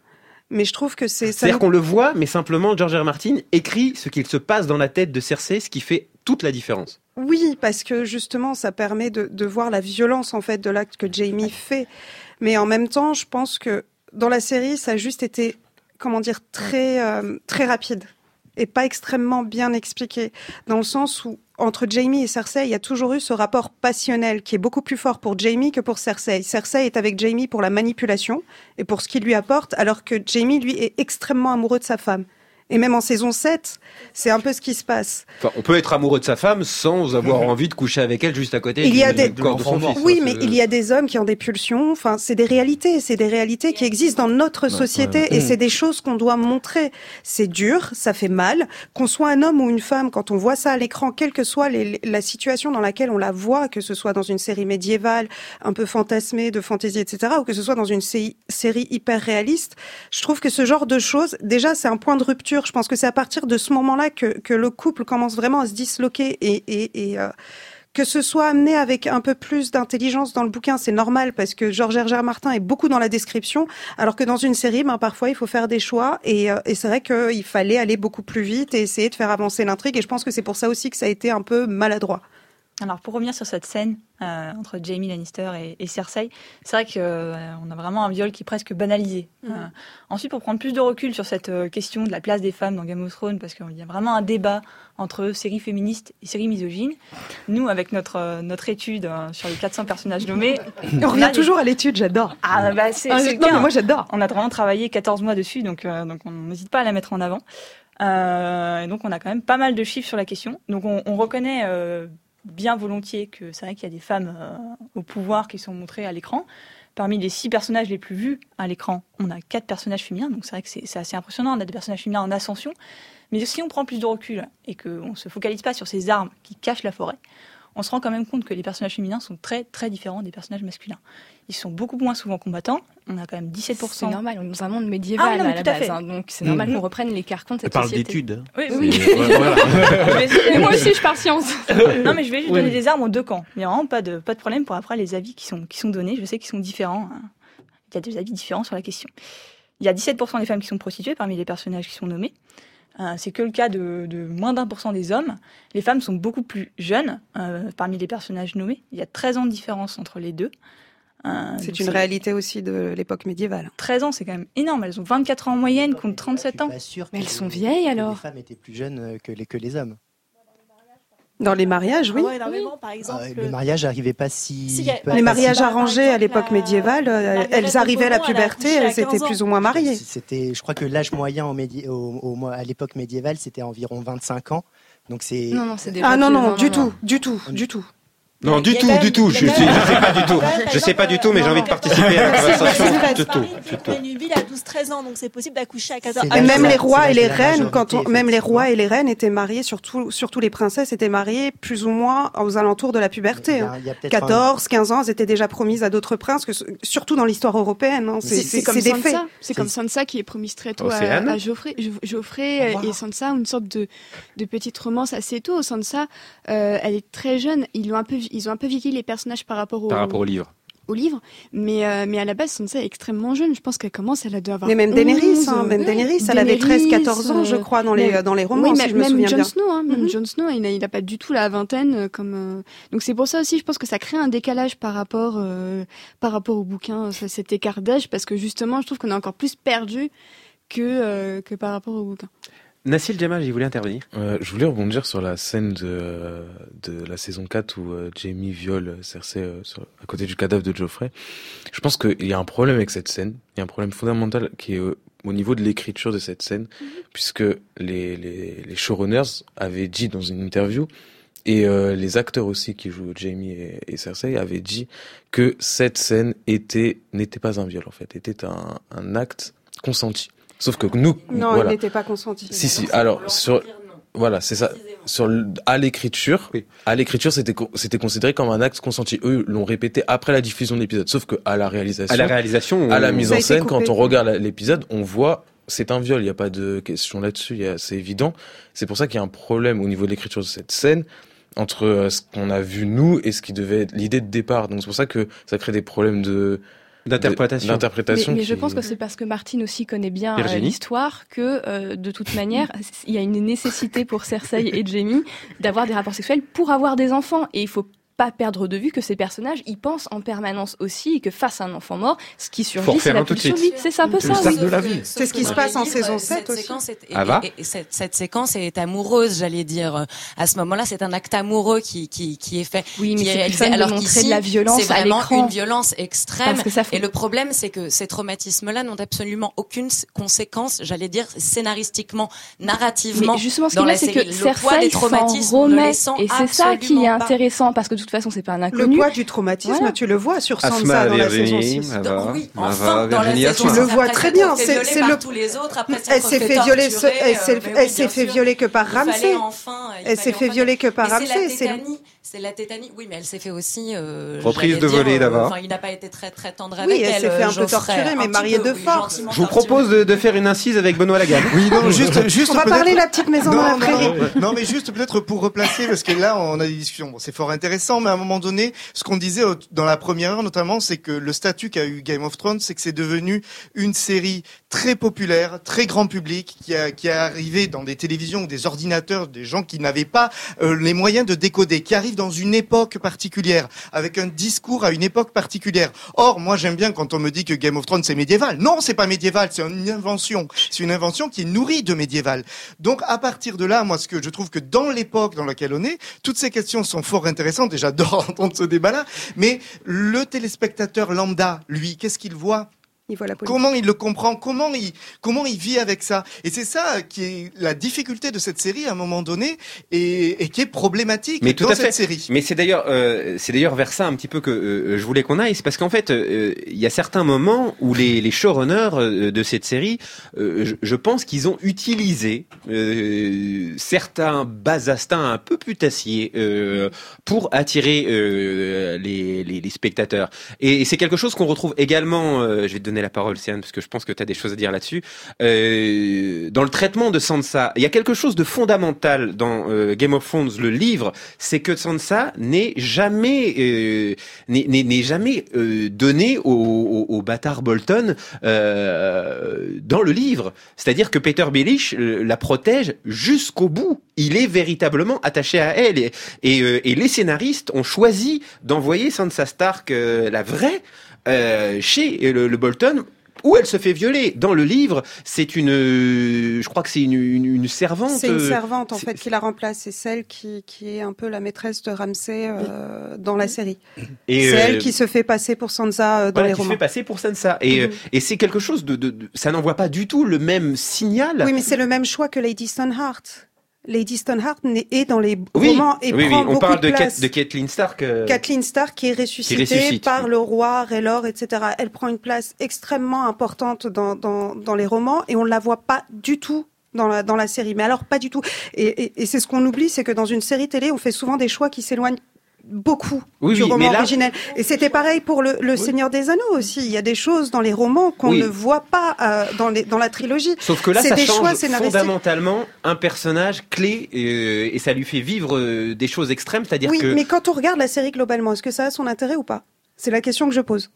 mais je trouve que c'est. C'est-à-dire nous- qu'on le voit, mais simplement George R. R. Martin écrit ce qu'il se passe dans la tête de Cersei, ce qui fait toute la différence. Oui, parce que justement, ça permet de, de voir la violence en fait de l'acte que Jamie fait. Mais en même temps, je pense que dans la série, ça a juste été, comment dire, très euh, très rapide et pas extrêmement bien expliqué, dans le sens où entre Jamie et Cersei, il y a toujours eu ce rapport passionnel qui est beaucoup plus fort pour Jamie que pour Cersei. Cersei est avec Jamie pour la manipulation et pour ce qu'il lui apporte, alors que Jamie, lui, est extrêmement amoureux de sa femme. Et même en saison 7, c'est un peu ce qui se passe. Enfin, on peut être amoureux de sa femme sans avoir envie de coucher avec elle juste à côté Il y a des corps de son fils. oui, mais il y a des hommes qui ont des pulsions. Enfin, c'est des réalités, c'est des réalités qui existent dans notre société ouais. et Mm. c'est des choses qu'on doit montrer. C'est dur, ça fait mal. Qu'on soit un homme ou une femme, quand on voit ça à l'écran, quelle que soit les- la situation dans laquelle on la voit, que ce soit dans une série médiévale, un peu fantasmée, de fantaisie, etc., ou que ce soit dans une sé- série hyper réaliste, je trouve que ce genre de choses, déjà, c'est un point de rupture. Je pense que c'est à partir de ce moment-là que, le couple commence vraiment à se disloquer et, euh, que ce soit amené avec un peu plus d'intelligence dans le bouquin, c'est normal parce que Georges. R. Martin est beaucoup dans la description, alors que dans une série, ben, parfois il faut faire des choix et, euh, et c'est vrai qu'il fallait aller beaucoup plus vite et essayer de faire avancer l'intrigue et je pense que c'est pour ça aussi que ça a été un peu maladroit. Alors pour revenir sur cette scène euh, entre Jamie Lannister et, et Cersei, c'est vrai que euh, on a vraiment un viol qui est presque banalisé. Mhm. Euh, ensuite, pour prendre plus de recul sur cette question de la place des femmes dans Game of Thrones, parce qu'il y a vraiment un débat entre séries féministes et séries misogynes. Nous, avec notre notre étude euh, sur les 400 personnages nommés, On revient toujours à l'étude, j'adore. Ah bah c'est Ah, non, mais moi, hein. j'adore. On a vraiment travaillé 14 mois dessus, donc donc on n'hésite pas à la mettre en avant. Euh, et donc on a quand même pas mal de chiffres sur la question. Donc on, on reconnaît euh, bien volontiers que c'est vrai qu'il y a des femmes euh, au pouvoir qui sont montrées à l'écran. parmi les six personnages les plus vus à l'écran, on a quatre personnages féminins, donc c'est vrai que c'est assez impressionnant. On a des personnages féminins en ascension. Mais si on prend plus de recul et qu'on ne se focalise pas sur ces armes qui cachent la forêt, on se rend quand même compte que les personnages féminins sont très très différents des personnages masculins. Ils sont beaucoup moins souvent combattants. On a quand même 17%. C'est normal, on est dans un monde médiéval Ah, non, à la base, hein, donc c'est normal Mhm. qu'on reprenne les carcans de cette Elle parle d'études. Oui, oui. ouais, voilà. Mais moi aussi, je pars science. non, mais je vais juste donner des armes aux deux camps. Il n'y a vraiment pas de, pas de problème pour après les avis qui sont, qui sont donnés. Je sais qu'ils sont différents. hein. Il y a des avis différents sur la question. Il y a 17% des femmes qui sont prostituées parmi les personnages qui sont nommés. Euh, c'est que le cas de, de moins d'un pour cent des hommes. Les femmes sont beaucoup plus jeunes euh, parmi les personnages nommés. Il y a 13 ans de différence entre les deux. Euh, C'est une réalité aussi de l'époque médiévale. 13 ans, c'est quand même énorme. Elles ont 24 ans en moyenne contre 37 ans. Mais elles sont vieilles alors. Les femmes étaient plus jeunes que les, que les hommes. Dans les mariages, oui. Ah ouais, énormément, par exemple. Euh, le mariage n'arrivait pas si. Si, y a- pas- Les mariages si- arrangés à l'époque médiévale, euh, elles arrivaient à la puberté, elles étaient 15 ans. plus ou moins mariées. C'était, je crois que l'âge moyen au médi- au- au- à l'époque médiévale, c'était environ 25 ans. Donc c'est. Non, non, c'est Ah non, non, du tout, du tout, du tout. Non, du tout, du tout. Je, même- sais pas du tout. Je sais pas du tout, mais j'ai envie de participer à la conversation. Du tout, ville à 12-13 ans, donc c'est possible d'accoucher à 14 C'est Et l'âge même les rois et les reines, quand même les rois et les reines étaient mariés, surtout, surtout les princesses étaient mariées plus ou moins aux alentours de la puberté. Il y a- hein. il y a peut-être un- 14, 15 ans, elles étaient déjà promises à d'autres princes, surtout dans l'histoire européenne. hein. C'est comme c'est des faits. Sansa. C'est comme Sansa qui est promise très tôt à, Geoffrey. Geoffrey et Sansa ont une sorte de, de petite romance assez tôt. Sansa, euh, elle est très jeune. Ils ont un peu, ils ont un peu vieilli les personnages par rapport au, Par rapport au livre. au livre. Mais, euh, mais à la base, Sansa est extrêmement jeune. Je pense qu'elle commence, elle doit avoir. Mais même Daenerys, 11, hein, même ouais. Daenerys, elle avait 13, 14 ans, je crois, dans les- même- dans les romans, oui, si je me même souviens Jon bien. Snow, hein, même Mhm. Jon Snow, il a, il a pas du tout la vingtaine euh, comme. euh, Donc c'est pour ça aussi, je pense que ça crée un décalage par rapport, euh, par rapport au bouquin, ce- cet écart d'âge, parce que justement, je trouve qu'on est encore plus perdu que, euh, que par rapport au bouquin. Nassil Jamal, il voulait intervenir. Euh, je voulais rebondir sur la scène de, de la saison 4 où euh, Jamie viole Cersei euh, sur- à côté du cadavre de Geoffrey. Je pense qu'il y a un problème avec cette scène. Il y a un problème fondamental qui est euh, au niveau de l'écriture de cette scène, puisque les, les, les showrunners avaient dit dans une interview, et euh, les acteurs aussi qui jouent Jamie et, et Cersei avaient dit que cette scène était n'était pas un viol en fait, était un, un acte consenti. Sauf que nous, Non, voilà. il n'était pas consenti. Si, si. Alors, sur, voilà, c'est ça. Sur, le- à l'écriture, à l'écriture, c'était, c'était considéré comme un acte consenti. Eux l'ont répété après la diffusion de l'épisode. Sauf que à la réalisation, À la réalisation, à la mise en scène, coupé. quand on regarde l'épisode, on voit, c'est un viol. Il n'y a pas de question là-dessus. il y a- C'est évident. C'est pour ça qu'il y a un problème au niveau de l'écriture de cette scène entre euh, ce qu'on a vu nous et ce qui devait être l'idée de départ. Donc c'est pour ça que ça crée des problèmes de D'interprétation. d'interprétation Mais, mais je pense que c'est parce que Martine aussi connaît bien euh, l'histoire que, euh, de toute manière, il y a une nécessité pour Cersei et Jaime d'avoir des rapports sexuels pour avoir des enfants. Et il faut pas perdre de vue que ces personnages y pensent en permanence aussi et que face à un enfant mort, ce qui surgit, c'est la un tout de pulsion de suite. vie. C'est un peu ça. oui. de la vie. C'est ce qui se passe en saison cette 7 aussi. séquence est- et- Ah va et- et cette, cette séquence est amoureuse, j'allais dire. À ce moment-là, c'est un acte amoureux qui, qui, qui est fait. Oui, mais qui est réalisé, alors qu'ici, de la violence c'est vraiment une violence extrême. Parce que ça fait- Et le problème, c'est que ces traumatismes-là n'ont absolument aucune conséquence, j'allais dire, scénaristiquement, narrativement. Mais justement, ce qu'il y a, c'est que. Le poids Cersei des s'en traumatismes ne remet. Et c'est ça qui est absolument pas. intéressant, parce que toute façon, c'est pas un Le inconnu. poids du traumatisme, Voilà. tu le vois sur Asma, Sansa dans la saison Virginie, 6. Ava, Oui, Ava, enfin, dans la saison, Asma. Tu le vois très bien, c'est- le- tous les autres, après Elle s'est fait violer, elle euh, s'est fait violer que par Ramsay. Elle s'est fait violer que par Mais c'est la Ramsay. C'est c'est la tétanie. Oui, mais elle s'est fait aussi. euh, Reprise de volée, euh, d'abord. Enfin, il n'a pas été très très tendre Oui, avec elle elle. s'est fait un euh, peu torturer, mais mariée de oui, force. Je vous propose de, de faire une incise avec Benoît Lagarde. Oui, non, juste, juste On va parler la petite maison dans la non, prairie. non, non, mais juste peut-être pour replacer, parce que là, on a des discussions. Bon, c'est fort intéressant, mais à un moment donné, ce qu'on disait dans la première heure, notamment, c'est que le statut qu'a eu Game of Thrones, c'est que c'est devenu une série très populaire, très grand public, qui a, qui est arrivé dans des télévisions ou des ordinateurs, des gens qui n'avaient pas euh, les moyens de décoder, qui arrivent dans une époque particulière, avec un discours à une époque particulière. Or, moi, j'aime bien quand on me dit que Game of Thrones, c'est médiéval. Non, c'est pas médiéval, c'est une invention. C'est une invention qui est nourrie de médiéval. Donc, à partir de là, moi, ce que je trouve que dans l'époque dans laquelle on est, toutes ces questions sont fort intéressantes, et j'adore entendre ce débat-là, mais le téléspectateur lambda, lui, qu'est-ce qu'il voit? Il voit la politique. Comment il le comprend Comment il comment il vit avec ça Et c'est ça qui est la difficulté de cette série à un moment donné et, et qui est problématique Mais tout dans à cette fait. série. Mais c'est d'ailleurs, euh, c'est d'ailleurs vers ça un petit peu que euh, je voulais qu'on aille. C'est parce qu'en fait, euh, il y a certains moments où les, les showrunners euh, de cette série, euh, je, je pense qu'ils ont utilisé euh, certains bas instincts un peu putassiers euh, pour attirer euh, les, les, les spectateurs. Et, c'est quelque chose qu'on retrouve également. euh, je vais te donner la parole, Céane, parce que je pense que tu as des choses à dire là-dessus. Euh, dans le traitement de Sansa, il y a quelque chose de fondamental dans euh, Game of Thrones, le livre, c'est que Sansa n'est jamais euh, n'est- jamais euh, donné au, au, au bâtard Bolton euh, dans le livre. C'est-à-dire que Peter Baelish la protège jusqu'au bout. Il est véritablement attaché à elle et, et, et les scénaristes ont choisi d'envoyer Sansa Stark, la vraie, euh, chez euh, le, le Bolton où elle se fait violer. Dans le livre, c'est une, euh, je crois que c'est une, une, une servante. C'est une servante en fait qui la remplace. C'est celle qui, qui est un peu la maîtresse de Ramsay euh, dans la série. Et, c'est euh, elle qui se fait passer pour Sansa euh, dans voilà, les qui se romans. fait passer pour Sansa. Et, Mhm. et c'est quelque chose de, de, de- ça n'envoie pas du tout le même signal. Oui, mais c'est le même choix que Lady Stoneheart. Lady Stoneheart est dans les Oui, romans et oui, oui, prend on beaucoup parle de, de Kat- place. de Catelyn Stark. euh, Kathleen Stark qui est ressuscitée Qui ressuscite, par le roi Raylor, etc. Elle prend une place extrêmement importante dans, dans, dans les romans et on ne la voit pas du tout dans la, dans la série. Mais alors pas du tout. Et, et, et c'est ce qu'on oublie, c'est que dans une série télé, on fait souvent des choix qui s'éloignent beaucoup Oui, du oui, roman là- originel. Et c'était pareil pour le, le Seigneur des Anneaux aussi. Il y a des choses dans les romans qu'on ne voit pas euh, dans, les, dans la trilogie. Sauf que là, C'est ça des change fondamentalement un personnage clé euh, et ça lui fait vivre euh, des choses extrêmes, c'est-à-dire Oui, que mais quand on regarde la série globalement, est-ce que ça a son intérêt ou pas? C'est la question que je pose.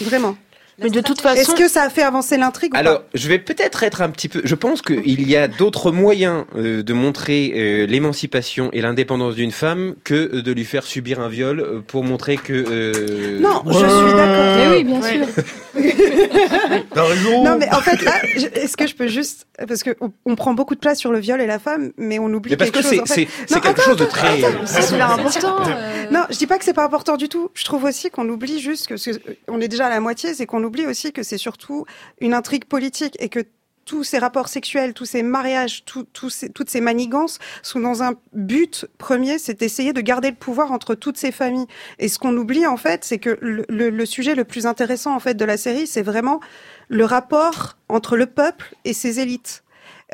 Vraiment. Mais de toute Est-ce façon, que ça a fait avancer l'intrigue ou Alors, je vais peut-être être un petit peu. Je pense qu'il y a d'autres moyens euh, de montrer euh, l'émancipation et l'indépendance d'une femme que euh, de lui faire subir un viol pour montrer que. euh, Non, je suis d'accord. Mais oui, bien Ouais. sûr. T'as raison. Non, mais en fait, là, est-ce que je peux juste. Parce qu'on on prend beaucoup de place sur le viol et la femme, mais on oublie Mais parce quelque que chose. c'est en fait. c'est- quelque attends, chose de très. attends. c'est super important. euh, Non, je dis pas que c'est pas important du tout. Je trouve aussi qu'on oublie juste que ce- on est déjà à la moitié, c'est qu'on oublie aussi que c'est surtout une intrigue politique et que tous ces rapports sexuels, tous ces mariages, toutes ces manigances sont dans un but premier, c'est d'essayer de garder le pouvoir entre toutes ces familles. Et ce qu'on oublie en fait, c'est que le, le- le sujet le plus intéressant en fait de la série, c'est vraiment le rapport entre le peuple et ses élites.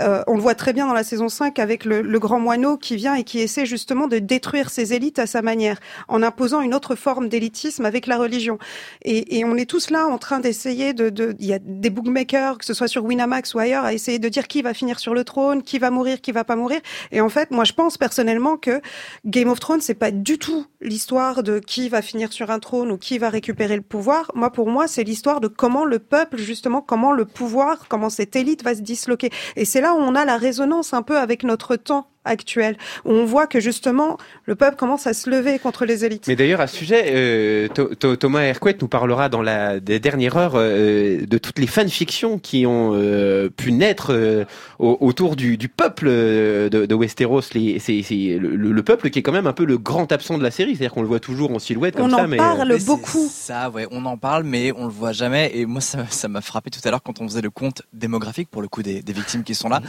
Euh, on le voit très bien dans la saison 5 avec le, le grand moineau qui vient et qui essaie justement de détruire ses élites à sa manière, en imposant une autre forme d'élitisme avec la religion. Et, et on est tous là en train d'essayer de... de- Il y a des bookmakers, que ce soit sur Winamax ou ailleurs, à essayer de dire qui va finir sur le trône, qui va mourir, qui va pas mourir. Et en fait, moi je pense personnellement que Game of Thrones, c'est pas du tout l'histoire de qui va finir sur un trône ou qui va récupérer le pouvoir. Moi, pour moi, c'est l'histoire de comment le peuple, justement, comment le pouvoir, comment cette élite va se disloquer. Et c'est là où on a la résonance un peu avec notre temps actuel, où on voit que justement le peuple commence à se lever contre les élites. Mais d'ailleurs, à ce sujet, euh, Tho- Tho- Thomas Hercouet nous parlera dans la des dernières heures euh, de toutes les fanfictions qui ont euh, pu naître euh, au- autour du, du peuple de, de Westeros. Les- C'est c'est le, le- le peuple qui est quand même un peu le grand absent de la série, c'est-à-dire qu'on le voit toujours en silhouette comme On ça. en mais, parle euh, Mais beaucoup. Ça, ouais, on en parle, mais on le voit jamais. Et moi, ça ça m'a frappé tout à l'heure quand on faisait le compte démographique pour le coup des, des victimes qui sont là,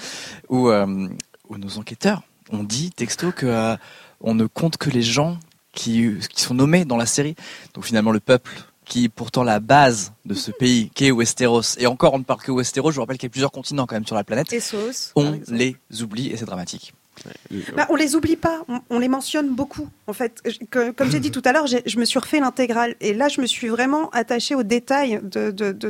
où, euh, où nos enquêteurs ont dit texto que euh, on ne compte que les gens qui, qui sont nommés dans la série. Donc finalement, le peuple qui est pourtant la base de ce pays, qui est Westeros. Et encore, on ne parle que Westeros. Je vous rappelle qu'il y a plusieurs continents quand même sur la planète. Essos, On les oublie et c'est dramatique. Bah, on les oublie pas, on, on les mentionne beaucoup. En fait, Je- que- comme j'ai dit tout à l'heure, je me suis refait l'intégrale et là, je me suis vraiment attachée aux détails de de de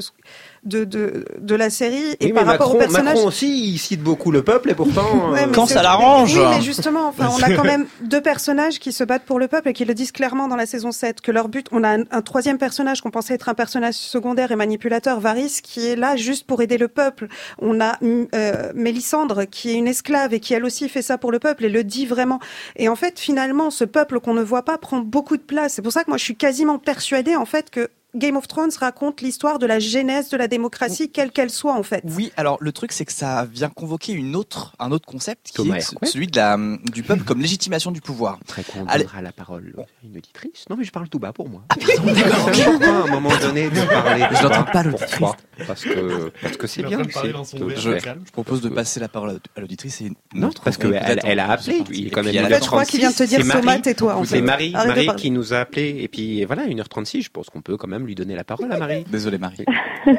de, de, de la série et oui, mais par rapport Macron, aux personnages. Macron aussi, il cite beaucoup le peuple et pourtant. Ouais, euh, mais Quand ça l'arrange. Oui, mais justement, enfin, on a quand même deux personnages qui se battent pour le peuple et qui le disent clairement dans la saison 7, que leur but, on a un, un troisième personnage qu'on pensait être un personnage secondaire et manipulateur, Varys, qui est là juste pour aider le peuple. On a euh, Mélissandre, qui est une esclave et qui elle aussi fait ça pour le peuple et le dit vraiment. Et en fait, finalement, ce peuple qu'on ne voit pas prend beaucoup de place. C'est pour ça que moi, je suis quasiment persuadée, en fait, que Game of Thrones raconte l'histoire de la genèse de la démocratie, quelle qu'elle soit en fait. Oui, alors le truc c'est que ça vient convoquer une autre, un autre concept qui Thomas est Hercouet. celui de la, du peuple comme légitimation du pouvoir. Après qu'on donnera la parole à une auditrice. Non, mais je parle tout bas pour moi. Ah, Pourquoi, à un moment donné, de parler Je n'entends pas l'auditrice. Parce que parce que c'est en bien. c'est- je- je, propose de passer la parole à- l'auditrice et Non, parce qu'elle elle a appelé. Il est quand même la 1h36. Je crois qu'il vient de te dire C'est Marie. Soma, tais-toi, en C'est fait. Marie, Marie qui nous a appelé. Et puis voilà, 1h36. Je pense qu'on peut quand même lui donner la parole à Marie. Désolé, Marie.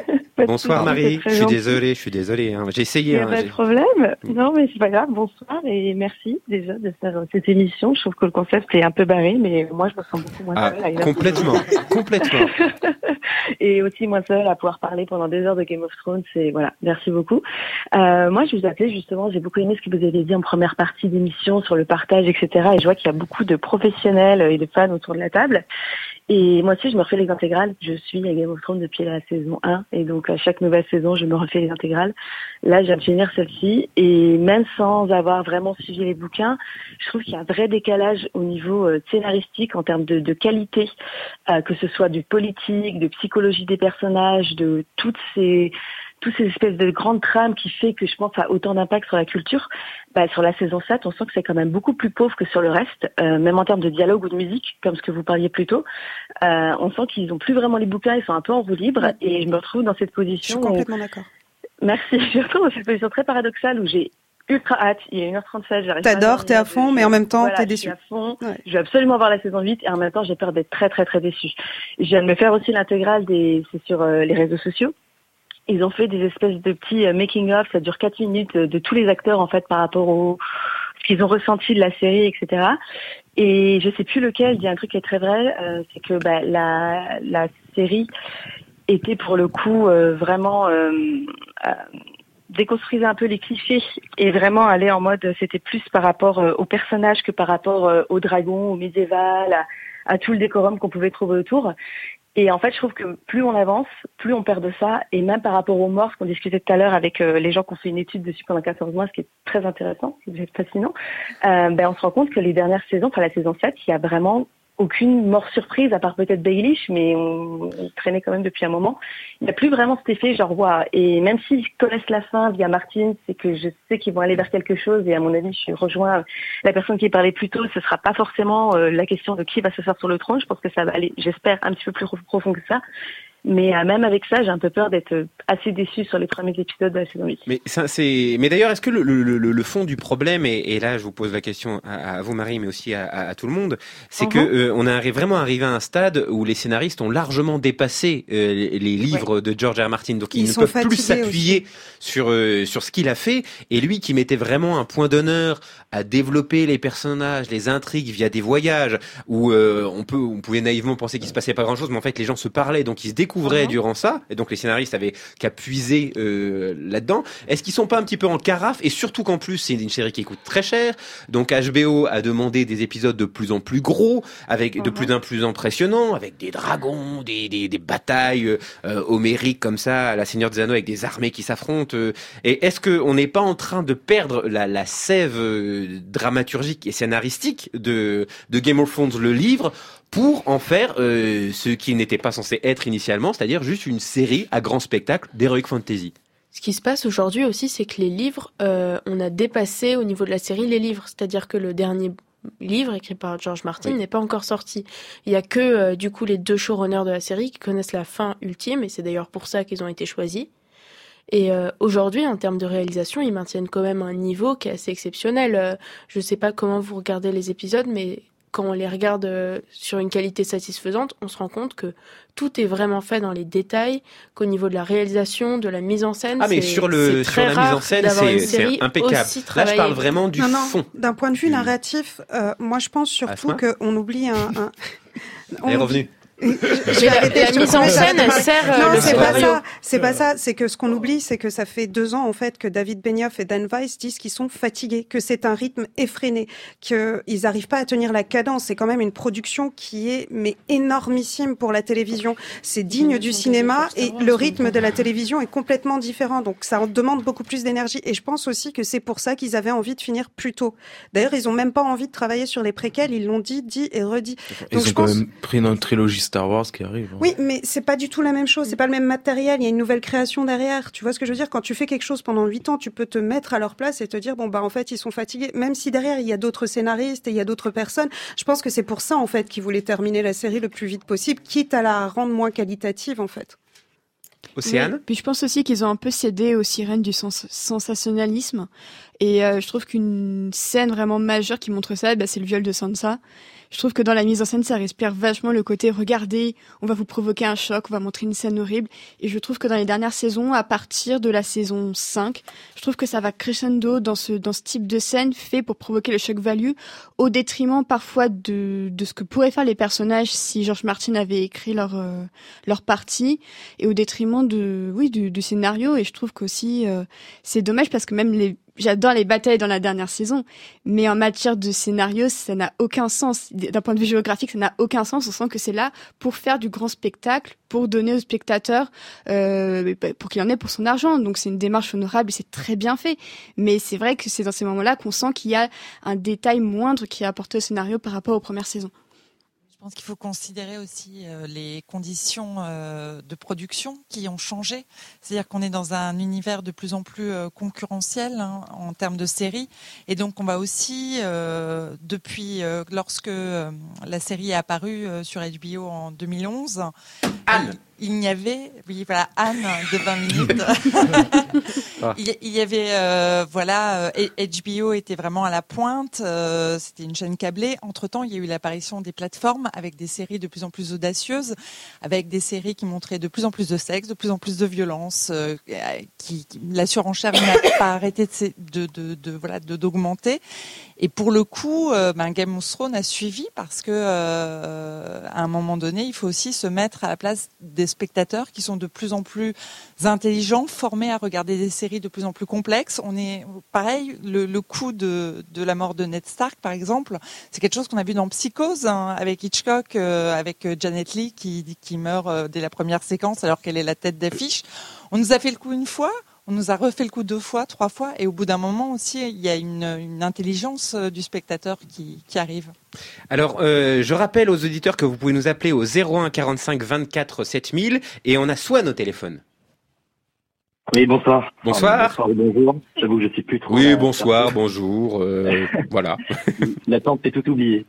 Bonsoir Marie. Je suis désolé. Je suis désolé. hein. J'ai Il essayé. n'y a hein, pas de problème. Non, mais c'est pas grave. Bonsoir et merci déjà de faire euh, cette émission. Je trouve que le concept est un peu barré, mais moi, je me sens beaucoup moins Ah, seule. à complètement, complètement. et aussi moins seule à pouvoir parler pendant des heures de Game of Thrones. C'est voilà. Merci beaucoup. Euh, moi, je vous appelais justement. J'ai beaucoup aimé ce que vous avez dit en première partie d'émission sur le partage, etc. Et je vois qu'il y a beaucoup de professionnels et de fans autour de la table. Et moi aussi, je me refais les intégrales. Je suis à Game of Thrones depuis la saison 1. Et donc, à chaque nouvelle saison, je me refais les intégrales. Là, je viens de finir celle-ci. Et même sans avoir vraiment suivi les bouquins, je trouve qu'il y a un vrai décalage au niveau euh, scénaristique en termes de, qualité, euh, que ce soit du politique, de psychologie des personnages, de toutes ces toutes ces espèces de grandes trames qui fait que je pense a autant d'impact sur la culture. Bah, sur la saison 7, on sent que c'est quand même beaucoup plus pauvre que sur le reste, euh, même en termes de dialogue ou de musique, comme ce que vous parliez plus tôt. Euh, on sent qu'ils ont plus vraiment les bouquins, ils sont un peu en roue libre, et je me retrouve dans cette Je suis position. où- complètement d'accord. Merci, je me retrouve dans cette position très paradoxale où j'ai ultra hâte, il est 1h37, j'arrive à T'adores, t'es à fond, je- mais en même temps, voilà, t'es je déçu. suis à fond. Je veux absolument voir la saison 8 et en même temps, j'ai peur d'être très très très déçue. Je viens de me faire aussi l'intégrale des, c'est sur euh, les réseaux sociaux. Ils ont fait des espèces de petits euh, making of, ça dure 4 minutes euh, de tous les acteurs en fait par rapport au ce qu'ils ont ressenti de la série, etc. Et je sais plus lequel dit un truc qui est très vrai, euh, c'est que bah, la, série était pour le coup vraiment euh, déconstruisait un peu les clichés et vraiment aller en mode c'était plus par rapport aux personnages que par rapport aux dragons, au médiéval, à tout le décorum qu'on pouvait trouver autour. Et en fait, je trouve que plus on avance, plus on perd de ça. Et même par rapport aux morts, ce qu'on discutait tout à l'heure avec euh, les gens qui ont fait une étude dessus pendant 14 mois, ce qui est très intéressant, c'est fascinant, euh, ben, on se rend compte que les dernières saisons, enfin la saison 7, il y a vraiment aucune mort surprise, à part peut-être Baelish, mais on, traînait quand même depuis un moment. Il n'y a plus vraiment cet effet, genre, waouh. Et même s'ils connaissent la fin via Martin, c'est que je sais qu'ils vont aller vers quelque chose. Et à mon avis, je rejoins la personne qui parlait plus tôt. Ce sera pas forcément euh, la question de qui va se faire sur le trône. Je pense que ça va aller, j'espère, un petit peu plus profond que ça. Mais euh, même avec ça, j'ai un peu peur d'être euh, assez déçue sur les premiers épisodes de la saison 8. Mais c'est. Mais d'ailleurs, est-ce que le, le, le, le fond du problème, et, et là, je vous pose la question à, à vous, Marie, mais aussi à, à, à tout le monde, c'est que Uh-huh. euh, on est vraiment arrivé à un stade où les scénaristes ont largement dépassé euh, les, les livres de George R. R. Martin, donc ils, Ils ne sont peuvent plus s'appuyer sur euh, sur ce qu'il a fait. Et lui, qui mettait vraiment un point d'honneur à développer les personnages, les intrigues via des voyages où euh, on peut, on pouvait naïvement penser qu'il se passait pas grand-chose, mais en fait, les gens se parlaient, donc ils se découvraient Uh-huh. durant ça. Et donc les scénaristes avaient qu'à puiser euh, là-dedans. Est-ce qu'ils sont pas un petit peu en carafe? Et surtout qu'en plus, c'est une série qui coûte très cher. Donc HBO a demandé des épisodes de plus en plus gros, avec de plus en plus impressionnants, avec des dragons, des, des, des batailles euh, homériques comme ça, à la Seigneur des Anneaux, avec des armées qui s'affrontent. euh. et est-ce qu'on n'est pas en train de perdre la, la sève euh, dramaturgique et scénaristique de, de Game of Thrones, le livre, pour en faire euh, ce qui n'était pas censé être initialement, c'est-à-dire juste une série à grand spectacle d'heroic fantasy. Ce qui se passe aujourd'hui aussi, c'est que les livres, euh, on a dépassé au niveau de la série les livres. C'est-à-dire que le dernier livre écrit par George Martin Oui. n'est pas encore sorti. Il y a que euh, du coup les deux showrunners de la série qui connaissent la fin ultime et c'est d'ailleurs pour ça qu'ils ont été choisis. Et euh, aujourd'hui, en termes de réalisation, ils maintiennent quand même un niveau qui est assez exceptionnel. Euh, je sais pas comment vous regardez les épisodes, mais quand on les regarde euh, sur une qualité satisfaisante, on se rend compte que tout est vraiment fait dans les détails, qu'au niveau de la réalisation, de la mise en scène, Ah mais c'est- sur le la mise en scène, c'est impeccable. Là, je parle vraiment du non, non, fond. D'un point de vue narratif, euh, moi je pense surtout qu'on oublie un. un... Elle est on-. Je vais Mais la- arrêter, la mise en scène, elle sert, euh, Non, le c'est pas ça. C'est pas ça. C'est que ce qu'on oublie, c'est que ça fait deux ans en fait que David Benioff et Dan Weiss disent qu'ils sont fatigués, que c'est un rythme effréné, qu'ils n'arrivent pas à tenir la cadence. C'est quand même une production qui est mais énormissime pour la télévision. C'est digne du cinéma et le rythme de la télévision est complètement différent. Donc ça en demande beaucoup plus d'énergie. Et je pense aussi que c'est pour ça qu'ils avaient envie de finir plus tôt. D'ailleurs, ils ont même pas envie de travailler sur les préquels. Ils l'ont dit, dit et redit. Ils Donc ont je quand même pris une trilogie Star Wars qui arrive. hein. Oui, mais c'est pas du tout la même chose. C'est pas le même matériel. Il y a une nouvelle création derrière. Tu vois ce que je veux dire? Quand tu fais quelque chose pendant huit ans, tu peux te mettre à leur place et te dire bon bah en fait ils sont fatigués. Même si derrière il y a d'autres scénaristes et il y a d'autres personnes. Je pense que c'est pour ça en fait qu'ils voulaient terminer la série le plus vite possible, quitte à la rendre moins qualitative en fait. Océane? Oui. Puis je pense aussi qu'ils ont un peu cédé aux sirènes du sens sensationnalisme. Et euh, je trouve qu'une scène vraiment majeure qui montre ça, bah, c'est le viol de Sansa. Je trouve que dans la mise en scène, ça respire vachement le côté regardez, on va vous provoquer un choc, on va montrer une scène horrible. Et je trouve que dans les dernières saisons, à partir de la saison 5, je trouve que ça va crescendo dans ce, dans ce type de scène fait pour provoquer le choc value, au détriment parfois de, de ce que pourraient faire les personnages si George Martin avait écrit leur, euh, leur partie, et au détriment de, oui, du, du scénario. Et je trouve qu'aussi, euh, c'est dommage parce que même les, J'adore les batailles dans la dernière saison, mais en matière de scénario, ça n'a aucun sens. D'un point de vue géographique, ça n'a aucun sens. On sent que c'est là pour faire du grand spectacle, pour donner aux spectateurs, euh, pour qu'il en ait pour son argent. Donc c'est une démarche honorable et c'est très bien fait. Mais c'est vrai que c'est dans ces moments-là qu'on sent qu'il y a un détail moindre qui est apporté au scénario par rapport aux premières saisons. Je pense qu'il faut considérer aussi euh, les conditions euh, de production qui ont changé. C'est-à-dire qu'on est dans un univers de plus en plus euh, concurrentiel hein, en termes de séries. Et donc on va aussi, euh, depuis euh, lorsque la série est apparue sur HBO en 2011, Anne. Il n'y avait, oui voilà, Anne de 20 minutes. Ah. il, y- il y avait, euh, voilà, euh, HBO était vraiment à la pointe. euh, C'était une chaîne câblée. Entre temps, il y a eu l'apparition des plateformes avec des séries de plus en plus audacieuses, avec des séries qui montraient de plus en plus de sexe, de plus en plus de violence. euh, qui, qui- la surenchère n'a pas arrêté de, de, de, de- voilà d'augmenter. Et pour le coup, euh, ben, Game of Thrones a suivi parce que euh, à un moment donné, il faut aussi se mettre à la place des spectateurs qui sont de plus en plus intelligents, formés à regarder des séries de plus en plus complexes. On est pareil, le, le coup de, de la mort de Ned Stark, par exemple, c'est quelque chose qu'on a vu dans Psychose hein, avec Hitchcock, euh, avec Janet Leigh qui, qui meurt euh, dès la première séquence alors qu'elle est la tête d'affiche. On nous a fait le coup une fois. On nous a refait le coup deux fois, trois fois, et au bout d'un moment aussi, il y a une, une intelligence euh, du spectateur qui, qui arrive. Alors, euh, je rappelle aux auditeurs que vous pouvez nous appeler au 01 45 24 7000 et on a Swan au téléphone. Oui, bonsoir. Bonsoir. Enfin, bonsoir et bonjour. J'avoue que je sais plus trop. Oui, bonsoir, bonjour, euh, voilà. L'attente, c'est tout oublié.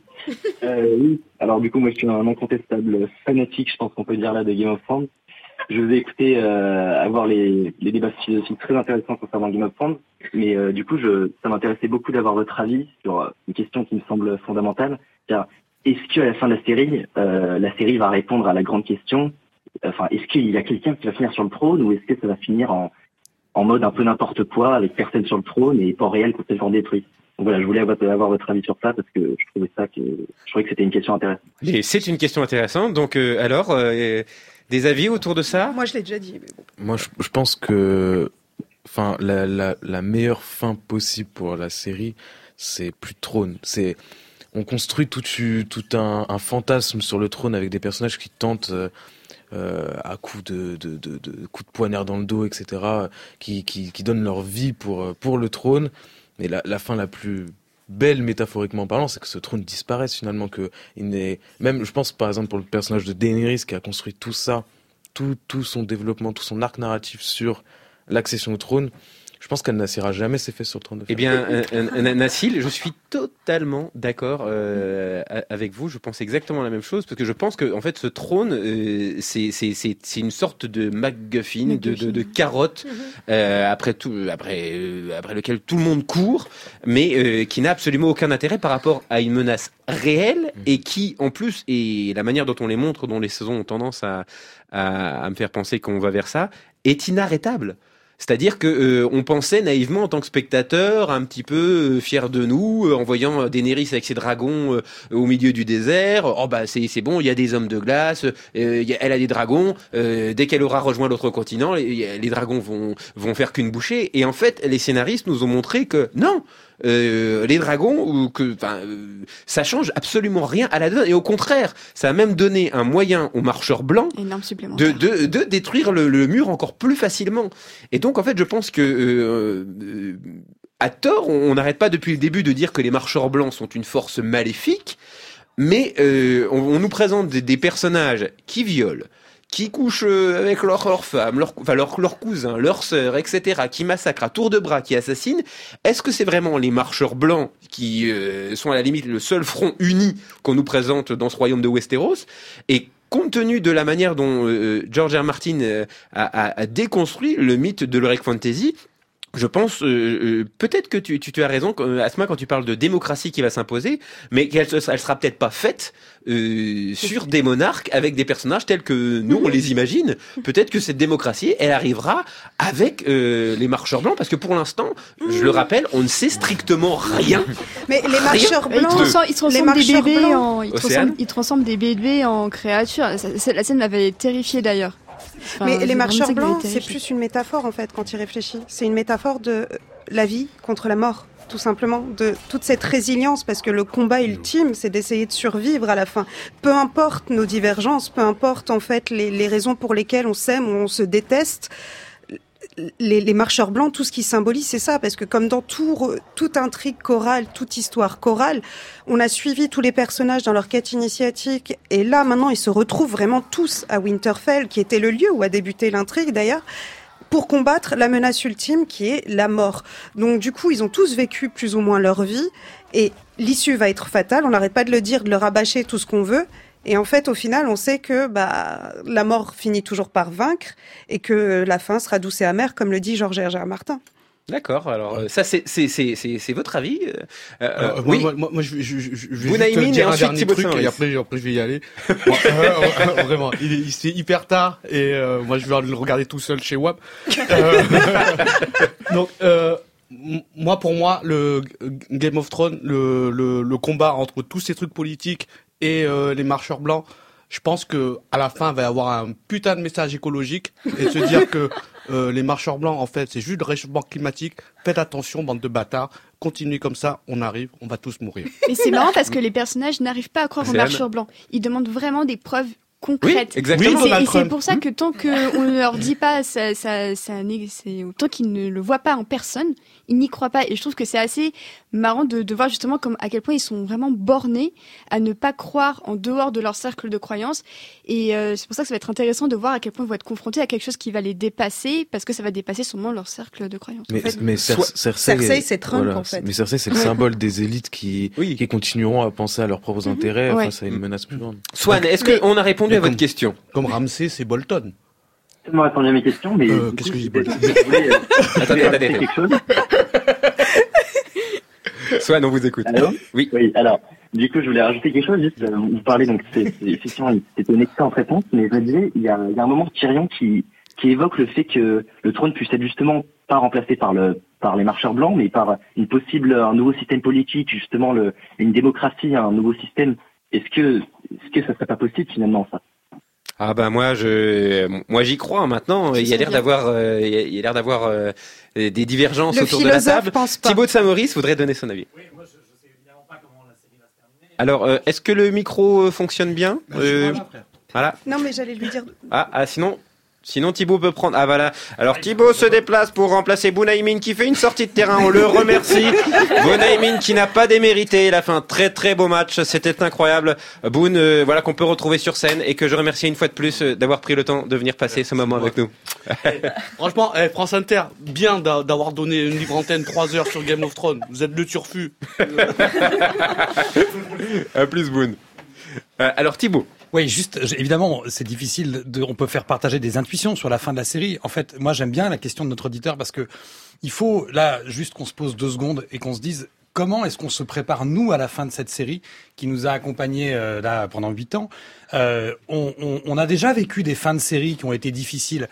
Euh, oui. Alors du coup, moi, je suis un incontestable fanatique, je pense qu'on peut dire là, de Game of Thrones. Je vous ai écouté euh, avoir les, les débats philosophiques très intéressants concernant Game of Thrones, mais euh, du coup, je, ça m'intéressait beaucoup d'avoir votre avis sur euh, une question qui me semble fondamentale. C'est-à-dire, Est-ce qu'à la fin de la série, euh, la série va répondre à la grande question Enfin, est-ce qu'il y a quelqu'un qui va finir sur le trône ou est-ce que ça va finir en, en mode un peu n'importe quoi, avec personne sur le trône et pas réel temps détruit? Donc voilà, je voulais avoir, votre avis sur ça parce que je trouvais ça que je trouvais que c'était une question intéressante. C'est une question intéressante, donc euh, alors, euh, des avis autour de ça? Moi, je l'ai déjà dit. Mais bon. Moi, je, je pense que, enfin, la, la, la meilleure fin possible pour la série, c'est plus de trône. C'est, on construit tout, tout un, un fantasme sur le trône avec des personnages qui tentent. euh, euh, à coups de, de, de, de coups de poignard dans le dos, etc., qui, qui, qui donnent leur vie pour, pour le trône. Mais la, la fin la plus belle, métaphoriquement parlant, c'est que ce trône disparaisse finalement. Que il n'est même, je pense par exemple pour le personnage de Daenerys qui a construit tout ça, tout, tout son développement, tout son arc narratif sur l'accession au trône. Je pense qu'elle n'assiera jamais ses fesses sur le trône de fer. Eh bien, Nassil, je suis totalement d'accord euh, avec vous. Je pense exactement la même chose parce que je pense que en fait, ce trône, euh, c'est c'est c'est c'est une sorte de MacGuffin, de, de, de carotte euh, après tout, après euh, après lequel tout le monde court, mais euh, qui n'a absolument aucun intérêt par rapport à une menace réelle et qui, en plus, et la manière dont on les montre, dont les saisons ont tendance à à, à me faire penser qu'on va vers ça, est inarrêtable. C'est-à-dire que euh, on pensait naïvement en tant que spectateur, un petit peu euh, fier de nous, euh, en voyant euh, Daenerys avec ses dragons euh, au milieu du désert. Oh bah c'est c'est bon, il y a des hommes de glace, y a- elle a des dragons. dès qu'elle aura rejoint l'autre continent, les, les dragons vont vont faire qu'une bouchée. Et en fait, les scénaristes nous ont montré que non. Euh, les dragons, ou que, enfin, euh, ça change absolument rien à la donne. Et au contraire, ça a même donné un moyen aux marcheurs blancs de, de, de détruire le, le mur encore plus facilement. Et donc, en fait, je pense que, euh, euh, à tort, on n'arrête pas depuis le début de dire que les marcheurs blancs sont une force maléfique. mais euh, on, on nous présente des, des personnages qui violent, qui couchent euh, avec leur, leur femme, leur, enfin leur, leur cousin, leur sœur, etc., qui massacrent à tour de bras, qui assassinent. Est-ce que c'est vraiment les marcheurs blancs qui euh, sont à la limite le seul front uni qu'on nous présente dans ce royaume de Westeros? Et compte tenu de la manière dont euh, George R. Martin euh, a, a- déconstruit le mythe de l'heroic fantasy, je pense, euh, euh, peut-être que tu, tu, tu as raison, quand- Asma, quand tu parles de démocratie qui va s'imposer, mais qu'elle se- elle sera peut-être pas faite euh, sur des monarques avec des personnages tels que nous on les imagine. Peut-être que cette démocratie, elle arrivera avec euh, les marcheurs blancs, parce que pour l'instant, je le rappelle, on ne sait strictement rien. Mais les Rien marcheurs blancs, ils transforment les des bébés blancs. en, ils Océane transforment, ils transforment des bébés en créatures. La scène m'avait terrifiée d'ailleurs. Enfin, Mais les marcheurs blancs, c'est plus une métaphore en fait quand il réfléchit. C'est une métaphore de la vie contre la mort, tout simplement, de toute cette résilience, parce que le combat ultime, c'est d'essayer de survivre à la fin. Peu importe nos divergences, peu importe en fait les, les raisons pour lesquelles on s'aime ou on se déteste. Les, les marcheurs blancs, tout ce qui symbolise, c'est ça, parce que comme dans tout, toute intrigue chorale, toute histoire chorale, on a suivi tous les personnages dans leur quête initiatique, et là maintenant ils se retrouvent vraiment tous à Winterfell, qui était le lieu où a débuté l'intrigue d'ailleurs, pour combattre la menace ultime qui est la mort. Donc du coup, ils ont tous vécu plus ou moins leur vie, et l'issue va être fatale. On n'arrête pas de le dire, de le rabâcher tout ce qu'on veut. Et en fait, au final, on sait que bah, la mort finit toujours par vaincre et que la fin sera douce et amère, comme le dit Georges. R. Martin. D'accord, alors euh, ça c'est c'est c'est c'est c'est votre avis euh, euh, Alors, oui. moi, moi, moi, je, je, je, je vais Bounaïmin juste dire un ensuite dernier Thibaut truc et après, après je vais y aller. Moi, euh, vraiment, il est, il- hyper tard et euh, moi je vais le regarder tout seul chez WAP. Euh, donc, euh, moi pour moi, le Game of Thrones, le, le, le combat entre tous ces trucs politiques et euh, les marcheurs blancs, je pense que à la fin, il va y avoir un putain de message écologique et se dire que euh, les marcheurs blancs, en fait, c'est juste le réchauffement climatique. Faites attention, bande de bâtards. Continuez comme ça, on arrive, on va tous mourir. Et c'est marrant parce que les personnages n'arrivent pas à croire aux marcheurs blancs. Ils demandent vraiment des preuves concrètes. Oui, exactement. Et c'est- c'est pour ça que tant qu'on ne leur dit pas, ça, ça, ça, c'est- tant qu'ils ne le voient pas en personne, ils n'y croient pas. Et je trouve que c'est assez marrant de, de voir justement comme, à quel point ils sont vraiment bornés à ne pas croire en dehors de leur cercle de croyances. Et euh, c'est pour ça que ça va être intéressant de voir à quel point ils vont être confrontés à quelque chose qui va les dépasser, parce que ça va dépasser sûrement leur cercle de croyances. Mais, En fait, mais Cer- soit- Cersei, Cersei, c'est Trump, en fait. Mais Cersei, c'est le Ouais. symbole des élites qui, qui continueront à penser à leurs propres intérêts Ouais. face à une menace plus grande. Swan, est-ce qu'on a répondu à votre question Comme Ramsey, c'est Bolton. Vous m'avez répondu à mes questions, mais. Euh, qu'est-ce que je dis, je Bolton euh, je Attendez, voulais attendez, quelque chose. Swan, on vous écoute. Allô oui. Oui, alors, du coup, je voulais rajouter quelque chose. Juste, euh, vous parlez, donc, c'est, effectivement, c'était une excellente réponse, mais je me disais, il y a, il y a un moment de Tyrion qui, qui évoque le fait que le trône puisse être justement pas remplacé par le, par les marcheurs blancs, mais par une possible, un nouveau système politique, justement, le, une démocratie, un nouveau système. Est-ce que, est-ce que ça serait pas possible, finalement, ça? Ah bah moi je moi j'y crois maintenant. Il y a l'air d'avoir euh, il y a- l'air d'avoir euh, des divergences Le autour de la table. pense pas. Thibaut de Samoris voudrait donner son avis. Alors euh, est-ce que le micro euh, fonctionne bien Euh, Voilà. Non, mais j'allais lui dire. Ah, ah sinon sinon Thibaut peut prendre. Ah voilà. Alors Thibaut se déplace pour remplacer Bounaïmin qui fait une sortie de terrain. On le remercie. Bounaïmin qui n'a pas démérité. Il a fait un très très beau match. C'était incroyable. Boun, euh, voilà qu'on peut retrouver sur scène et que je remercie une fois de plus euh, d'avoir pris le temps de venir passer ce moment avec nous. Franchement, eh, France Inter, bien d'a- d'avoir donné une libre antenne 3 heures sur Game of Thrones. Vous êtes le turfu. À plus, Boone. Euh, alors, Thibaut. Oui, juste, évidemment, c'est difficile. De, on peut faire partager des intuitions sur la fin de la série. En fait, moi, j'aime bien la question de notre auditeur parce que il faut là juste qu'on se pose deux secondes et qu'on se dise comment est-ce qu'on se prépare nous à la fin de cette série qui nous a accompagnés euh, là pendant huit ans. Euh, on, on- on a déjà vécu des fins de série qui ont été difficiles.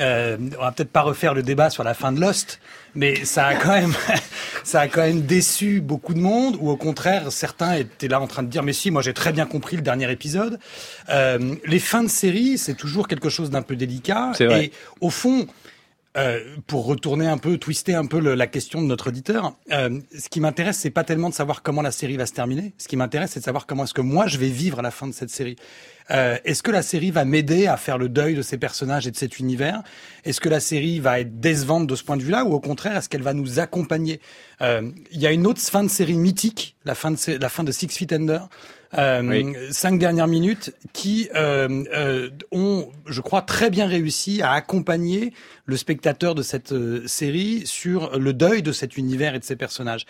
Euh, on va peut-être pas refaire le débat sur la fin de Lost, mais ça a quand même, ça a quand même déçu beaucoup de monde. Ou au contraire, certains étaient là en train de dire mais si, moi j'ai très bien compris le dernier épisode. Euh, les fins de série, c'est toujours quelque chose d'un peu délicat. Et au fond, euh, pour retourner un peu, twister un peu le- la question de notre auditeur, euh, ce qui m'intéresse, c'est pas tellement de savoir comment la série va se terminer. Ce qui m'intéresse, c'est de savoir comment est-ce que moi je vais vivre à la fin de cette série. Euh, est-ce que la série va m'aider à faire le deuil de ces personnages et de cet univers? Est-ce que la série va être décevante de ce point de vue-là, ou au contraire, est-ce qu'elle va nous accompagner? Euh, Il y a une autre fin de série mythique, la fin de, la fin de Six Feet Under. Euh, Oui. cinq dernières minutes qui euh, euh, ont, je crois, très bien réussi à accompagner le spectateur de cette euh, série sur le deuil de cet univers et de ses personnages.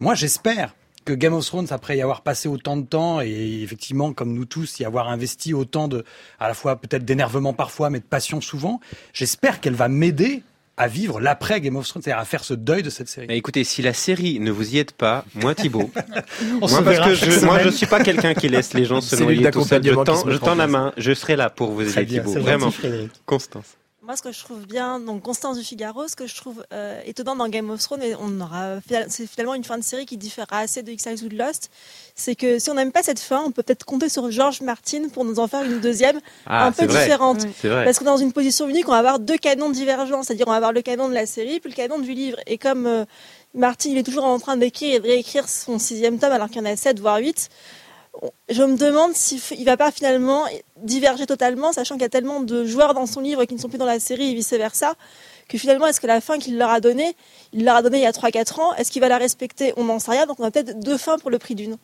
Moi, j'espère que Game of Thrones, après y avoir passé autant de temps et effectivement, comme nous tous, y avoir investi autant de, à la fois peut-être d'énervement parfois, mais de passion souvent, j'espère qu'elle va m'aider à vivre l'après Game of Thrones, c'est-à-dire à faire ce deuil de cette série. Mais écoutez, si la série ne vous y aide pas, moi Thibaut, On moi se parce verra que chaque je, moi je suis pas quelqu'un qui laisse les gens se noyer tout seul. Je tends, je la main, je serai là pour vous aider Thibaut, vraiment. gentil, Frédéric. Constance. Moi, ce que je trouve bien, donc Constance du Figaro, ce que je trouve euh, étonnant dans Game of Thrones, et on aura, c'est finalement une fin de série qui différera assez de X-Files ou de Lost, c'est que si on n'aime pas cette fin, on peut peut-être compter sur George Martin pour nous en faire une deuxième, Ah, un peu vrai. différente. Parce que dans une position unique, on va avoir deux canons divergents, c'est-à-dire on va avoir le canon de la série puis le canon du livre. Et comme euh, Martin, il est toujours en train d'écrire et de réécrire son sixième tome, alors qu'il y en a sept voire huit, je me demande s'il il va pas finalement diverger totalement, sachant qu'il y a tellement de joueurs dans son livre qui ne sont plus dans la série et vice-versa, que finalement, est-ce que la fin qu'il leur a donnée, il leur a donnée il y a 3-4 ans, est-ce qu'il va la respecter? On n'en sait rien, donc on a peut-être deux fins pour le prix d'une.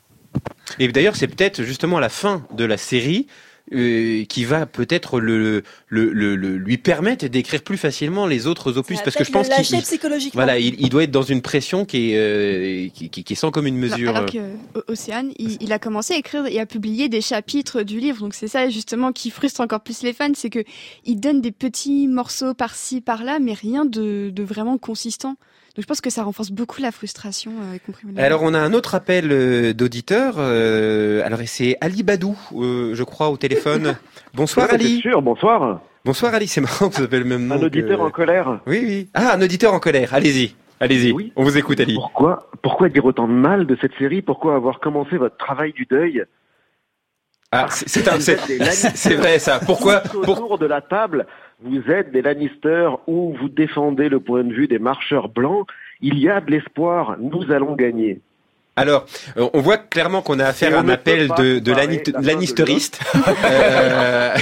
Et d'ailleurs, c'est peut-être justement la fin de la série euh, qui va peut-être le, le, le, le- lui permettre d'écrire plus facilement les autres opus, parce que je pense qu'il psychologiquement. voilà, il, il doit être dans une pression qui est, euh, qui, qui- qui est sans commune mesure. Alors que O- Océane, il, il a commencé à écrire et à publier des chapitres du livre. Donc c'est ça justement qui frustre encore plus les fans, c'est que il donne des petits morceaux par-ci par-là, mais rien de, de vraiment consistant. Donc je pense que ça renforce beaucoup la frustration, euh, y compris. Alors on a un autre appel euh, d'auditeur. euh, alors et c'est Ali Badou, euh, je crois, au téléphone. Bonsoir Ouais, Ali. sûr, bonsoir. Bonsoir Ali, c'est marrant que vous avez le même nom. Un auditeur que- en colère. Oui, oui. Ah, un auditeur en colère. Allez-y, allez-y. On vous écoute Ali. Pourquoi, pourquoi dire autant de mal de cette série? Pourquoi avoir commencé votre travail du deuil? Ah, c'est- c'est vrai, ça. Pourquoi- Tous Autour de la table, vous êtes des Lannister ou vous défendez le point de vue des marcheurs blancs. Il y a de l'espoir. Nous allons gagner. Alors, euh, on voit clairement qu'on a affaire à un appel de, de la. Euh,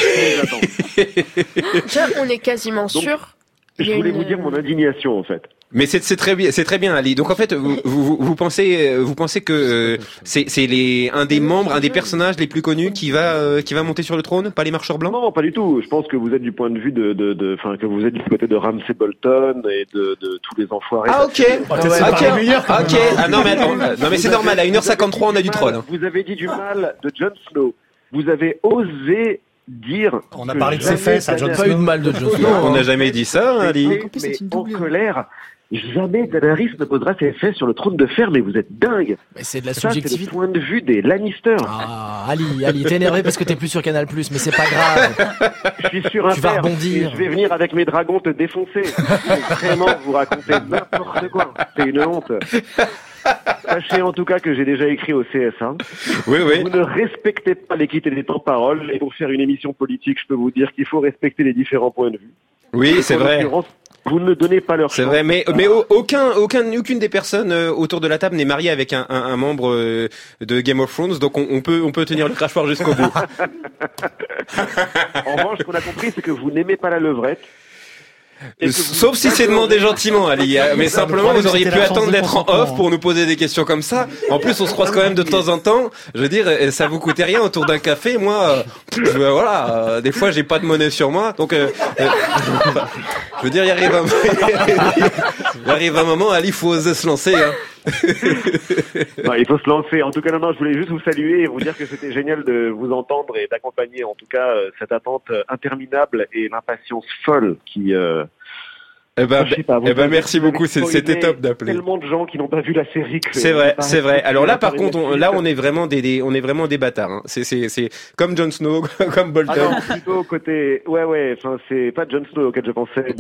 on est quasiment sûr. Je voulais une- vous dire mon indignation, en fait. Mais c'est c'est très bien, c'est très bien Ali. Donc en fait, vous, vous, vous pensez, euh, vous pensez que euh, c'est c'est les un des membres, un des personnages les plus connus qui va euh, qui va monter sur le trône, pas les marcheurs blancs? Non, pas du tout. Je pense que vous êtes du point de vue de, de, de, enfin, que vous êtes du côté de Ramsey Bolton et de, de tous les enfoirés. Ah ok, ok, ok. Ah non mais attends, non mais c'est normal. À 1h53, on a du troll. hein. Vous avez dit du mal de Jon Snow. Vous avez osé dire. On a parlé de ses fesses à Jon Snow. Pas eu de mal de Jon Snow. Non, on n'a jamais dit ça, hein, Ali. Mais, mais en colère, jamais Daenerys ne posera ses fesses sur le trône de fer, mais vous êtes dingue. Mais c'est de la Ça, c'est le subjectivité. point de vue des Lannister. Ah, Ali, Ali, t'es énervé parce que t'es plus sur Canal+, mais c'est pas grave. Je suis sur un Tu vas rebondir. Je vais venir avec mes dragons te défoncer. Vraiment, vous racontez n'importe quoi. C'est une honte. Sachez en tout cas que j'ai déjà écrit au CSA. Oui, oui. Vous ne respectez pas l'équité des temps-parole. Et pour faire une émission politique, je peux vous dire qu'il faut respecter les différents points de vue. Oui, c'est vrai. Vous ne donnez pas leur C'est vrai, mais mais au- aucun aucun aucune des personnes euh, autour de la table n'est mariée avec un, un, un membre euh, de Game of Thrones, donc on, on peut on peut tenir le crachoir jusqu'au bout. En revanche, ce qu'on a compris, c'est que vous n'aimez pas la levrette. Sauf si c'est demandé gentiment, Ali. Mais Le simplement, vous auriez pu attendre d'être en off pour nous poser des questions comme ça. En plus, on se croise quand même de temps en temps. Je veux dire, euh, ça vous coûtait rien autour d'un café. Moi, euh, je- voilà, euh, des fois, j'ai pas de monnaie sur moi, donc. euh, euh, je veux dire, il arrive un, il arrive un moment, Ali, faut oser se lancer. Hein. Non, il faut se lancer. En tout cas, non, non, je voulais juste vous saluer et vous dire que c'était génial de vous entendre et d'accompagner, en tout cas, euh, cette attente interminable et l'impatience folle qui. Euh, Eh ben, pas, eh ben, merci beaucoup. C'était top d'appeler. Tellement de gens qui n'ont pas vu la série. que C'est vrai, pas c'est vrai. Alors là, par contre, on- là, on est vraiment des, des- on est vraiment des bâtards. Hein. C'est, c'est, c'est comme Jon Snow, comme Bolton. Ah non, plutôt côté. Ouais, ouais. Enfin, c'est pas Jon Snow auquel je pensais.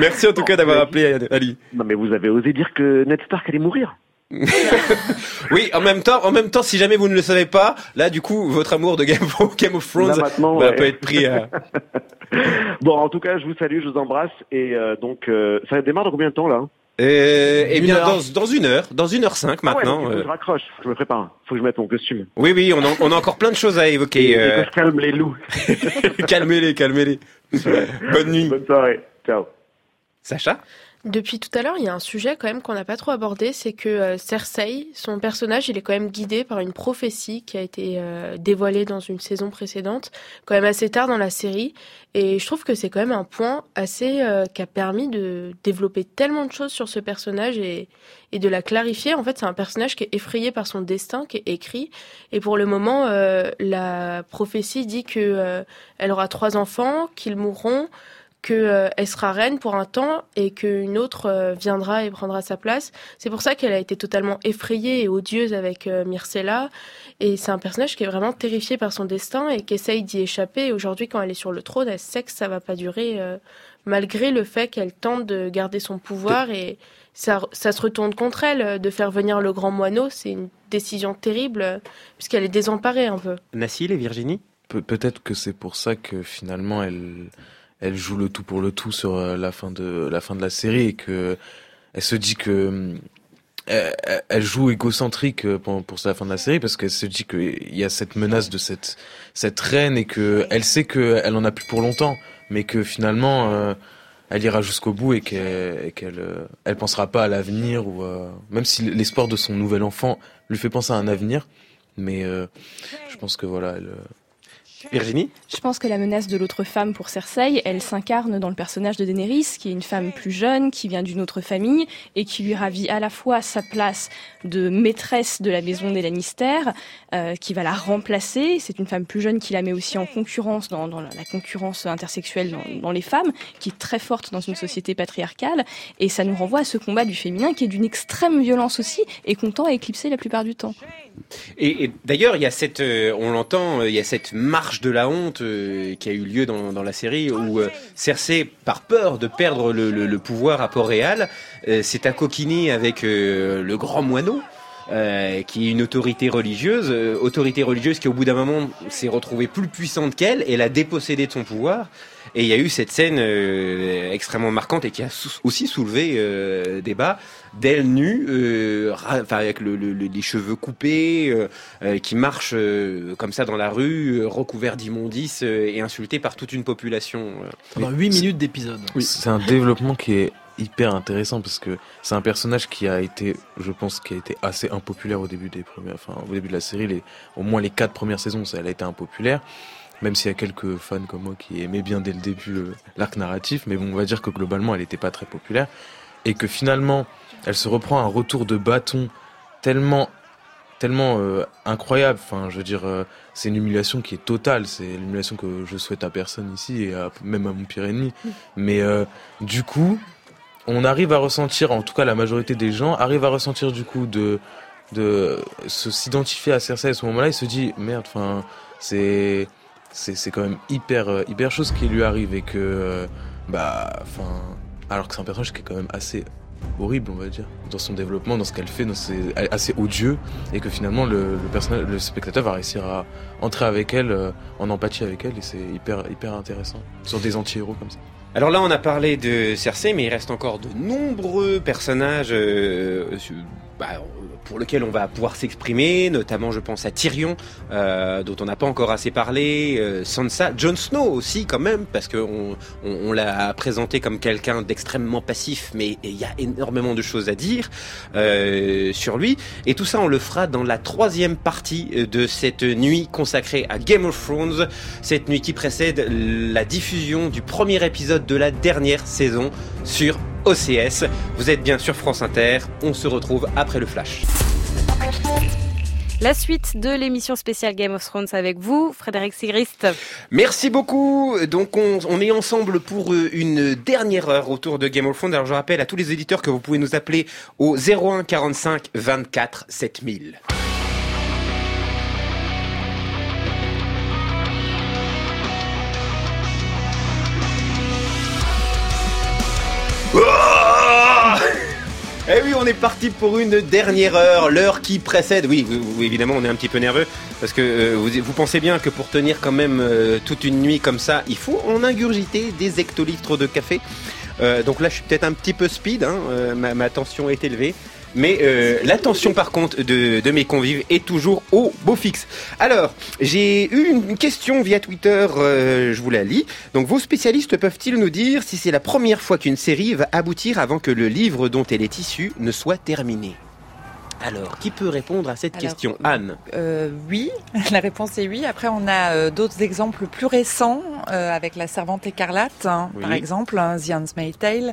Merci en tout cas d'avoir appelé Ali. Non, mais vous avez osé dire que Ned Stark allait mourir. Oui, en même temps, en même temps, si jamais vous ne le savez pas, là, du coup, votre amour de Game of, Game of Thrones Là, bah, ouais. peut être pris à. Bon, en tout cas, je vous salue, je vous embrasse et euh, donc euh, ça démarre dans combien de temps là? Euh, eh bien, dans, dans une heure, dans une heure cinq Ah ouais, maintenant. euh. je raccroche, je me prépare, faut que je mette mon costume. Oui, oui, on a, on a encore plein de choses à évoquer. Et euh. je calme les loups. calmez-les, calmez-les. Bonne nuit. Bonne soirée. Ciao. Sacha? Depuis tout à l'heure, il y a un sujet quand même qu'on n'a pas trop abordé, c'est que euh, Cersei, son personnage, il est quand même guidé par une prophétie qui a été euh, dévoilée dans une saison précédente, quand même assez tard dans la série. Et je trouve que c'est quand même un point assez euh, qui a permis de développer tellement de choses sur ce personnage et, et de la clarifier. En fait, c'est un personnage qui est effrayé par son destin, qui est écrit. Et pour le moment, euh, la prophétie dit que euh, elle aura trois enfants, qu'ils mourront qu'elle sera reine pour un temps et qu'une autre euh, viendra et prendra sa place. C'est pour ça qu'elle a été totalement effrayée et odieuse avec euh, Myrcella. Et c'est un personnage qui est vraiment terrifié par son destin et qui essaye d'y échapper. Et aujourd'hui, quand elle est sur le trône, elle sait que ça va pas durer, euh, malgré le fait qu'elle tente de garder son pouvoir et ça, ça se retourne contre elle euh, de faire venir le grand moineau. C'est une décision terrible euh, puisqu'elle est désemparée un peu. Nassil et Virginie? Pe- Peut-être que c'est pour ça que finalement elle, elle joue le tout pour le tout sur euh, la fin de la fin de la série et que elle se dit que hum, elle, joue égocentrique euh, pour, pour la fin de la série parce qu'elle se dit qu'il y a cette menace de cette cette reine et que elle sait que elle en a plus pour longtemps, mais que finalement euh, elle ira jusqu'au bout et qu'elle qu'elle euh, elle pensera pas à l'avenir ou euh, même si l'espoir de son nouvel enfant lui fait penser à un avenir, mais euh, je pense que voilà elle euh, Virginie Je pense que la menace de l'autre femme pour Cersei, elle s'incarne dans le personnage de Daenerys, qui est une femme plus jeune, qui vient d'une autre famille, et qui lui ravit à la fois sa place de maîtresse de la maison des Lannister, euh, qui va la remplacer. C'est une femme plus jeune qui la met aussi en concurrence, dans, dans la concurrence intersexuelle dans, dans les femmes, qui est très forte dans une société patriarcale. Et ça nous renvoie à ce combat du féminin, qui est d'une extrême violence aussi, et qu'on tend à éclipser la plupart du temps. Et, et d'ailleurs, il y a cette, euh, on l'entend, euh, il y a cette de la honte euh, qui a eu lieu dans, la série où euh, Cersei, par peur de perdre le, pouvoir à Port-Réal, euh, s'est accoquinée avec euh, le grand moineau. qui est une autorité religieuse, autorité religieuse qui au bout d'un moment s'est retrouvée plus puissante qu'elle et l'a dépossédée de son pouvoir. Et il y a eu cette scène extrêmement marquante et qui a aussi soulevé débat d'elle nue, euh, avec le, le- le- les cheveux coupés, euh, euh, qui marche euh, comme ça dans la rue, euh, recouvert d'immondices euh, et insultée par toute une population. euh. Pendant 8 minutes d'épisode. C'est un développement qui est hyper intéressant parce que c'est un personnage qui a été, je pense, qui a été assez impopulaire au début des premières, enfin au début de la série, les, au moins les quatre premières saisons, ça, elle a été impopulaire. Même s'il y a quelques fans comme moi qui aimaient bien dès le début l'arc narratif, mais bon, on va dire que globalement, elle n'était pas très populaire et que finalement, elle se reprend un retour de bâton tellement tellement euh, incroyable. Enfin, je veux dire, euh, c'est une humiliation qui est totale. C'est l'humiliation que je souhaite à personne ici et même à mon pire ennemi. Mais euh, du coup, on arrive à ressentir, en tout cas la majorité des gens arrivent à ressentir du coup de de s'identifier à Cersei à ce moment-là. Il se dit merde, enfin c'est c'est quand même hyper hyper chose qui lui arrive et que bah enfin alors que c'est un personnage qui est quand même assez horrible, on va dire, dans son développement, dans ce qu'elle fait, dans ses, assez odieux, et que finalement le, spectateur va réussir à entrer avec elle, euh, en empathie avec elle, et c'est hyper hyper intéressant sur des anti-héros comme ça. Alors là, on a parlé de Cersei, mais il reste encore de nombreux personnages euh, bah, pour lesquels on va pouvoir s'exprimer, notamment je pense à Tyrion, euh, dont on n'a pas encore assez parlé, euh, Sansa, Jon Snow aussi quand même, parce qu'on on, on l'a présenté comme quelqu'un d'extrêmement passif, mais il y a énormément de choses à dire euh, sur lui. Et tout ça, on le fera dans la troisième partie de cette nuit consacrée à Game of Thrones, cette nuit qui précède la diffusion du premier épisode de la dernière saison sur OCS. Vous êtes bien sur France Inter, on se retrouve après le flash. La suite de l'émission spéciale Game of Thrones avec vous, Frédéric Sigrist. Merci beaucoup. Donc on, on est ensemble pour euh, une dernière heure autour de Game of Thrones. Alors je rappelle à tous les éditeurs que vous pouvez nous appeler au 01 45 24 7000. Eh oui, on est parti pour une dernière heure, l'heure qui précède. Oui, évidemment, on est un petit peu nerveux parce que euh, vous, pensez bien que pour tenir quand même euh, toute une nuit comme ça, il faut en ingurgiter des hectolitres de café. Euh, donc là, je suis peut-être un petit peu speed, hein, ma tension est élevée. Mais euh, l'attention par contre de, de mes convives est toujours au beau fixe. Alors, j'ai eu une question via Twitter, euh, je vous la lis. Donc, vos spécialistes peuvent-ils nous dire si c'est la première fois qu'une série va aboutir avant que le livre dont elle est issue ne soit terminé? Alors, qui peut répondre à cette Alors, question Anne? Euh, oui, la réponse est oui. Après, on a euh, d'autres exemples plus récents euh, avec la Servante écarlate, hein, Oui. par exemple, hein, The Handmaid's Tale,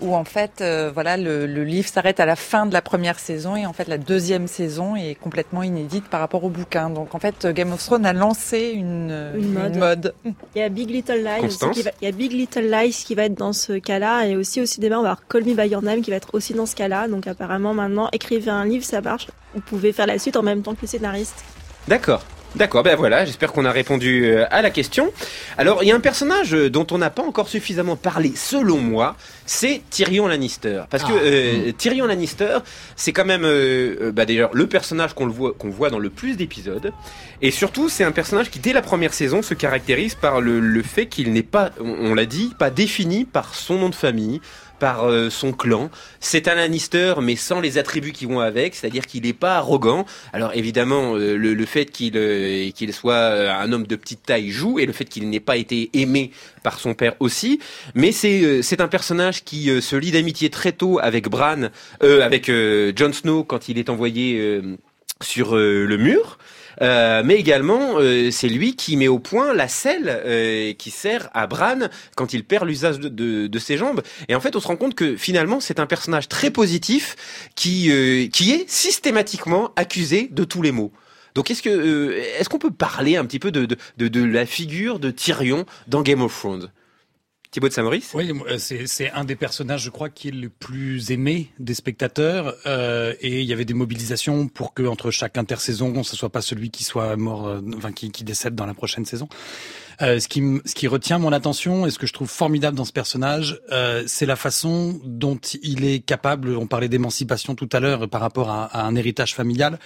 où en fait, euh, voilà, le, le livre s'arrête à la fin de la première saison et en fait, la deuxième saison est complètement inédite par rapport au bouquin. Donc, en fait, Game of Thrones a lancé une, Une mode. mode. Il y a Big Little Lies. aussi qui va- il y a Big Little Lies qui va être dans ce cas-là. Et aussi au cinéma, on va avoir Call Me By Your Name qui va être aussi dans ce cas-là. Donc apparemment, maintenant, écrivez un livre, ça marche. Vous pouvez faire la suite en même temps que le scénariste. D'accord. D'accord, ben voilà, j'espère qu'on a répondu euh, à la question. Alors, il y a un personnage euh, dont on n'a pas encore suffisamment parlé, selon moi, c'est Tyrion Lannister. Parce que euh, Tyrion Lannister, c'est quand même, euh, euh, bah, d'ailleurs, le personnage qu'on voit, qu'on voit dans le plus d'épisodes. Et surtout, c'est un personnage qui, dès la première saison, se caractérise par le, le fait qu'il n'est pas, on, on l'a dit, pas défini par son nom de famille, par euh, son clan. C'est un Lannister, mais sans les attributs qui vont avec, c'est-à-dire qu'il n'est pas arrogant. Alors évidemment, euh, le, fait qu'il euh, soit un homme de petite taille joue, et le fait qu'il n'ait pas été aimé par son père aussi. Mais c'est un personnage qui se lie d'amitié très tôt avec Bran, avec Jon Snow quand il est envoyé sur le mur. Euh, mais également, euh, c'est lui qui met au point la selle euh, qui sert à Bran quand il perd l'usage de, de- de ses jambes. Et en fait, on se rend compte que finalement, c'est un personnage très positif qui euh, qui est systématiquement accusé de tous les maux. Donc, est-ce que euh, est-ce qu'on peut parler un petit peu de, de, de, de la figure de Tyrion dans Game of Thrones? Thibaut de Samoris Oui, euh, c'est un des personnages, je crois, qui est le plus aimé des spectateurs. euh, et il y avait des mobilisations pour que entre chaque intersaison, ce soit pas celui qui soit mort, euh, enfin qui, qui décède dans la prochaine saison. Euh, ce, qui, ce qui retient mon attention et ce que je trouve formidable dans ce personnage, euh, c'est la façon dont il est capable. On parlait d'émancipation tout à l'heure par rapport à, à un héritage familial.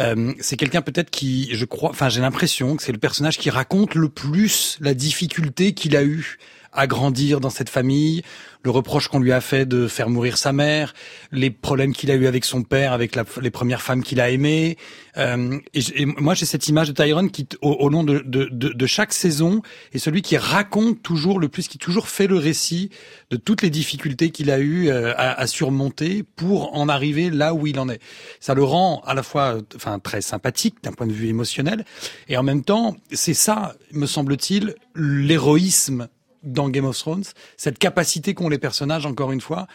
Euh, c'est quelqu'un peut-être qui, je crois, enfin j'ai l'impression que c'est le personnage qui raconte le plus la difficulté qu'il a eu à grandir dans cette famille, le reproche qu'on lui a fait de faire mourir sa mère, les problèmes qu'il a eu avec son père, avec la- les premières femmes qu'il a aimées. Euh, et, et moi j'ai cette image de Tyrone qui, au, au long de, de, de, chaque saison, est celui qui raconte toujours le plus, qui toujours fait le récit de toutes les difficultés qu'il a eu euh, à, à surmonter pour en arriver là où il en est. Ça le rend à la fois, enfin, très sympathique d'un point de vue émotionnel, et en même temps, c'est ça, me semble-t-il, l'héroïsme dans Game of Thrones, cette capacité qu'ont les personnages, encore une fois,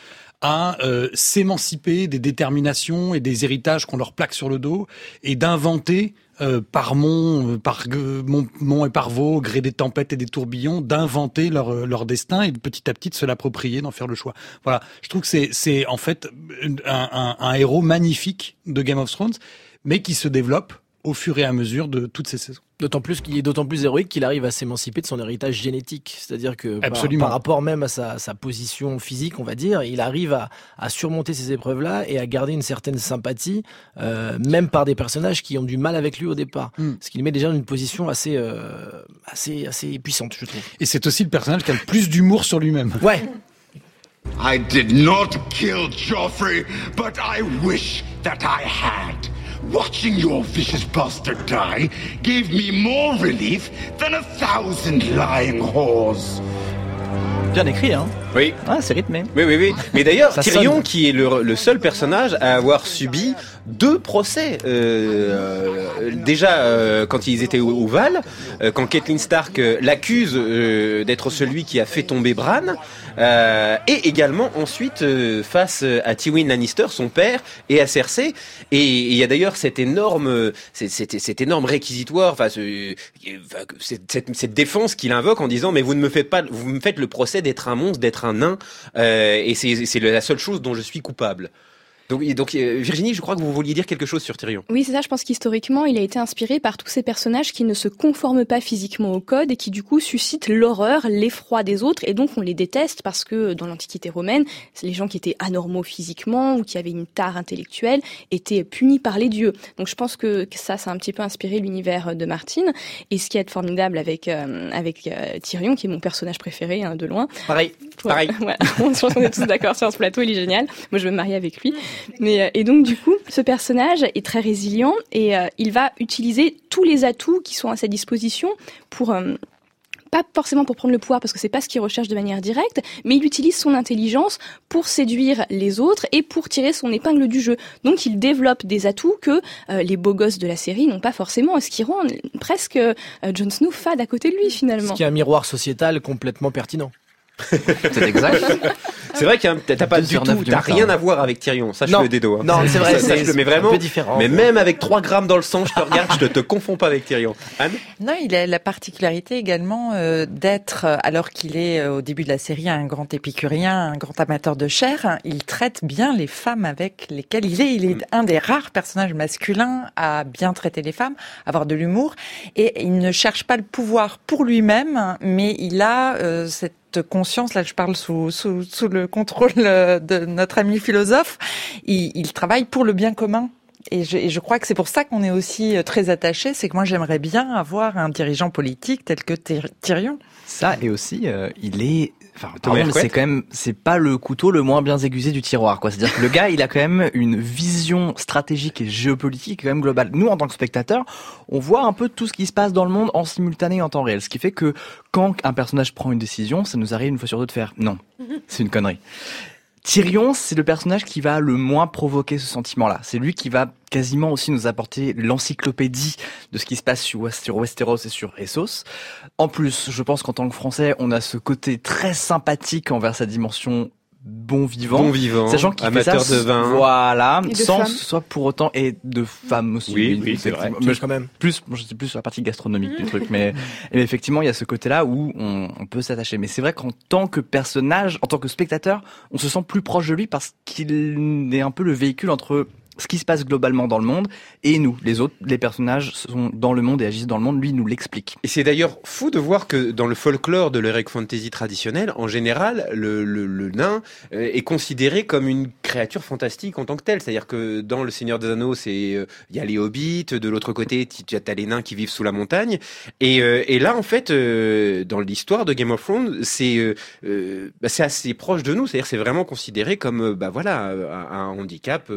à euh, s'émanciper des déterminations et des héritages qu'on leur plaque sur le dos et d'inventer euh, par mont, euh, par gue- mont, et par vaux, au gré des tempêtes et des tourbillons, d'inventer leur, euh, leur destin et de petit à petit de se l'approprier, d'en faire le choix. Voilà, je trouve que c'est c'est en fait un, un, un héros magnifique de Game of Thrones, mais qui se développe au fur et à mesure de toutes ces saisons. D'autant plus qu'il est d'autant plus héroïque qu'il arrive à s'émanciper de son héritage génétique. C'est-à-dire que par- Absolument. Par, rapport même à sa, sa position physique, on va dire, il arrive à, à surmonter ces épreuves-là et à garder une certaine sympathie, euh, même par des personnages qui ont du mal avec lui au départ. Hmm. Ce qui le met déjà dans une position assez, euh, assez, assez puissante, je trouve. Et c'est aussi le personnage qui a le plus d'humour sur lui-même. Ouais. I did not kill Joffrey, but I wish that I had. Watching your vicious bastard die gave me more relief than a thousand lying whores. Bien écrit, hein Oui. Ah, c'est rythmé. Oui, oui, oui. Mais d'ailleurs, Tyrion, sonne. qui est le, le seul personnage à avoir subi deux procès. Euh, euh, déjà, euh, quand ils étaient au, au Val, euh, quand Catelyn Stark euh, l'accuse euh, d'être celui qui a fait tomber Bran, euh, et également ensuite euh, face à Tywin Lannister, son père, et à Cersei. Et il y a d'ailleurs cette énorme, cette, cette- cet énorme réquisitoire, enfin, ce- cette, cette- défense qu'il invoque en disant mais vous ne me faites pas, vous me faites le procès d'être un monstre, d'être un nain, euh, et c'est la seule chose dont je suis coupable. Donc, donc euh, Virginie, je crois que vous vouliez dire quelque chose sur Tyrion. Oui, c'est ça. Je pense qu'historiquement, il a été inspiré par tous ces personnages qui ne se conforment pas physiquement au code et qui du coup suscitent l'horreur, l'effroi des autres, et donc on les déteste parce que dans l'Antiquité romaine, les gens qui étaient anormaux physiquement ou qui avaient une tare intellectuelle étaient punis par les dieux. Donc je pense que ça, ça a un petit peu inspiré l'univers de Martine. Et ce qui est formidable avec euh, avec euh, Tyrion, qui est mon personnage préféré hein, de loin. Pareil. Pareil. Voilà. je pense qu'on est tous d'accord sur ce plateau, il est génial. Moi, je veux me marier avec lui. Mais euh, et donc du coup, ce personnage est très résilient et euh, il va utiliser tous les atouts qui sont à sa disposition pour euh, pas forcément pour prendre le pouvoir parce que c'est pas ce qu'il recherche de manière directe, mais il utilise son intelligence pour séduire les autres et pour tirer son épingle du jeu. Donc il développe des atouts que euh, les beaux gosses de la série n'ont pas forcément, ce qui rend presque euh, Jon Snow fade à côté de lui finalement. Ce qui est un miroir sociétal complètement pertinent. C'est exact. C'est vrai qu'il y a un- t'as pas du 2h09 tout, t'as rien à voir avec Tyrion. Sache Non. le des doigts. Non, c'est vrai, Ça, c'est- mais un vraiment. peu différent. Mais même avec 3 grammes dans le sang, je te regarde, je te, te confonds pas avec Tyrion. Anne Non, il a la particularité également euh, d'être, alors qu'il est euh, au début de la série un grand épicurien, un grand amateur de chair, il traite bien les femmes avec lesquelles il est. Il est un des rares personnages masculins à bien traiter les femmes, avoir de l'humour, et il ne cherche pas le pouvoir pour lui-même, mais il a euh, cette conscience, là je parle sous, sous, sous le contrôle euh, de notre ami philosophe, il, il travaille pour le bien commun. Et je, je crois que c'est pour ça qu'on est aussi euh, très attaché, c'est que moi j'aimerais bien avoir un dirigeant politique tel que Tyr- Tyrion. Ça et aussi, euh, il est. Enfin, pardon, mais c'est quand même, c'est pas le couteau le moins bien aiguisé du tiroir, quoi. C'est-à-dire que le gars, il a quand même une vision stratégique et géopolitique quand même globale. Nous, en tant que spectateurs, on voit un peu tout ce qui se passe dans le monde en simultané et en temps réel. Ce qui fait que quand un personnage prend une décision, ça nous arrive une fois sur deux de faire non, c'est une connerie. Tyrion, c'est le personnage qui va le moins provoquer ce sentiment-là. C'est lui qui va quasiment aussi nous apporter l'encyclopédie de ce qui se passe sur, West- sur Westeros et sur Essos. En plus, je pense qu'en tant que Français, on a ce côté très sympathique envers sa dimension bon vivant. Bon vivant, Sachant qu'il fait amateur ça, de vin. Voilà, sans que ce soit pour autant, et de femmes aussi. Oui, oui, c'est vrai. Mais quand même. Plus, moi, je suis plus sur la partie gastronomique du truc, mais, mais effectivement, il y a ce côté-là où on, on peut s'attacher. Mais c'est vrai qu'en tant que personnage, en tant que spectateur, on se sent plus proche de lui parce qu'il est un peu le véhicule entre ce qui se passe globalement dans le monde et nous, les autres, les personnages sont dans le monde et agissent dans le monde. Lui nous l'explique. Et c'est d'ailleurs fou de voir que dans le folklore de l'heroic fantasy traditionnel, en général, le, nain euh, est considéré comme une créature fantastique en tant que telle. C'est-à-dire que dans Le Seigneur des Anneaux, euh, il y a les hobbits, de l'autre côté, tu as les nains qui vivent sous la montagne. Et, euh, là, en fait, dans l'histoire de Game of Thrones, c'est bah, c'est assez proche de nous. C'est-à-dire c'est vraiment considéré comme bah voilà un handicap.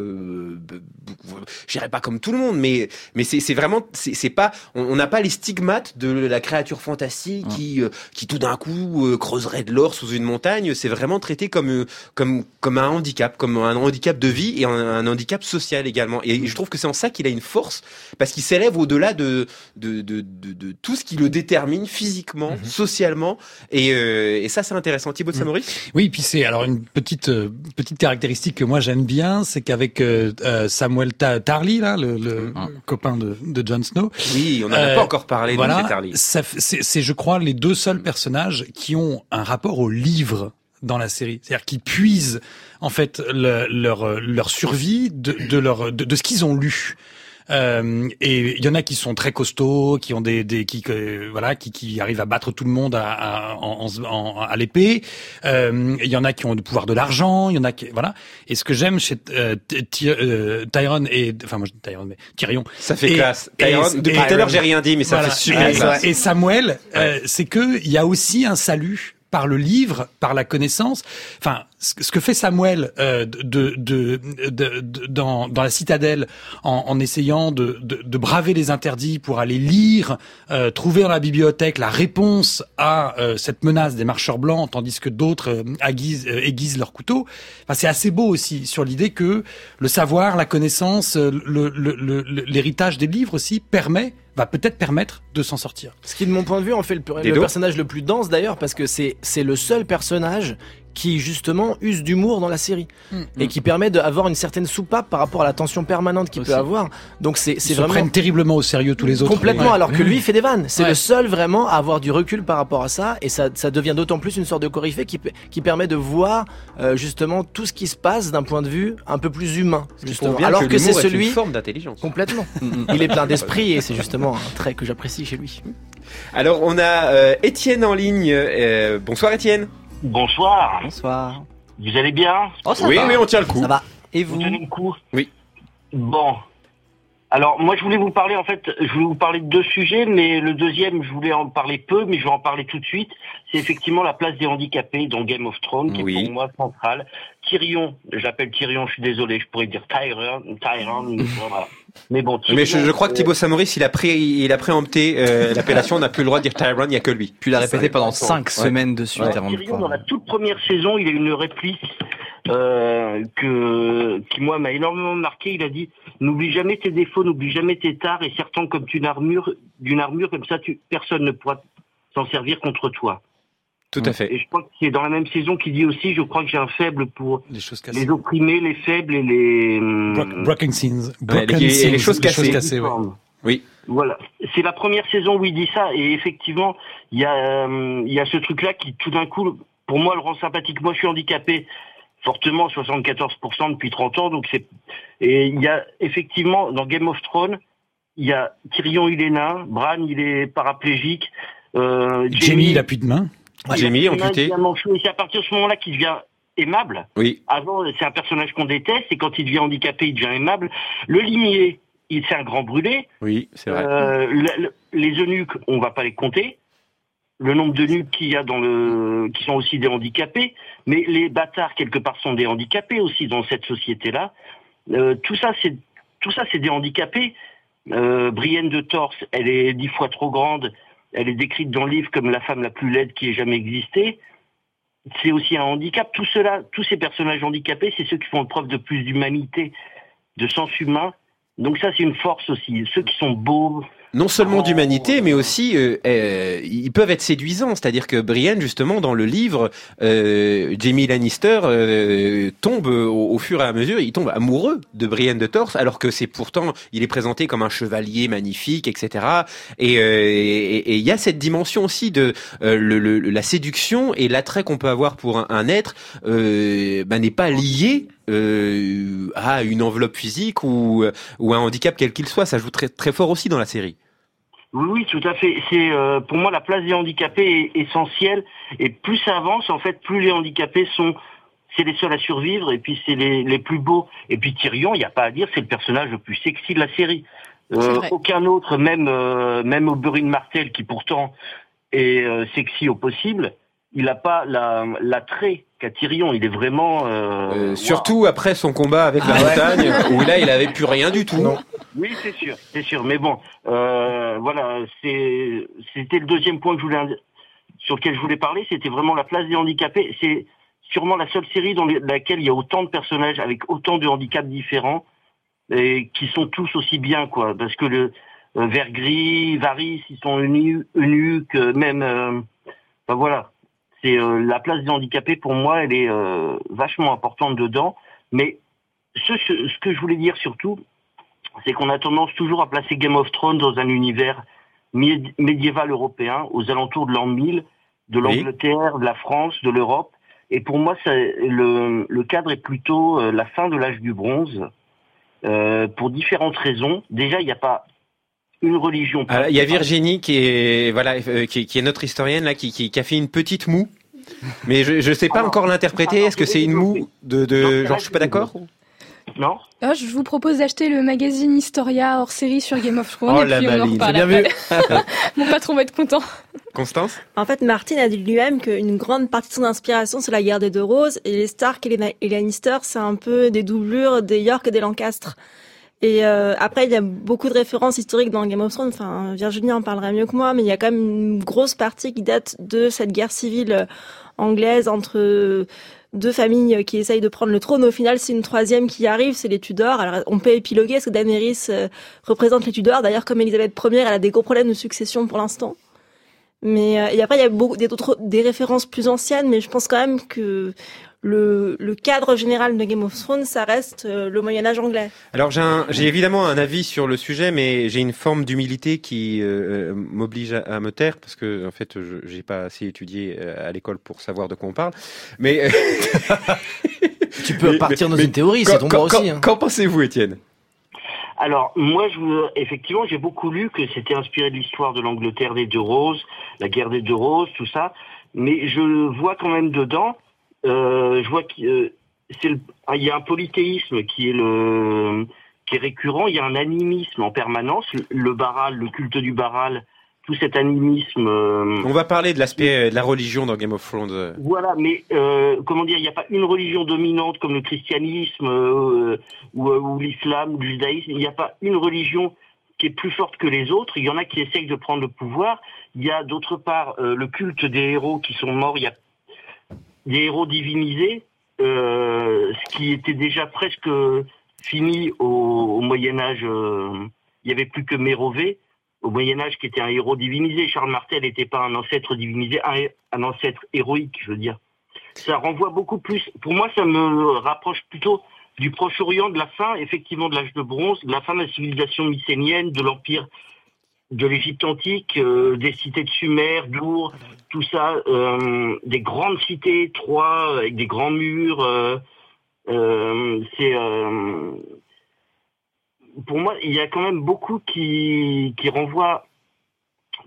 Je dirais pas comme tout le monde, mais mais c'est vraiment c'est pas on n'a pas les stigmates de la créature fantastique qui euh, qui tout d'un coup euh, creuserait de l'or sous une montagne. C'est vraiment traité comme euh, comme comme un handicap, comme un handicap de vie et un, un handicap social également. Et je trouve que c'est en ça qu'il a une force parce qu'il s'élève au-delà de de, de de de tout ce qui le détermine physiquement, socialement. Et euh, et ça c'est intéressant. Thibaut de Samory. Oui, puis c'est alors une petite petite caractéristique que moi j'aime bien, c'est qu'avec euh, euh, Samuel Ta- Tarly là, le, le copain de, de Jon Snow. Oui, on en a pas encore parlé de Voilà, c'est je crois les deux seuls personnages qui ont un rapport au livre dans la série, c'est-à-dire qui puisent en fait le- leur euh, leur survie de, de leur de, de ce qu'ils ont lu. Euh, et il y en a qui sont très costauds, qui ont des, des qui euh, voilà, qui, qui arrivent à battre tout le monde à, à, en- en- à l'épée. Euh, Il y en a qui ont le pouvoir de l'argent. Il y en a qui voilà. Et ce que j'aime chez euh, euh, Tyron et enfin moi Tyron mais Tyrion. Ça fait Et- classe. et- Tyron, depuis tout à l'heure, j'ai rien dit, mais ça fait super et, classe. Et Samuel, euh, c'est que il y a aussi un salut par le livre, par la connaissance. Enfin, ce que fait Samuel euh, de, de, de, de- dans, dans la citadelle en, en essayant de, de, de braver les interdits pour aller lire, euh, trouver dans la bibliothèque la réponse à euh, cette menace des marcheurs blancs, tandis que d'autres euh, aiguisent, euh, aiguisent leur couteau. Enfin, c'est assez beau aussi sur l'idée que le savoir, la connaissance, euh, le- le- le- l'héritage des livres aussi permet va peut-être permettre de s'en sortir. Ce qui, de mon point de vue, en fait le, le personnage le plus dense d'ailleurs, parce que c'est c'est le seul personnage qui justement use d'humour dans la série Mm. et qui permet d'avoir une certaine soupape par rapport à la tension permanente qu'il peut avoir. Donc c'est Ils se vraiment prennent terriblement au sérieux tous les autres. Complètement, Ouais. alors que lui il fait des vannes. C'est Ouais. le seul vraiment à avoir du recul par rapport à ça, et ça, ça devient d'autant plus une sorte de coryphée qui, pe- qui permet de voir euh, justement tout ce qui se passe d'un point de vue un peu plus humain. Justement. bien Alors que que, c'est est une celui forme d'intelligence. complètement. il est plein d'esprit et c'est justement un trait que j'apprécie chez lui. Alors on a euh, Étienne en ligne. Euh, bonsoir Étienne. Bonsoir. Bonsoir. Vous allez bien Oui, oui, on tient le coup. Ça va. Et vous tenez le coup Oui. Bon. Alors moi je voulais vous parler en fait, je voulais vous parler de deux sujets, mais le deuxième je voulais en parler peu, mais je vais en parler tout de suite. C'est effectivement la place des handicapés dans Game of Thrones, qui est pour moi centrale. Tyrion, j'appelle Tyrion, je suis désolé, je pourrais dire Tyrion, Tyrion, voilà. Mais bon. Mais je, je crois que Thibaut Samoris, il a pré, il a préempté euh, l'appellation. On n'a plus le droit de dire Tyrone, il n'y a que lui. Puis il a répété pendant Ouais. cinq semaines de suite Ouais, avant de Tyrion, dans la toute première saison, il a une réplique euh, que qui moi m'a énormément marqué. Il a dit n'oublie jamais tes défauts, n'oublie jamais tes tares et serre-t'en comme une armure, d'une armure comme ça, tu, personne ne pourra s'en servir contre toi. Tout à fait. Et je crois que c'est dans la même saison qu'il dit aussi, je crois que j'ai un faible pour Les choses les opprimés, les faibles et les Broken, broken scenes. Ouais, Broken les- et scenes, les choses cassées. ouais. Oui. Voilà, c'est la première saison où il dit ça et effectivement, il y a euh, il y a ce truc-là qui tout d'un coup, pour moi, le rend sympathique. Moi, je suis handicapé fortement, 74% depuis 30 ans, donc c'est et il y a effectivement dans Game of Thrones, il y a Tyrion, il est nain, Bran, il est paraplégique, euh, Jamie, il a plus de main. Jamie, il a amputé. un manchot, et c'est à partir de ce moment-là qu'il devient aimable. Oui. Avant, c'est un personnage qu'on déteste, et quand il devient handicapé, il devient aimable. Le limier, il c'est un grand brûlé. Oui, c'est vrai. Euh, le- le- les eunuques, on va pas les compter. Le nombre d'eunuques qu'il y a dans le, qui sont aussi des handicapés, mais les bâtards quelque part sont des handicapés aussi dans cette société-là. Euh, tout ça, c'est tout ça, c'est des handicapés. Euh, Brienne de Torse, elle est dix fois trop grande. Elle est décrite dans le livre comme la femme la plus laide qui ait jamais existé. C'est aussi un handicap. Tout cela, tous ces personnages handicapés, c'est ceux qui font preuve de plus d'humanité, de sens humain. Donc ça, c'est une force aussi. Ceux qui sont beaux, Non seulement d'humanité, mais aussi euh, euh, ils peuvent être séduisants. C'est-à-dire que Brienne, justement, dans le livre, euh, Jamie Lannister euh, tombe au, au fur et à mesure, il tombe amoureux de Brienne de Torse, alors que c'est pourtant, il est présenté comme un chevalier magnifique, etc. Et euh, et- et il y a cette dimension aussi de euh, le, le- la séduction et l'attrait qu'on peut avoir pour un, un être euh, bah, n'est pas lié euh, à une enveloppe physique ou, ou à un handicap quel qu'il soit. Ça joue très, très fort aussi dans la série. Oui, oui, tout à fait. C'est euh, pour moi la place des handicapés est essentielle. Et plus ça avance, en fait, plus les handicapés sont, c'est les seuls à survivre. Et puis c'est les, les plus beaux. Et puis Tyrion, il n'y a pas à dire, c'est le personnage le plus sexy de la série. Euh, aucun autre, même euh, même Oberyn Martel, qui pourtant est euh, sexy au possible, il n'a pas la l'attrait qu'a Tyrion. Il est vraiment euh, Euh, surtout après son combat avec la Ah montagne, où là il avait plus rien du tout. Oui, c'est sûr, c'est sûr. Mais bon, euh, voilà, c'est c'était le deuxième point que je voulais indi- sur lequel je voulais parler, c'était vraiment la place des handicapés. C'est sûrement la seule série dans laquelle il y a autant de personnages avec autant de handicaps différents et qui sont tous aussi bien, quoi. Parce que le euh, Vergris, Varys, ils sont eunuques, même. euh, enfin voilà, c'est euh, la place des handicapés pour moi, elle est euh, vachement importante dedans. Mais ce, ce, ce que je voulais dire surtout, c'est qu'on a tendance toujours à placer Game of Thrones dans un univers mé- médiéval européen, aux alentours de l'an 1000, de Oui. l'Angleterre, de la France, de l'Europe. Et pour moi, ça, le, le cadre est plutôt euh, la fin de l'âge du bronze, euh, pour différentes raisons. Déjà, il n'y a pas une religion. Alors, il y a Virginie qui est voilà euh, qui, est- qui est notre historienne là qui, qui, qui a fait une petite moue. Mais je je sais pas encore l'interpréter. Est-ce que c'est une moue de, de genre je suis pas d'accord Non. Ah, je vous propose d'acheter le magazine Historia hors série sur Game of Thrones Oh, et la puis on en reparle bien après. Mon patron va être content. Constance En fait, Martin a dit lui-même qu'une grande partie de son inspiration, c'est la guerre des deux roses. Et les Stark et les, Na- et les Lannister, c'est un peu des doublures des York et des Lancaster. Et euh, après, il y a beaucoup de références historiques dans Game of Thrones. Enfin, Virginie en parlerait mieux que moi, mais il y a quand même une grosse partie qui date de cette guerre civile euh, anglaise entre deux familles qui essayent de prendre le trône. Au final, c'est une troisième qui arrive, c'est les Tudors. Alors, on peut épiloguer parce que Daenerys euh, représente les Tudors. D'ailleurs, comme Elisabeth Ier, elle a des gros problèmes de succession pour l'instant. Mais après il y a beaucoup des des références plus anciennes, mais je pense quand même que le, le cadre général de Game of Thrones, ça reste euh, le Moyen Âge anglais. Alors j'ai un- j'ai évidemment un avis sur le sujet, mais j'ai une forme d'humilité qui euh, euh, m'oblige à, à me taire parce que en fait je j'ai pas assez étudié euh, à l'école pour savoir de quoi on parle. Mais Tu peux partir dans une théorie, c'est ton droit aussi, hein. Qu'en pensez-vous, Étienne? Alors, moi, je, veux- effectivement, j'ai beaucoup lu que c'était inspiré de l'histoire de l'Angleterre des deux roses, la guerre des deux roses, tout ça. Mais je vois quand même dedans, je vois qu'il euh, c'est le- il y a un polythéisme qui est le qui est récurrent. Il y a un animisme en permanence, le, baral, le culte du baral, tout cet animisme. euh, On va parler de l'aspect euh, de la religion dans Game of Thrones. euh. voilà, mais euh, comment dire, il n'y a pas une religion dominante comme le christianisme euh, ou, euh, ou l'islam ou le judaïsme. Il n'y a pas une religion qui est plus forte que les autres. Il y en a qui essayent de prendre le pouvoir. Il y a d'autre part euh, le culte des héros qui sont morts. Il y a des héros divinisés, euh, ce qui était déjà presque fini au, au Moyen Âge. euh, il n'y avait plus que Mérové au Moyen Âge qui était un héros divinisé. Charles Martel n'était pas un ancêtre divinisé, un, un ancêtre héroïque, je veux dire. Ça renvoie beaucoup plus. Pour moi, ça me rapproche plutôt du Proche-Orient, de la fin, effectivement, de l'âge de bronze, de la fin de la civilisation mycénienne, de l'empire de l'Égypte antique, euh, des cités de Sumer, d'Our, tout ça, euh, des grandes cités, Troie, avec des grands murs. euh, c'est pour moi, il y a quand même beaucoup qui qui renvoient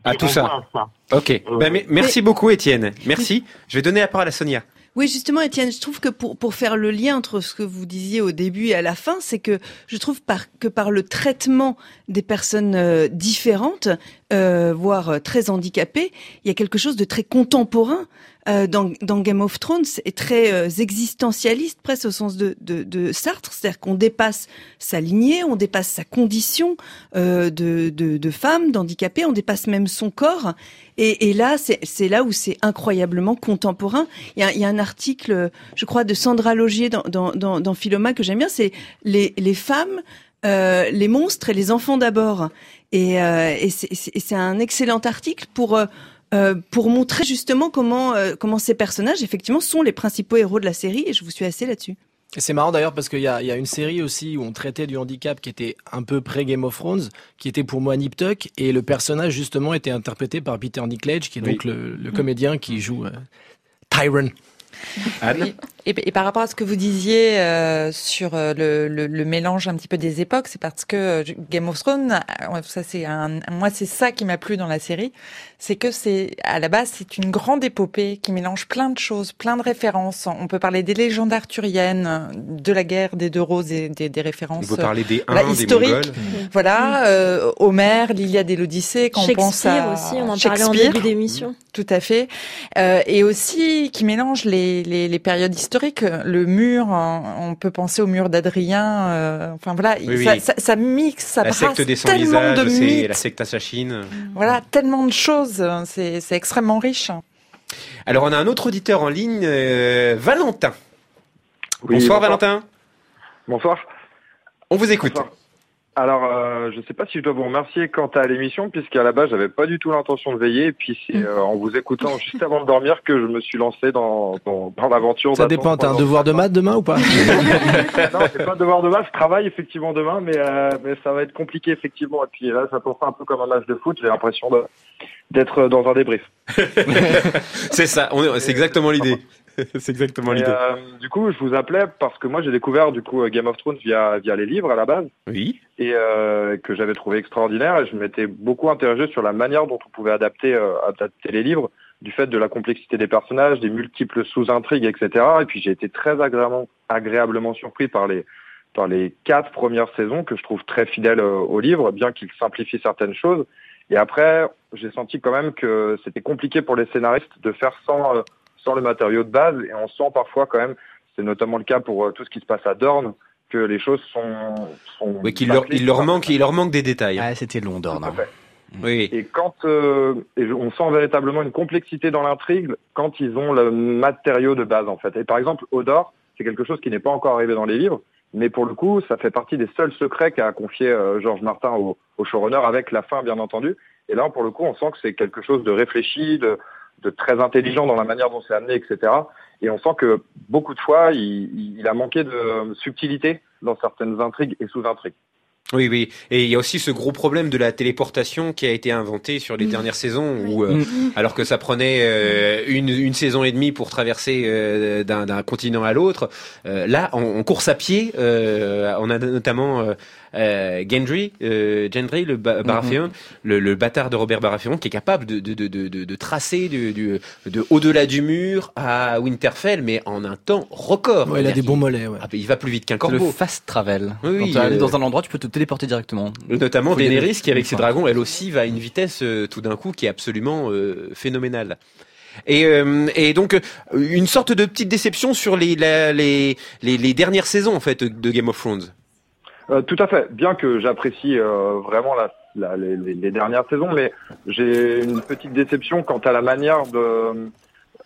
À tout ça. renvoient à ça. Ok. Ben, merci beaucoup, Étienne. Merci. Je vais donner la parole à Sonia. Oui, justement, Étienne, je trouve que pour, pour faire le lien entre ce que vous disiez au début et à la fin, c'est que je trouve par, que par le traitement des personnes euh, différentes, euh, voire euh, très handicapées, il y a quelque chose de très contemporain euh, dans, dans Game of Thrones et très euh, existentialiste, presque au sens de, de, de Sartre, c'est-à-dire qu'on dépasse sa lignée, on dépasse sa condition euh, de, de, de femme, d'handicapé, on dépasse même son corps. Et, et là, c'est là où c'est incroyablement contemporain. Il y a, il y a un article, je crois, de Sandra Logier dans, dans, dans, dans Philoma que j'aime bien, c'est les, les femmes, euh, les monstres et les enfants d'abord. Et, euh, et c'est un excellent article pour... euh, euh, pour montrer justement comment euh, comment ces personnages effectivement sont les principaux héros de la série et je vous suis assez là-dessus. Et c'est marrant d'ailleurs parce qu'il y a, il y a une série aussi où on traitait du handicap qui était un peu pré Game of Thrones, qui était pour moi Nip Tuck, et le personnage justement était interprété par Peter Dinklage, qui est donc le, le comédien qui joue euh, Tyron. Anne? Et, et par rapport à ce que vous disiez euh, sur euh, le, le, le mélange un petit peu des époques, c'est parce que euh, Game of Thrones, euh, ça c'est un, moi c'est ça qui m'a plu dans la série, c'est que c'est à la base c'est une grande épopée qui mélange plein de choses, plein de références. On peut parler des légendes arthuriennes, de la guerre des deux roses et des, des références. On peut parler des voilà, Huns, des historiques. Mongols. Voilà, euh, Homère, l'Iliade et l'Odyssée. Quand on pense Shakespeare à aussi, on en parlait en Shakespeare. début d'émission. Tout à fait. Euh, et aussi qui mélange les, les, les périodes historiques. Le mur, hein, on peut penser au mur d'Adrien. euh, enfin voilà, Oui, ça, oui. ça, ça mixe, ça la brasse secte des sans tellement de mythes. la secte assasine. Voilà, tellement de choses. C'est c'est extrêmement riche. Alors, on a un autre auditeur en ligne, euh, Valentin. Oui, bonsoir, bonsoir. Valentin. Bonsoir. On vous écoute. Alors, euh, je ne sais pas si je dois vous remercier quant à l'émission, puisqu'à la base, j'avais pas du tout l'intention de veiller. Et puis, c'est euh, en vous écoutant juste avant de dormir que je me suis lancé dans, dans, dans l'aventure. Ça dépend, t'as un devoir de maths demain ou pas non, c'est pas un devoir de base. Je travaille effectivement demain, mais, euh, mais ça va être compliqué effectivement. Et puis là, ça tombe un peu comme un match de foot. J'ai l'impression de- d'être dans un débrief. c'est ça, on est- c'est exactement l'idée. c'est exactement l'idée. euh, du coup, je vous appelais parce que moi, j'ai découvert du coup Game of Thrones via via les livres à la base. Oui. Et euh, que j'avais trouvé extraordinaire. Et je m'étais beaucoup interrogé sur la manière dont on pouvait adapter euh, adapter les livres, du fait de la complexité des personnages, des multiples sous-intrigues, etc. Et puis j'ai été très agréablement agréablement surpris par les par les quatre premières saisons que je trouve très fidèles euh, au livre, bien qu'il simplifie certaines choses. Et après, j'ai senti quand même que c'était compliqué pour les scénaristes de faire sans, euh, sans le matériau de base. Et on sent parfois quand même, c'est notamment le cas pour euh, tout ce qui se passe à Dorne, que les choses sont... sont Oui, qu'il leur, il leur manque, il leur manque des détails. Ah, c'était long, Dorne. hein. Oui. Et quand euh, et on sent véritablement une complexité dans l'intrigue quand ils ont le matériau de base en fait. Et par exemple, Odor, c'est quelque chose qui n'est pas encore arrivé dans les livres, mais pour le coup, ça fait partie des seuls secrets qu'a confié euh, Georges Martin au, au showrunner avec la fin bien entendu. Et là, pour le coup, on sent que c'est quelque chose de réfléchi, de, de très intelligent dans la manière dont c'est amené, etc. Et on sent que beaucoup de fois, il, a manqué de subtilité dans certaines intrigues et sous-intrigues. Oui, oui. Et il y a aussi ce gros problème de la téléportation qui a été inventé sur les dernières saisons, où, euh, alors que ça prenait euh, une, une saison et demie pour traverser euh, d'un continent à l'autre, euh, là, en, en course à pied, euh, on a notamment euh, Gendry, euh, Gendry, le ba- Baratheon, le, le bâtard de Robert Baratheon, qui est capable de, de, de, de, de, de tracer du, du- de au-delà du mur à Winterfell, mais en un temps record. Ouais, il a des bons mollets. Ouais. Ah, il va plus vite qu'un Le corbeau. fast travel. Oui, Quand euh, dans un endroit, tu peux te téléporter directement. Notamment Daenerys qui, avec ses fois. dragons, elle aussi va à une vitesse euh, tout d'un coup qui est absolument euh, phénoménale. Et, euh, et donc une sorte de petite déception sur les, la- les, les, les dernières saisons en fait de Game of Thrones. Euh, tout à fait. Bien que j'apprécie euh, vraiment la, la- les, les- dernières saisons, mais j'ai une petite déception quant à la manière de.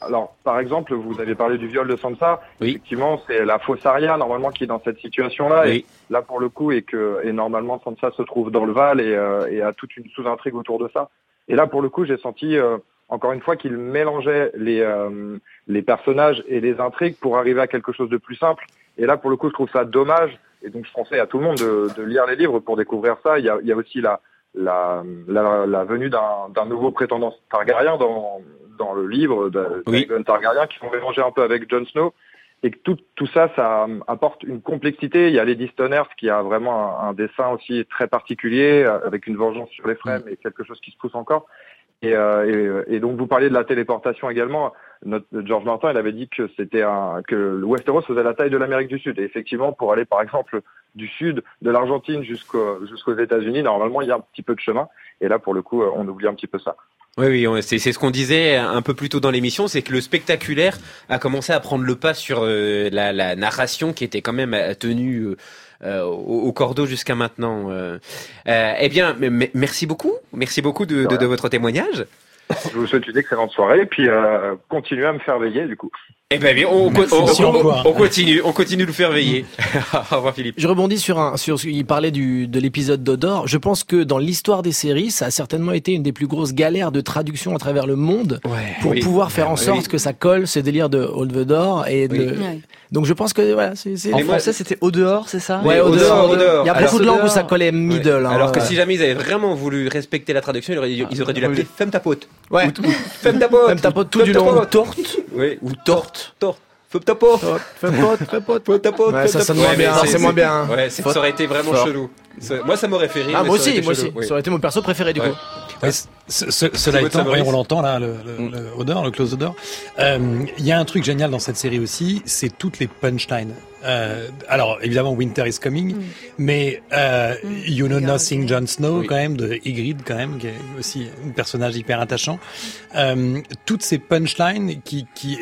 Alors, par exemple, vous avez parlé du viol de Sansa. Effectivement, c'est la fausse Arya normalement qui est dans cette situation-là. Oui. Et là, pour le coup, et que et normalement Sansa se trouve dans le Val et, euh, et a toute une sous-intrigue autour de ça. Et là, pour le coup, j'ai senti euh, encore une fois qu'il mélangeait les euh, les personnages et les intrigues pour arriver à quelque chose de plus simple. Et là, pour le coup, je trouve ça dommage. Et donc, je conseille à tout le monde de, de lire les livres pour découvrir ça. Il y a, il y a aussi la, la, la, la venue d'un nouveau prétendant Targaryen dans, dans le livre de Aegon Targaryen qui sont mélangés un peu avec Jon Snow. Et tout, tout ça, ça apporte une complexité. Il y a Lady Stoners qui a vraiment un, un dessin aussi très particulier, euh, avec une vengeance sur les frames et quelque chose qui se pousse encore. Et, euh, et, et donc vous parliez de la téléportation également. Notre, George Martin, il avait dit que c'était un, que le Westeros faisait la taille de l'Amérique du Sud. Et effectivement, pour aller par exemple du sud de l'Argentine jusqu'au- jusqu'aux États-Unis, normalement il y a un petit peu de chemin. Et là, pour le coup, on oublie un petit peu ça. Oui, oui, c'est ce qu'on disait un peu plus tôt dans l'émission, c'est que le spectaculaire a commencé à prendre le pas sur euh, la, la narration qui était quand même euh, tenue euh, euh, au, au cordeau jusqu'à maintenant. euh. Euh, eh bien, merci beaucoup, merci beaucoup de, de- de votre témoignage. Je vous souhaite une excellente soirée et puis euh, continuez à me faire veiller du coup. Eh ben, bien, on, Merci. on- on- Sur on- quoi on continue, on continue de le faire veiller. Au revoir Philippe. Je rebondis sur un, sur ce qu'il parlait du, de l'épisode d'Odor. Je pense que dans l'histoire des séries, ça a certainement été une des plus grosses galères de traduction à travers le monde pour oui. pouvoir faire en Oui. sorte que ça colle ce délire de Old the Door et de... Oui. Ouais. Donc je pense que voilà, c'est c'est- En français, c'était au dehors, c'est ça? Ouais, Oui, au dehors. Il y a beaucoup de langues où ça collait middle. hein. Alors que Ouais. si jamais ils avaient vraiment voulu respecter la traduction, ils auraient, ils auraient dû l'appeler Femme ta pote. Ouais. Ou- Femme ta pote. Femme ta pote tout du long. Torte. Oui, ou torte. Torte. Femme ta pote. Femme pote, femme pote. Femme ta pote. Ouais, ça ta sonne pote. moins bien, c'est moins bien. Ouais, c'est- Fort. ça aurait été vraiment chelou. Moi, ça m'aurait fait rire. Ah, moi aussi, moi aussi. Ça aurait été mon perso préféré du Ouais. coup. Ce- ce- cela étant, on l'entend là, le, le, le odeur, le close odor. Euh, Il y a un truc génial dans cette série aussi, c'est toutes les punchlines. Euh, alors évidemment, Winter is coming, mais euh, You Know Nothing, Jon Snow quand même de Ygritte quand même, qui est aussi un personnage hyper attachant. Euh, toutes ces punchlines qui qui,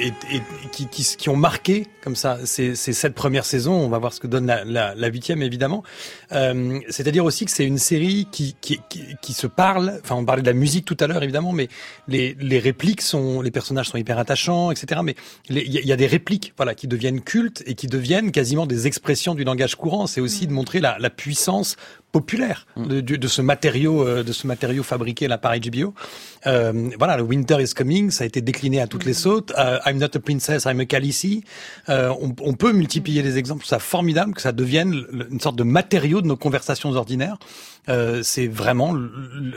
qui qui qui ont marqué comme ça ces, ces sept premières saisons. On va voir ce que donne la la, la huitième évidemment. Euh, C'est-à-dire aussi que c'est une série qui, qui, qui, qui se parle. Enfin, on parlait de la musique tout à l'heure, évidemment, mais les, les répliques sont, les personnages sont hyper attachants, etc. Mais il y, y a des répliques, voilà, qui deviennent cultes et qui deviennent quasiment des expressions du langage courant. C'est aussi de montrer la, la puissance populaire de, de, de ce matériau, euh, de ce matériau fabriqué là par HBO. Euh, voilà, le Winter is coming, ça a été décliné à toutes les sautes. Euh, I'm not a princess, I'm a Khaleesi. Euh, on, on peut multiplier les exemples. C'est formidable que ça devienne une sorte de matériau de nos conversations ordinaires. Euh, c'est vraiment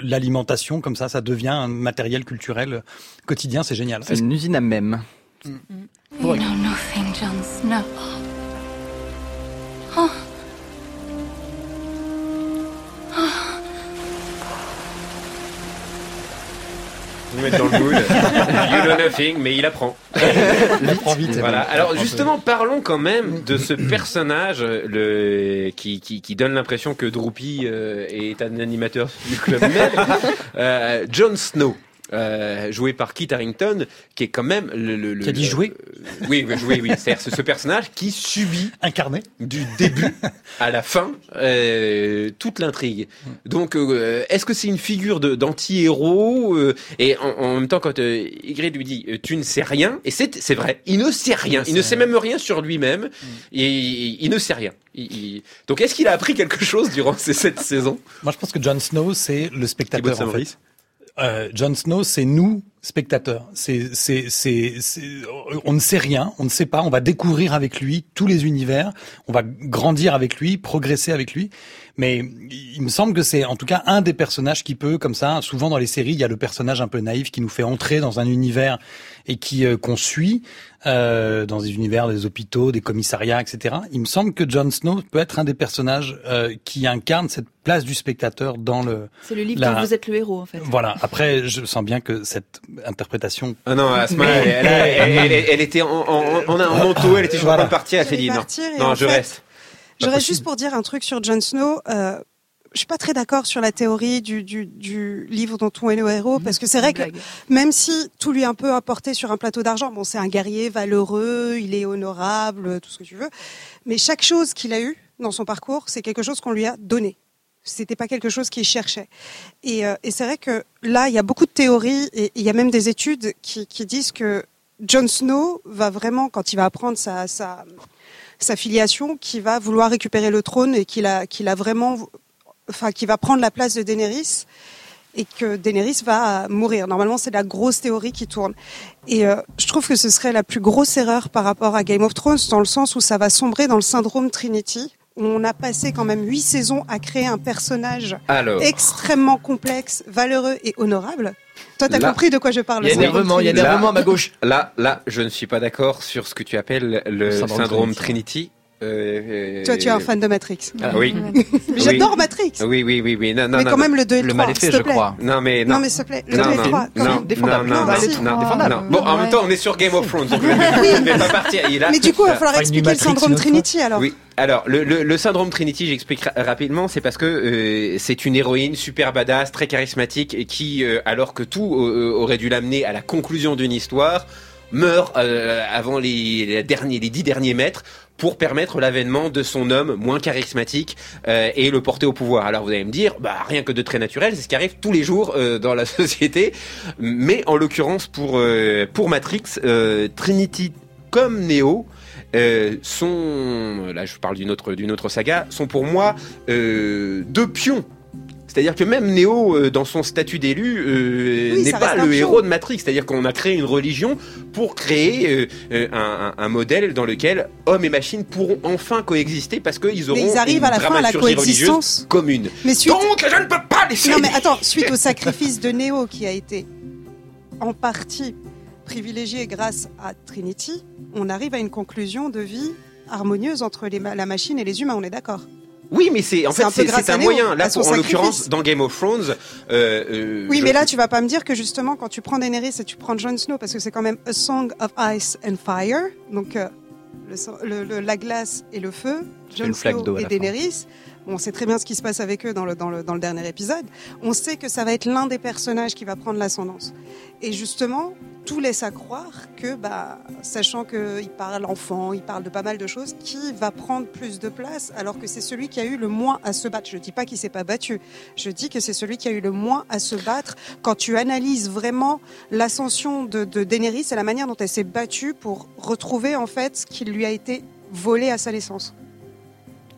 l'alimentation comme ça, ça devient un matériel culturel quotidien. C'est génial. C'est une usine à même. You know nothing, Jon Snow. Oh. Nous mettre dans le mood. you know nothing, mais il apprend. Il apprend vite. Voilà. Il Alors justement, parlons quand même de ce personnage le, qui, qui, qui donne l'impression que Droopy euh, est un animateur du club Med. Euh, Jon Snow. Euh, joué par Kit Harington, qui est quand même le. le, le Qui a dit jouer Oui, oui, jouer, oui. C'est ce, ce personnage qui subit incarné du début à la fin euh, toute l'intrigue. Donc, euh, est-ce que c'est une figure d'anti-héros euh, Et en, en même temps, quand euh, Ygritte lui dit euh, tu ne sais rien, et c'est c'est vrai, il ne sait rien, il ne sait même rien sur lui-même, et il, il ne sait rien. Il- il- Donc, est-ce qu'il a appris quelque chose durant ces sept saisons? Moi, je pense que Jon Snow, c'est le spectateur. En fait. Euh, Jon Snow, c'est nous spectateur. C'est, c'est, c'est, c'est- on ne sait rien, on ne sait pas. On va découvrir avec lui tous les univers. On va grandir avec lui, progresser avec lui. Mais il me semble que c'est en tout cas un des personnages qui peut, comme ça, souvent dans les séries, il y a le personnage un peu naïf qui nous fait entrer dans un univers et qui euh, qu'on suit euh, dans des univers des hôpitaux, des commissariats, etc. Il me semble que Jon Snow peut être un des personnages euh, qui incarne cette place du spectateur dans le. C'est le livre la- dont vous êtes le héros, en fait. Voilà. Après, je sens bien que cette interprétation. Ah non, Asma, Mais- elle, elle, elle- elle- elle était en, en, en, en manteau, elle était sur le point de partir, elle s'est dit non, je fait, reste. J'aurais juste pour dire un truc sur Jon Snow. Euh, je suis pas très d'accord sur la théorie du, du, du livre dont on est le héros, parce que c'est vrai que même si tout lui est un peu apporté sur un plateau d'argent, bon, c'est un guerrier valeureux, il est honorable, tout ce que tu veux, mais chaque chose qu'il a eu dans son parcours, c'est quelque chose qu'on lui a donné. C'était pas quelque chose qu'il cherchait. Et, euh, et c'est vrai que là, il y a beaucoup de théories et il y a même des études qui, qui disent que Jon Snow va vraiment, quand il va apprendre sa, sa, sa filiation, qui va vouloir récupérer le trône et qu'il a, qu'il a vraiment, enfin, qui va prendre la place de Daenerys et que Daenerys va mourir. Normalement, c'est la grosse théorie qui tourne. Et euh, je trouve que ce serait la plus grosse erreur par rapport à Game of Thrones, dans le sens où ça va sombrer dans le syndrome Trinity. où On a passé quand même huit saisons à créer un personnage Alors. extrêmement complexe, valeureux et honorable. Toi, t'as compris de quoi je parle. Il y a énervement, il y a Trinity. énervement à ma gauche. Là, là, je ne suis pas d'accord sur ce que tu appelles le syndrome syndrome, Trinity. Euh, Toi, tu es un fan de Matrix. Ah oui. J'adore Matrix. Oui, oui, oui, oui. Non, non, Mais non, quand non. même le 2 et le Le 3, mal est fait, s'il te je plaît. crois. Non, mais non. Non, mais s'il te plaît, le Non, 2 et non, le 3, quand Non, même. Défendable. non, non, Non, non, non, Défendable. non. Bon, en même temps, on est sur Game of Thrones, donc je vais pas partir. Il a- Mais du coup, il va falloir Enfin, expliquer le syndrome Trinity alors. Oui. Alors, le, le, le syndrome Trinity, j'explique ra- rapidement, c'est parce que euh, c'est une héroïne super badass, très charismatique, et qui, euh, alors que tout euh, aurait dû l'amener à la conclusion d'une histoire, meurt euh, avant les, les derniers, les dix derniers mètres pour permettre l'avènement de son homme moins charismatique euh, et le porter au pouvoir. Alors vous allez me dire, bah rien que de très naturel, c'est ce qui arrive tous les jours euh, dans la société, mais en l'occurrence pour euh, pour Matrix, Trinity comme Neo sont, là je parle d'une autre d'une autre saga, sont pour moi deux pions. C'est-à-dire que même Neo, euh, dans son statut d'élu, euh, Oui, n'est pas le héros de Matrix. C'est-à-dire qu'on a créé une religion pour créer euh, un, modèle dans lequel hommes et machines pourront enfin coexister parce qu'ils auront ils arrivent une à la fin à la coexistence. commune. Mais suite... Donc je ne peux pas laisser. Non mais attends, suite au sacrifice de Neo qui a été en partie privilégié grâce à Trinity, on arrive à une conclusion de vie harmonieuse entre les la machine et les humains, on est d'accord Oui, mais c'est en fait c'est un moyen. Là, pour- en l'occurrence, dans Game of Thrones. euh, euh, Oui, je- mais là, tu vas pas me dire que justement, quand tu prends Daenerys et tu prends Jon Snow, parce que c'est quand même A Song of Ice and Fire, donc euh, le le- le- la glace et le feu, Jon Snow et. Daenerys. Bon, on sait très bien ce qui se passe avec eux dans le, dans, le, dans le dernier épisode. On sait que ça va être l'un des personnages qui va prendre l'ascendance. Et justement, tout laisse à croire que, bah, sachant qu'il parle enfant, il parle de pas mal de choses, qui va prendre plus de place alors que c'est celui qui a eu le moins à se battre. Je dis pas qu'il s'est pas battu. Je dis que c'est celui qui a eu le moins à se battre quand tu analyses vraiment l'ascension de, de Daenerys et la manière dont elle s'est battue pour retrouver en fait ce qui lui a été volé à sa naissance.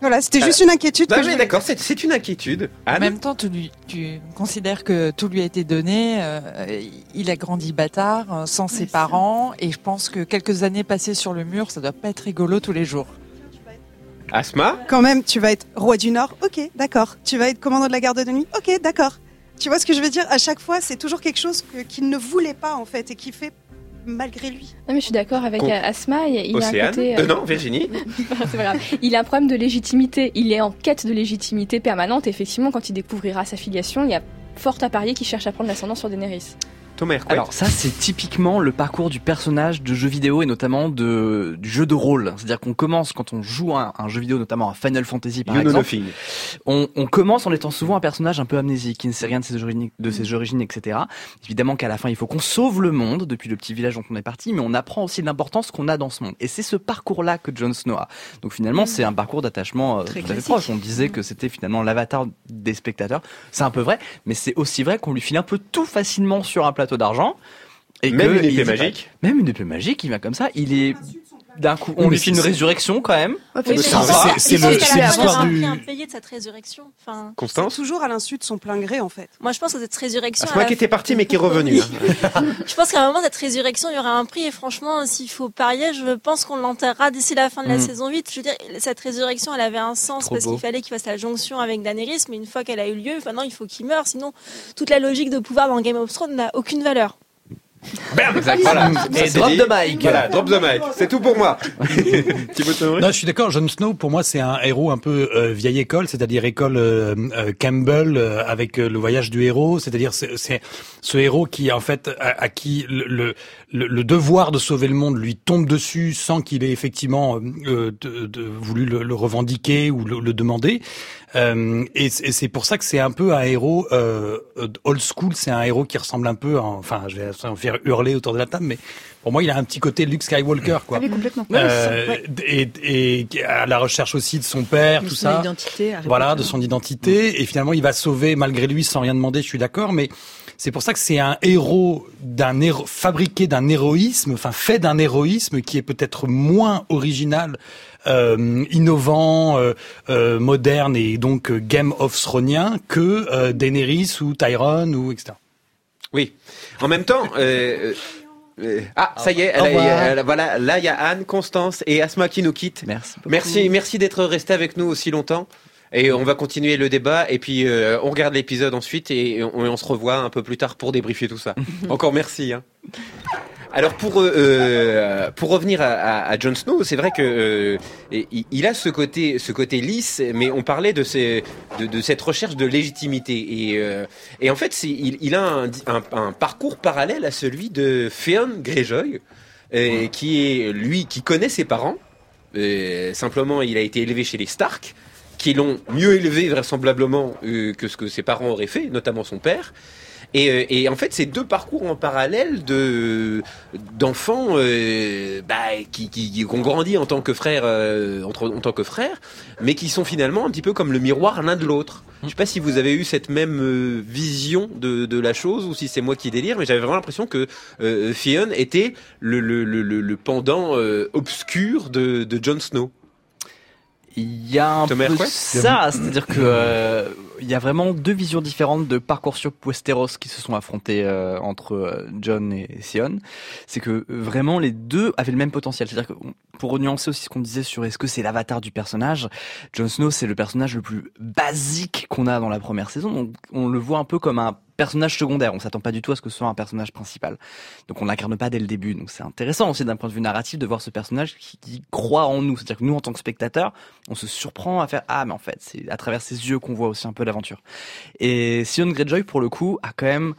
Voilà, c'était juste Euh, une inquiétude bah que d'accord, c'est c'est une inquiétude. En même temps, tu, lui- tu considères que tout lui a été donné. euh, il a grandi bâtard, euh, sans ses parents, et je pense que quelques années passées sur le mur, ça doit pas être rigolo tous les jours. Asma Quand même, tu vas être roi du Nord, ok, d'accord. Tu vas être commandant de la garde de nuit, ok, d'accord. Tu vois ce que je veux dire? À chaque fois, c'est toujours quelque chose que- qu'il ne voulait pas en fait et qui fait malgré lui. Non mais je suis d'accord avec Con- euh, Asma, il, il a un Océane côté... Euh, Non, Virginie c'est pas grave. Il a un problème de légitimité. Il est en quête de légitimité permanente. Effectivement, quand il découvrira sa filiation, il y a fort à parier qu'il cherche à prendre l'ascendant sur Daenerys. Thomas Alors ça c'est typiquement le parcours du personnage de jeu vidéo et notamment de, du jeu de rôle. C'est-à-dire qu'on commence quand on joue à un, un jeu vidéo, notamment à Final Fantasy par You exemple. On, on commence en étant souvent un personnage un peu amnésique, qui ne sait rien de ses origines, de ses origines, etc. Évidemment qu'à la fin il faut qu'on sauve le monde depuis le petit village dont on est parti, mais on apprend aussi l'importance qu'on a dans ce monde. Et c'est ce parcours-là que Jon Snow a. Donc finalement c'est un parcours d'attachement euh, Très tout à fait classique. proche. On disait que c'était finalement l'avatar des spectateurs. C'est un peu vrai, mais c'est aussi vrai qu'on lui file un peu tout facilement sur un plateau d'argent. Et Même que une épée magique. Même une épée magique, il vient comme ça. Il est d'un coup, on lui fait une résurrection quand même. C'est l'histoire un du- prix impayé de cette résurrection. Enfin, Constance Toujours à l'insu de son plein gré, en fait. moi, je pense que cette résurrection. Ah, C'est moi qui étais parti, mais qui est revenu. hein. Je pense qu'à un moment, cette résurrection, il y aura un prix. Et franchement, s'il faut parier, je pense qu'on l'enterrera d'ici la fin de la Mm. saison 8. Je veux dire, cette résurrection, elle avait un sens parce qu'il fallait qu'il fasse la jonction avec Daenerys. Mais une fois qu'elle a eu lieu, maintenant, il faut qu'il meure. Sinon, toute la logique de pouvoir dans Game of Thrones n'a aucune valeur. Bam Exact. Voilà. Et drop dit. the mic. Voilà, drop the mic. C'est tout pour moi. Non, je suis d'accord. Jon Snow, pour moi, c'est un héros un peu euh, vieille école, c'est-à-dire école euh, euh, Campbell euh, avec euh, le voyage du héros, c'est-à-dire c'est c'est ce héros qui, en fait, à, à qui le, le, le- devoir de sauver le monde lui tombe dessus sans qu'il ait effectivement euh, de- de- voulu le, le revendiquer ou le, le demander. Euh, et c'est et c'est pour ça que c'est un peu un héros euh, euh, old school. C'est un héros qui ressemble un peu, à- enfin, je vais en faire hurler autour de la table, mais pour moi, il a un petit côté Luke Skywalker, quoi. Ah oui, complètement. Euh, et, et à la recherche aussi de son père, De tout son ça. identité, Voilà, de son identité. Et finalement, il va sauver malgré lui sans rien demander. Je suis d'accord, mais c'est pour ça que c'est un héros d'un héros fabriqué d'un héroïsme, enfin fait d'un héroïsme qui est peut-être moins original, euh, innovant, euh, euh, moderne et donc Game of Thronien que euh, Daenerys ou Tyron ou etc. Oui. En même temps, ah, ça y est, Au elle a- revoir. elle- voilà, là il y a Anne, Constance et Asma qui nous quittent. Merci. Merci, merci d'être resté avec nous aussi longtemps. Et on va continuer le débat et puis euh, on regarde l'épisode ensuite et on, on se revoit un peu plus tard pour débriefer tout ça. Encore merci. Hein. Alors pour euh, euh, pour revenir à, Jon Snow, c'est vrai que euh, il, a ce côté ce côté lisse, mais on parlait de, de, cette recherche de légitimité et et en fait il, a un, parcours parallèle à celui de Theon Greyjoy, qui est lui qui connaît ses parents. Simplement, il a été élevé chez les Stark, qui l'ont mieux élevé vraisemblablement que ce que ses parents auraient fait, notamment son père. Et, euh, et en fait, c'est deux parcours en parallèle de d'enfants euh, bah, qui, qui, ont grandi en tant que frères, euh, entre, en tant que frères, mais qui sont finalement un petit peu comme le miroir l'un de l'autre. Je sais pas si vous avez eu cette même euh, vision de, de la chose ou si c'est moi qui délire, mais j'avais vraiment l'impression que euh, Theon était le, le, le, le- le pendant euh, obscur de, de Jon Snow. Il y a un Thomas peu ça, c'est-à-dire que euh, il y a vraiment deux visions différentes de parcours sur Westeros qui se sont affrontés euh, entre euh, John et Sion. C'est que vraiment les deux avaient le même potentiel. C'est-à-dire que pour nuancer aussi ce qu'on disait sur est-ce que c'est l'avatar du personnage, Jon Snow c'est le personnage le plus basique qu'on a dans la première saison. Donc on le voit un peu comme un personnage secondaire. On s'attend pas du tout à ce que ce soit un personnage principal. Donc on l'incarne pas dès le début. Donc c'est intéressant aussi d'un point de vue narratif de voir ce personnage qui, croit en nous. C'est-à-dire que nous en tant que spectateurs, on se surprend à faire ah mais en fait c'est à travers ses yeux qu'on voit aussi un peu l'aventure. Et Sion Greyjoy pour le coup a quand même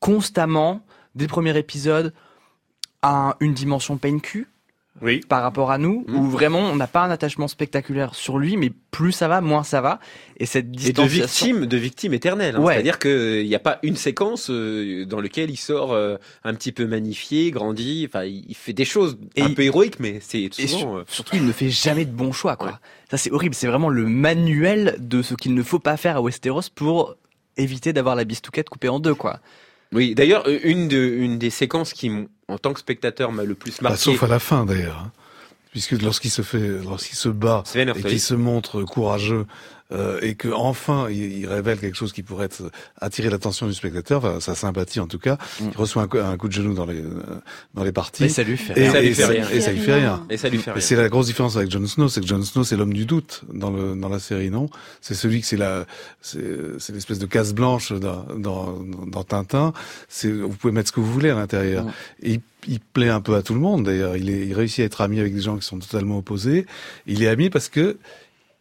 constamment dès le premier épisode un- une dimension peine cul oui. par rapport à nous Mmh. où vraiment on n'a pas un attachement spectaculaire sur lui mais plus ça va moins ça va et cette Et de distanciation victime, de victime éternelle. hein. Ouais. C'est-à-dire qu'il n'y a pas une séquence euh, dans laquelle il sort euh, un petit peu magnifié, grandi. Enfin, il fait des choses Et un il- peu héroïques, mais c'est souvent. sur- euh, surtout, il ne fait jamais de bons choix, quoi. Ça, c'est horrible. C'est vraiment le manuel de ce qu'il ne faut pas faire à Westeros pour éviter d'avoir la bistouquette coupée en deux, quoi. Oui, d'ailleurs, euh, une, de, une des séquences qui, m'ont- en tant que spectateur, m'a le plus Bah, marqué. sauf à la fin d'ailleurs. hein. Puisque lorsqu'il se fait, lorsqu'il se bat et qu'il se montre courageux euh, et que enfin il, il révèle quelque chose qui pourrait être, attirer l'attention du spectateur, enfin, sa sympathie en tout cas, il reçoit un, coup- un coup de genou dans les euh, dans les parties. Mais ça lui fait Et, rien. Ça lui et fait rien. et ça lui fait rien. Et ça lui fait rien. c'est la grosse différence avec Jon Snow, c'est que Jon Snow c'est l'homme du doute dans le dans la série, non? C'est celui que c'est la c'est l'espèce de case blanche dans dans, dans Tintin. C'est vous pouvez mettre ce que vous voulez à l'intérieur. Et il, il plaît un peu à tout le monde d'ailleurs. Il est il réussit à être ami avec des gens qui sont totalement opposés. Il est ami parce que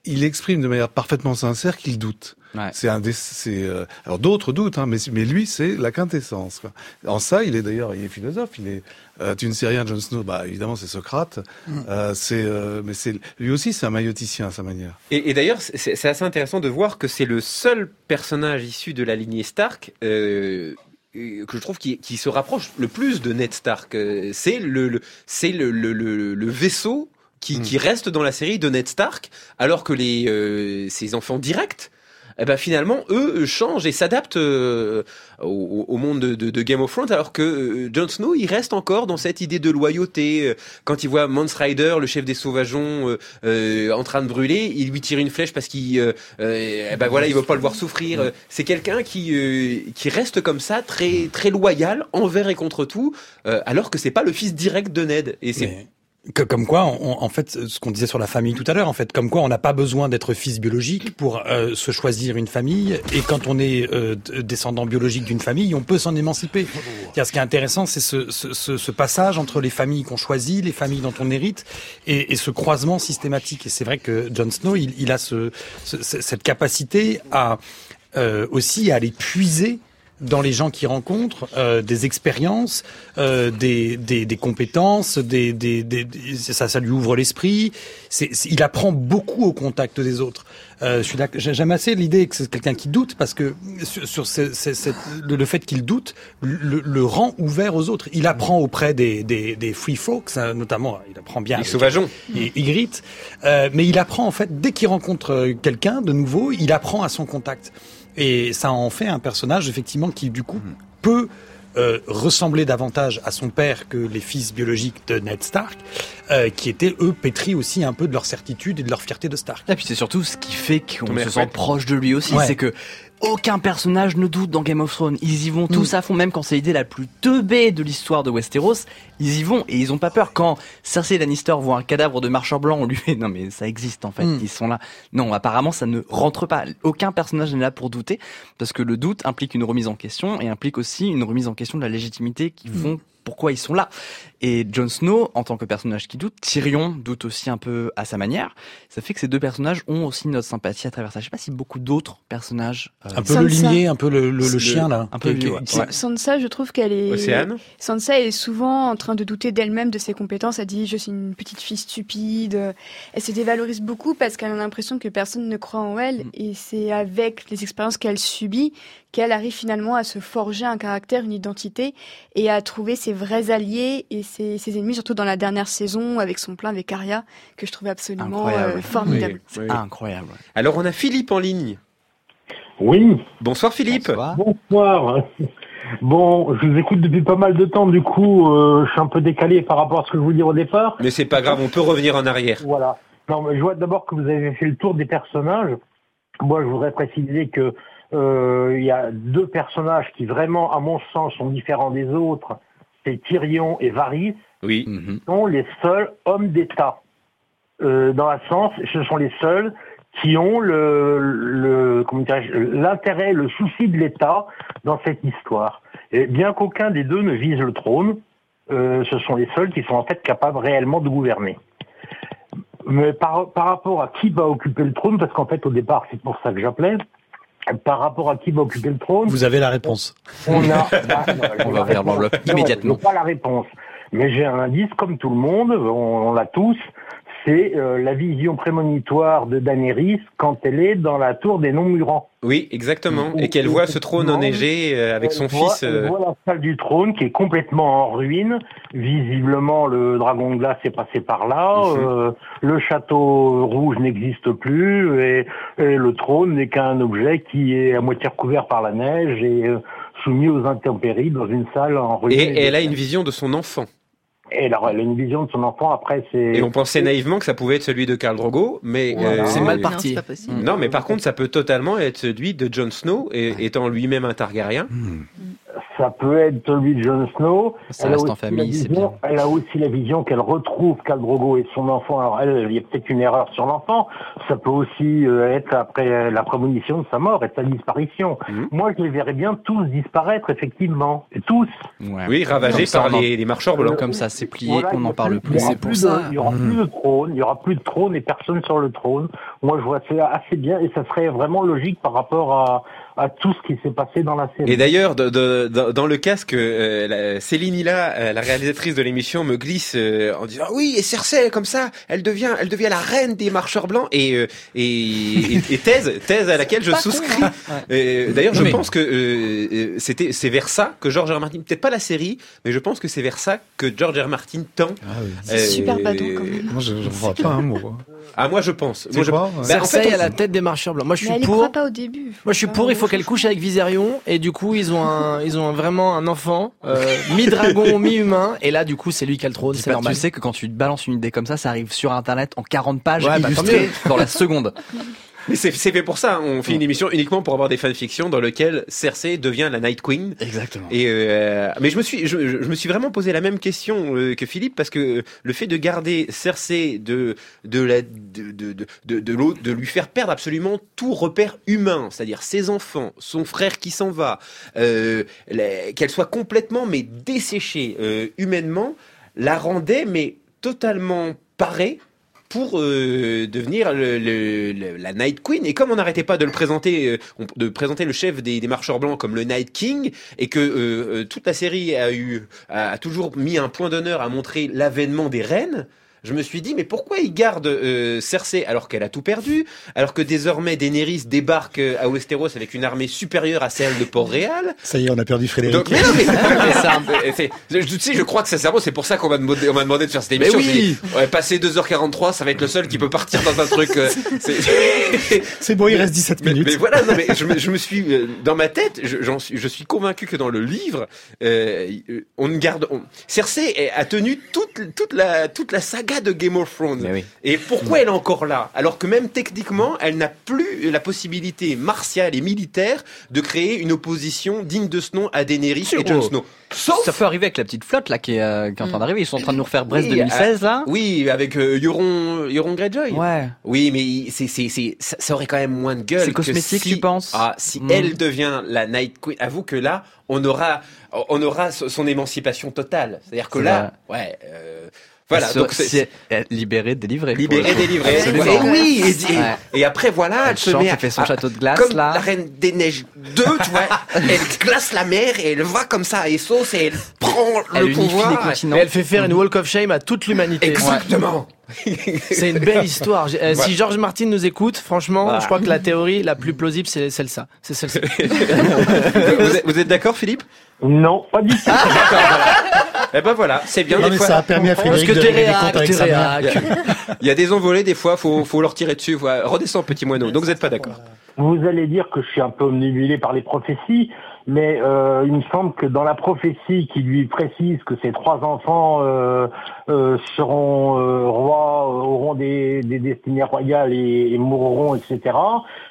il exprime de manière parfaitement sincère qu'il doute. C'est un des, c'est euh, alors d'autres doutent, hein, mais mais lui c'est la quintessence. Quoi. En ça, il est d'ailleurs, il est philosophe. Il est, euh, tu ne sais rien, Jon Snow. Bah évidemment, c'est Socrate. Mm. Euh, c'est, euh, mais c'est lui aussi, c'est un maïoticien à sa manière. Et, et d'ailleurs, c'est c'est assez intéressant de voir que c'est le seul personnage issu de la lignée Stark que je trouve qui, qui se rapproche le plus de Ned Stark. C'est le, le- c'est le, le, le, le vaisseau qui, qui reste dans la série de Ned Stark, alors que les euh, ses enfants directs eh ben finalement eux changent et s'adaptent euh, au, au monde de, de- de Game of Thrones, alors que euh, Jon Snow il reste encore dans cette idée de loyauté. Euh, Quand il voit Mance Rider, le chef des sauvageons, euh, euh, en train de brûler, il lui tire une flèche parce qu'il, euh, euh, eh ben voilà, il veut pas le voir souffrir. Euh, C'est quelqu'un qui euh, qui reste comme ça, très très loyal envers et contre tout, euh, alors que c'est pas le fils direct de Ned. Et c'est Mais comme quoi, en fait, ce qu'on disait sur la famille tout à l'heure, en fait, comme quoi on n'a pas besoin d'être fils biologique pour euh, se choisir une famille, et quand on est euh, descendant biologique d'une famille, on peut s'en émanciper. Ce qui est intéressant, c'est ce, ce, ce- ce passage entre les familles qu'on choisit, les familles dont on hérite, et, et ce croisement systématique. Et c'est vrai que Jon Snow, il, il a ce, ce- cette capacité à euh, aussi à aller puiser dans les gens qu'il rencontre, euh, des expériences, euh, des, des, des compétences, des, des, des- ça, ça lui ouvre l'esprit. C'est, il apprend beaucoup au contact des autres. Euh, je suis J'aime assez l'idée que c'est quelqu'un qui doute parce que sur, sur ce- ce- le, le fait qu'il doute le, le rend ouvert aux autres. Il apprend auprès des, des, des free folks, hein, notamment. Il apprend bien. Les sauvageons. Et Ygritte. Euh, mais il apprend en fait dès qu'il rencontre euh, quelqu'un de nouveau, il apprend à son contact. Et ça en fait un personnage effectivement qui du coup peut euh, ressembler davantage à son père que les fils biologiques de Ned Stark, euh, qui étaient eux pétris aussi un peu de leur certitude et de leur fierté de Stark. Et puis c'est surtout ce qui fait qu'on se sent proche de lui aussi, Ouais. c'est que aucun personnage ne doute dans Game of Thrones. Ils y vont tous Mm. à fond, même quand c'est l'idée la plus teubée de l'histoire de Westeros. Ils y vont et ils ont pas peur. Quand Cersei Lannister voit un cadavre de marcheur blanc, on lui fait non mais ça existe en fait. Mm. Ils sont là. Non, apparemment ça ne rentre pas. Aucun personnage n'est là pour douter parce que le doute implique une remise en question et implique aussi une remise en question de la légitimité qui font pourquoi ils sont là. Et Jon Snow, en tant que personnage qui doute, Tyrion doute aussi un peu à sa manière. Ça fait que ces deux personnages ont aussi notre sympathie à travers ça. Je sais pas si beaucoup d'autres personnages. euh, Un peu le limier, un peu le, le, le chien là. Un peu ouais. Sansa, je trouve qu'elle est. Océane Sansa est souvent en train de douter d'elle-même, de ses compétences. Elle dit Je suis une petite fille stupide. Elle se dévalorise beaucoup parce qu'elle a l'impression que personne ne croit en elle. Mm. Et c'est avec les expériences qu'elle subit qu'elle arrive finalement à se forger un caractère, une identité et à trouver ses vrais alliés et ses, ses ennemis, surtout dans la dernière saison avec son plein avec Arya, que je trouvais absolument euh, formidable. Oui, oui. Incroyable. Alors on a Philippe en ligne. Oui. Bonsoir Philippe. Bonsoir. Bon, je vous écoute depuis pas mal de temps, du coup, euh, je suis un peu décalé par rapport à ce que je voulais dire au départ. Mais c'est pas grave, on peut revenir en arrière. Voilà. Non, mais je vois d'abord que vous avez fait le tour des personnages. Moi, je voudrais préciser que euh, il y a deux personnages qui vraiment, à mon sens, sont différents des autres. C'est Tyrion et Varys. Oui. Qui sont les seuls hommes d'État. Euh, dans la sens, ce sont les seuls qui ont le, le l'intérêt, le souci de l'État dans cette histoire. Et bien qu'aucun des deux ne vise le trône, euh, ce sont les seuls qui sont en fait capables réellement de gouverner. Mais par, par rapport à qui va occuper le trône, parce qu'en fait au départ c'est pour ça que j'appelais, par rapport à qui va occuper le trône, Vous avez la réponse. on a, bah, On va ouvrir l'enveloppe immédiatement. pas la réponse. Mais j'ai un indice, comme tout le monde, on, on l'a tous, c'est euh, la vision prémonitoire de Daenerys quand elle est dans la tour des non-murants. Oui, exactement. Et qu'elle voit ce trône enneigé euh, avec Elle son voit- fils. Elle euh, voit la salle du trône qui est complètement en ruine. Visiblement, le dragon de glace est passé par là. Mhm. euh, le château rouge n'existe plus et, et le trône n'est qu'un objet qui est à moitié recouvert par la neige et euh, soumis aux intempéries dans une salle en ruine. Et elle a une vision de son enfant. Et alors, elle a une vision de son enfant. Après, c'est. Et on pensait naïvement que ça pouvait être celui de Khal Drogo, mais Voilà. euh, C'est mal parti. Non, c'est pas possible. Non, mais par contre, ça peut totalement être celui de Jon Snow, et, étant lui-même un Targaryen. Ça peut être celui de Jon Snow. Ça Elle a reste en aussi famille, la c'est vision- Elle a aussi la vision qu'elle retrouve Khal Drogo et son enfant. Alors, elle, il y a peut-être une erreur sur l'enfant. Ça peut aussi euh, être après la prémonition de sa mort et de sa disparition. Mhm. Moi, je les verrais bien tous disparaître, effectivement. Et tous. Oui, ravagé Comme ça, par les, les marcheurs blancs. Comme ça, c'est plié, Voilà, on n'en parle plus- plus. Il y aura C'est pour plus ça. de- Il y aura plus de trône, il y aura plus de trône et personne sur le trône. Moi, je vois ça assez bien et ça serait vraiment logique par rapport à, à tout ce qui s'est passé dans la série. Et d'ailleurs, de- de- dans- dans le casque, euh, la- Céline Hilla, euh, la réalisatrice de l'émission, me glisse euh, en disant oui, et Cersei comme ça, elle devient, elle devient la reine des marcheurs blancs et euh, et, et, et thèse, thèse à laquelle je souscris. hein. D'ailleurs, je mais- pense que c'était c'est vers ça que George R. R. Martin, peut-être pas la série, mais je pense que c'est vers ça que George R. R. Martin tend. Ah C'est Euh, super badant, quand même. Moi, je ne vois pas un mot. Ah moi je pense. Moi, je... crois, ouais. Bah, en Cersei fait, on- à la tête des marcheurs blancs. Moi je Mais suis elle y pour. croit pas au début. Moi je suis pour, il faut qu'elle couche avec Viserion et du coup ils ont un, ils ont un- vraiment un enfant euh, mi-dragon, mi-humain et là du coup c'est lui qui a le trône, c'est pas, normal. Tu sais que quand tu te balances une idée comme ça, ça arrive sur internet en 40 pages Ouais, bah, illustrées mieux. dans la seconde. Mais c'est fait pour ça. hein. On fait une émission uniquement pour avoir des fanfictions dans lesquelles Cersei devient la Night Queen. Exactement. Et euh, mais je me suis, je, me suis vraiment posé la même question euh, que Philippe parce que le fait de garder Cersei de de la de de de de, de l'autre, de lui faire perdre absolument tout repère humain, c'est-à-dire ses enfants, son frère qui s'en va, euh, qu'elle soit complètement mais desséchée euh, humainement, la rendait mais totalement parée pour euh, devenir le, le- le- la Night Queen. Et comme on n'arrêtait pas de le présenter, euh, de présenter le chef des, des marcheurs blancs comme le Night King, et que euh, euh, toute la série a eu a, a toujours mis un point d'honneur à montrer l'avènement des reines. Je me suis dit, mais pourquoi ils gardent euh, Cersei alors qu'elle a tout perdu, alors que désormais Daenerys débarque euh, à Westeros avec une armée supérieure à celle de Port-Réal? Ça y est, on a perdu Frédéric. donc, mais non, mais, mais peu- c'est- je, tu sais, je crois que sincèrement, c'est pour ça qu'on m'a demandé, on m'a demandé de faire cette Mais émission. oui. J'ai dit, ouais, passer 2h43, ça va être le seul qui peut partir dans un truc. euh, c'est- C'est bon, il reste 17 mais, minutes. mais voilà, non, mais je me, je me suis euh, dans ma tête, je, j'en suis, je suis convaincu que dans le livre, on ne garde. On, Cersei a tenu toute, toute la toute la saga de Game of Thrones. Et pourquoi elle est encore là Alors que même techniquement, elle n'a plus la possibilité martiale et militaire de créer une opposition digne de ce nom à Daenerys et Jon. Snow. Ça peut arriver avec la petite flotte là qui est, euh, qui est en train d'arriver. Ils sont en train de nous refaire Brest Oui, 2016 ah, là. Oui, avec euh, Euron, Euron Greyjoy. Ouais. Oui, mais c'est, c'est, c'est, ça, aurait quand même moins de gueule. C'est que cosmétique, si- tu penses Ah, si Mm. elle devient la Night Queen, avoue que là, on aura, on aura so- son émancipation totale. C'est-à-dire que là, ouais, euh, voilà. Elle Donc c'est, elle- libéré, le coup. délivré. Et oui, et, et- Ouais. et après voilà, elle, Elle se chante, met elle à, fait son à- château de glace, comme là. la Reine des Neiges 2, tu vois, elle glace la mer et elle va comme ça à Essos et elle prend Elle le pouvoir. les continents. Et elle fait faire une Walk of Shame à toute l'humanité. Exactement. C'est une belle histoire. Euh, Ouais. Si George Martin nous écoute, franchement, Voilà. je crois que la théorie la plus plausible, c'est celle-ci. vous, êtes, vous êtes d'accord, Philippe? Non, pas du tout. Eh ben voilà, c'est bien. Non, des mais fois- ça a permis à Frédéric de régler avec t'es sa mère. Il y a des envolées, des fois, faut, faut leur tirer dessus. Voilà. Redescends, petit moineau. Donc vous n'êtes pas d'accord. Vous allez dire que je suis un peu omnibulé par les prophéties, mais euh, il me semble que dans la prophétie qui lui précise que ses trois enfants euh, euh, seront euh, rois, auront des, des destinées royales et, et mourront, etc.,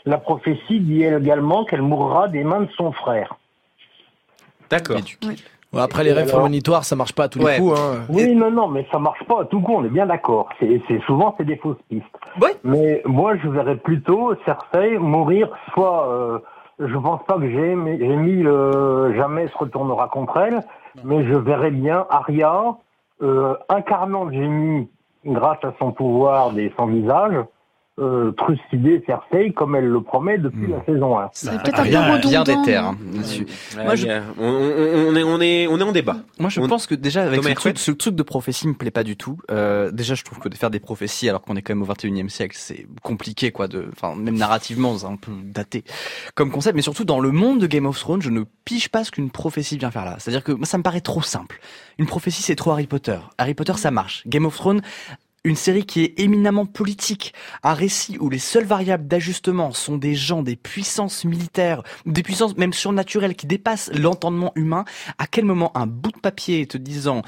la prophétie dit également qu'elle mourra des mains de son frère. D'accord. Ouais, après, les rêves prémonitoires, ça marche pas à tous les coups. Hein. Oui, non, non, mais ça marche pas à tout coup, on est bien d'accord. C'est, c'est souvent c'est des fausses pistes. Mais moi, je verrais plutôt Cersei mourir soit. Je pense pas que j'ai mis euh, jamais se retournera contre elle, mais je verrais bien Arya euh, incarnant Jamie grâce à son pouvoir des sans visage. Euh, trucider Cersei comme elle le promet depuis la saison 1. Ça peut-être un peu Bien- bien redondant. déter, hein, là-dessus. Ouais, Moi, je- on, est, on, est, on est en débat. Moi, je On- pense que déjà, avec ce truc, ce truc de prophétie me plaît pas du tout. Euh, déjà, je trouve que de faire des prophéties alors qu'on est quand même au 21e siècle, c'est compliqué, quoi. De, enfin, même narrativement, c'est un peu daté comme concept. Mais surtout, dans le monde de Game of Thrones, je ne pige pas ce qu'une prophétie vient faire là. C'est-à-dire que moi, ça me paraît trop simple. Une prophétie, c'est trop Harry Potter. Harry Potter, ça marche. Game of Thrones, une série qui est éminemment politique, un récit où les seules variables d'ajustement sont des gens, des puissances militaires, des puissances même surnaturelles qui dépassent l'entendement humain, à quel moment un bout de papier te disant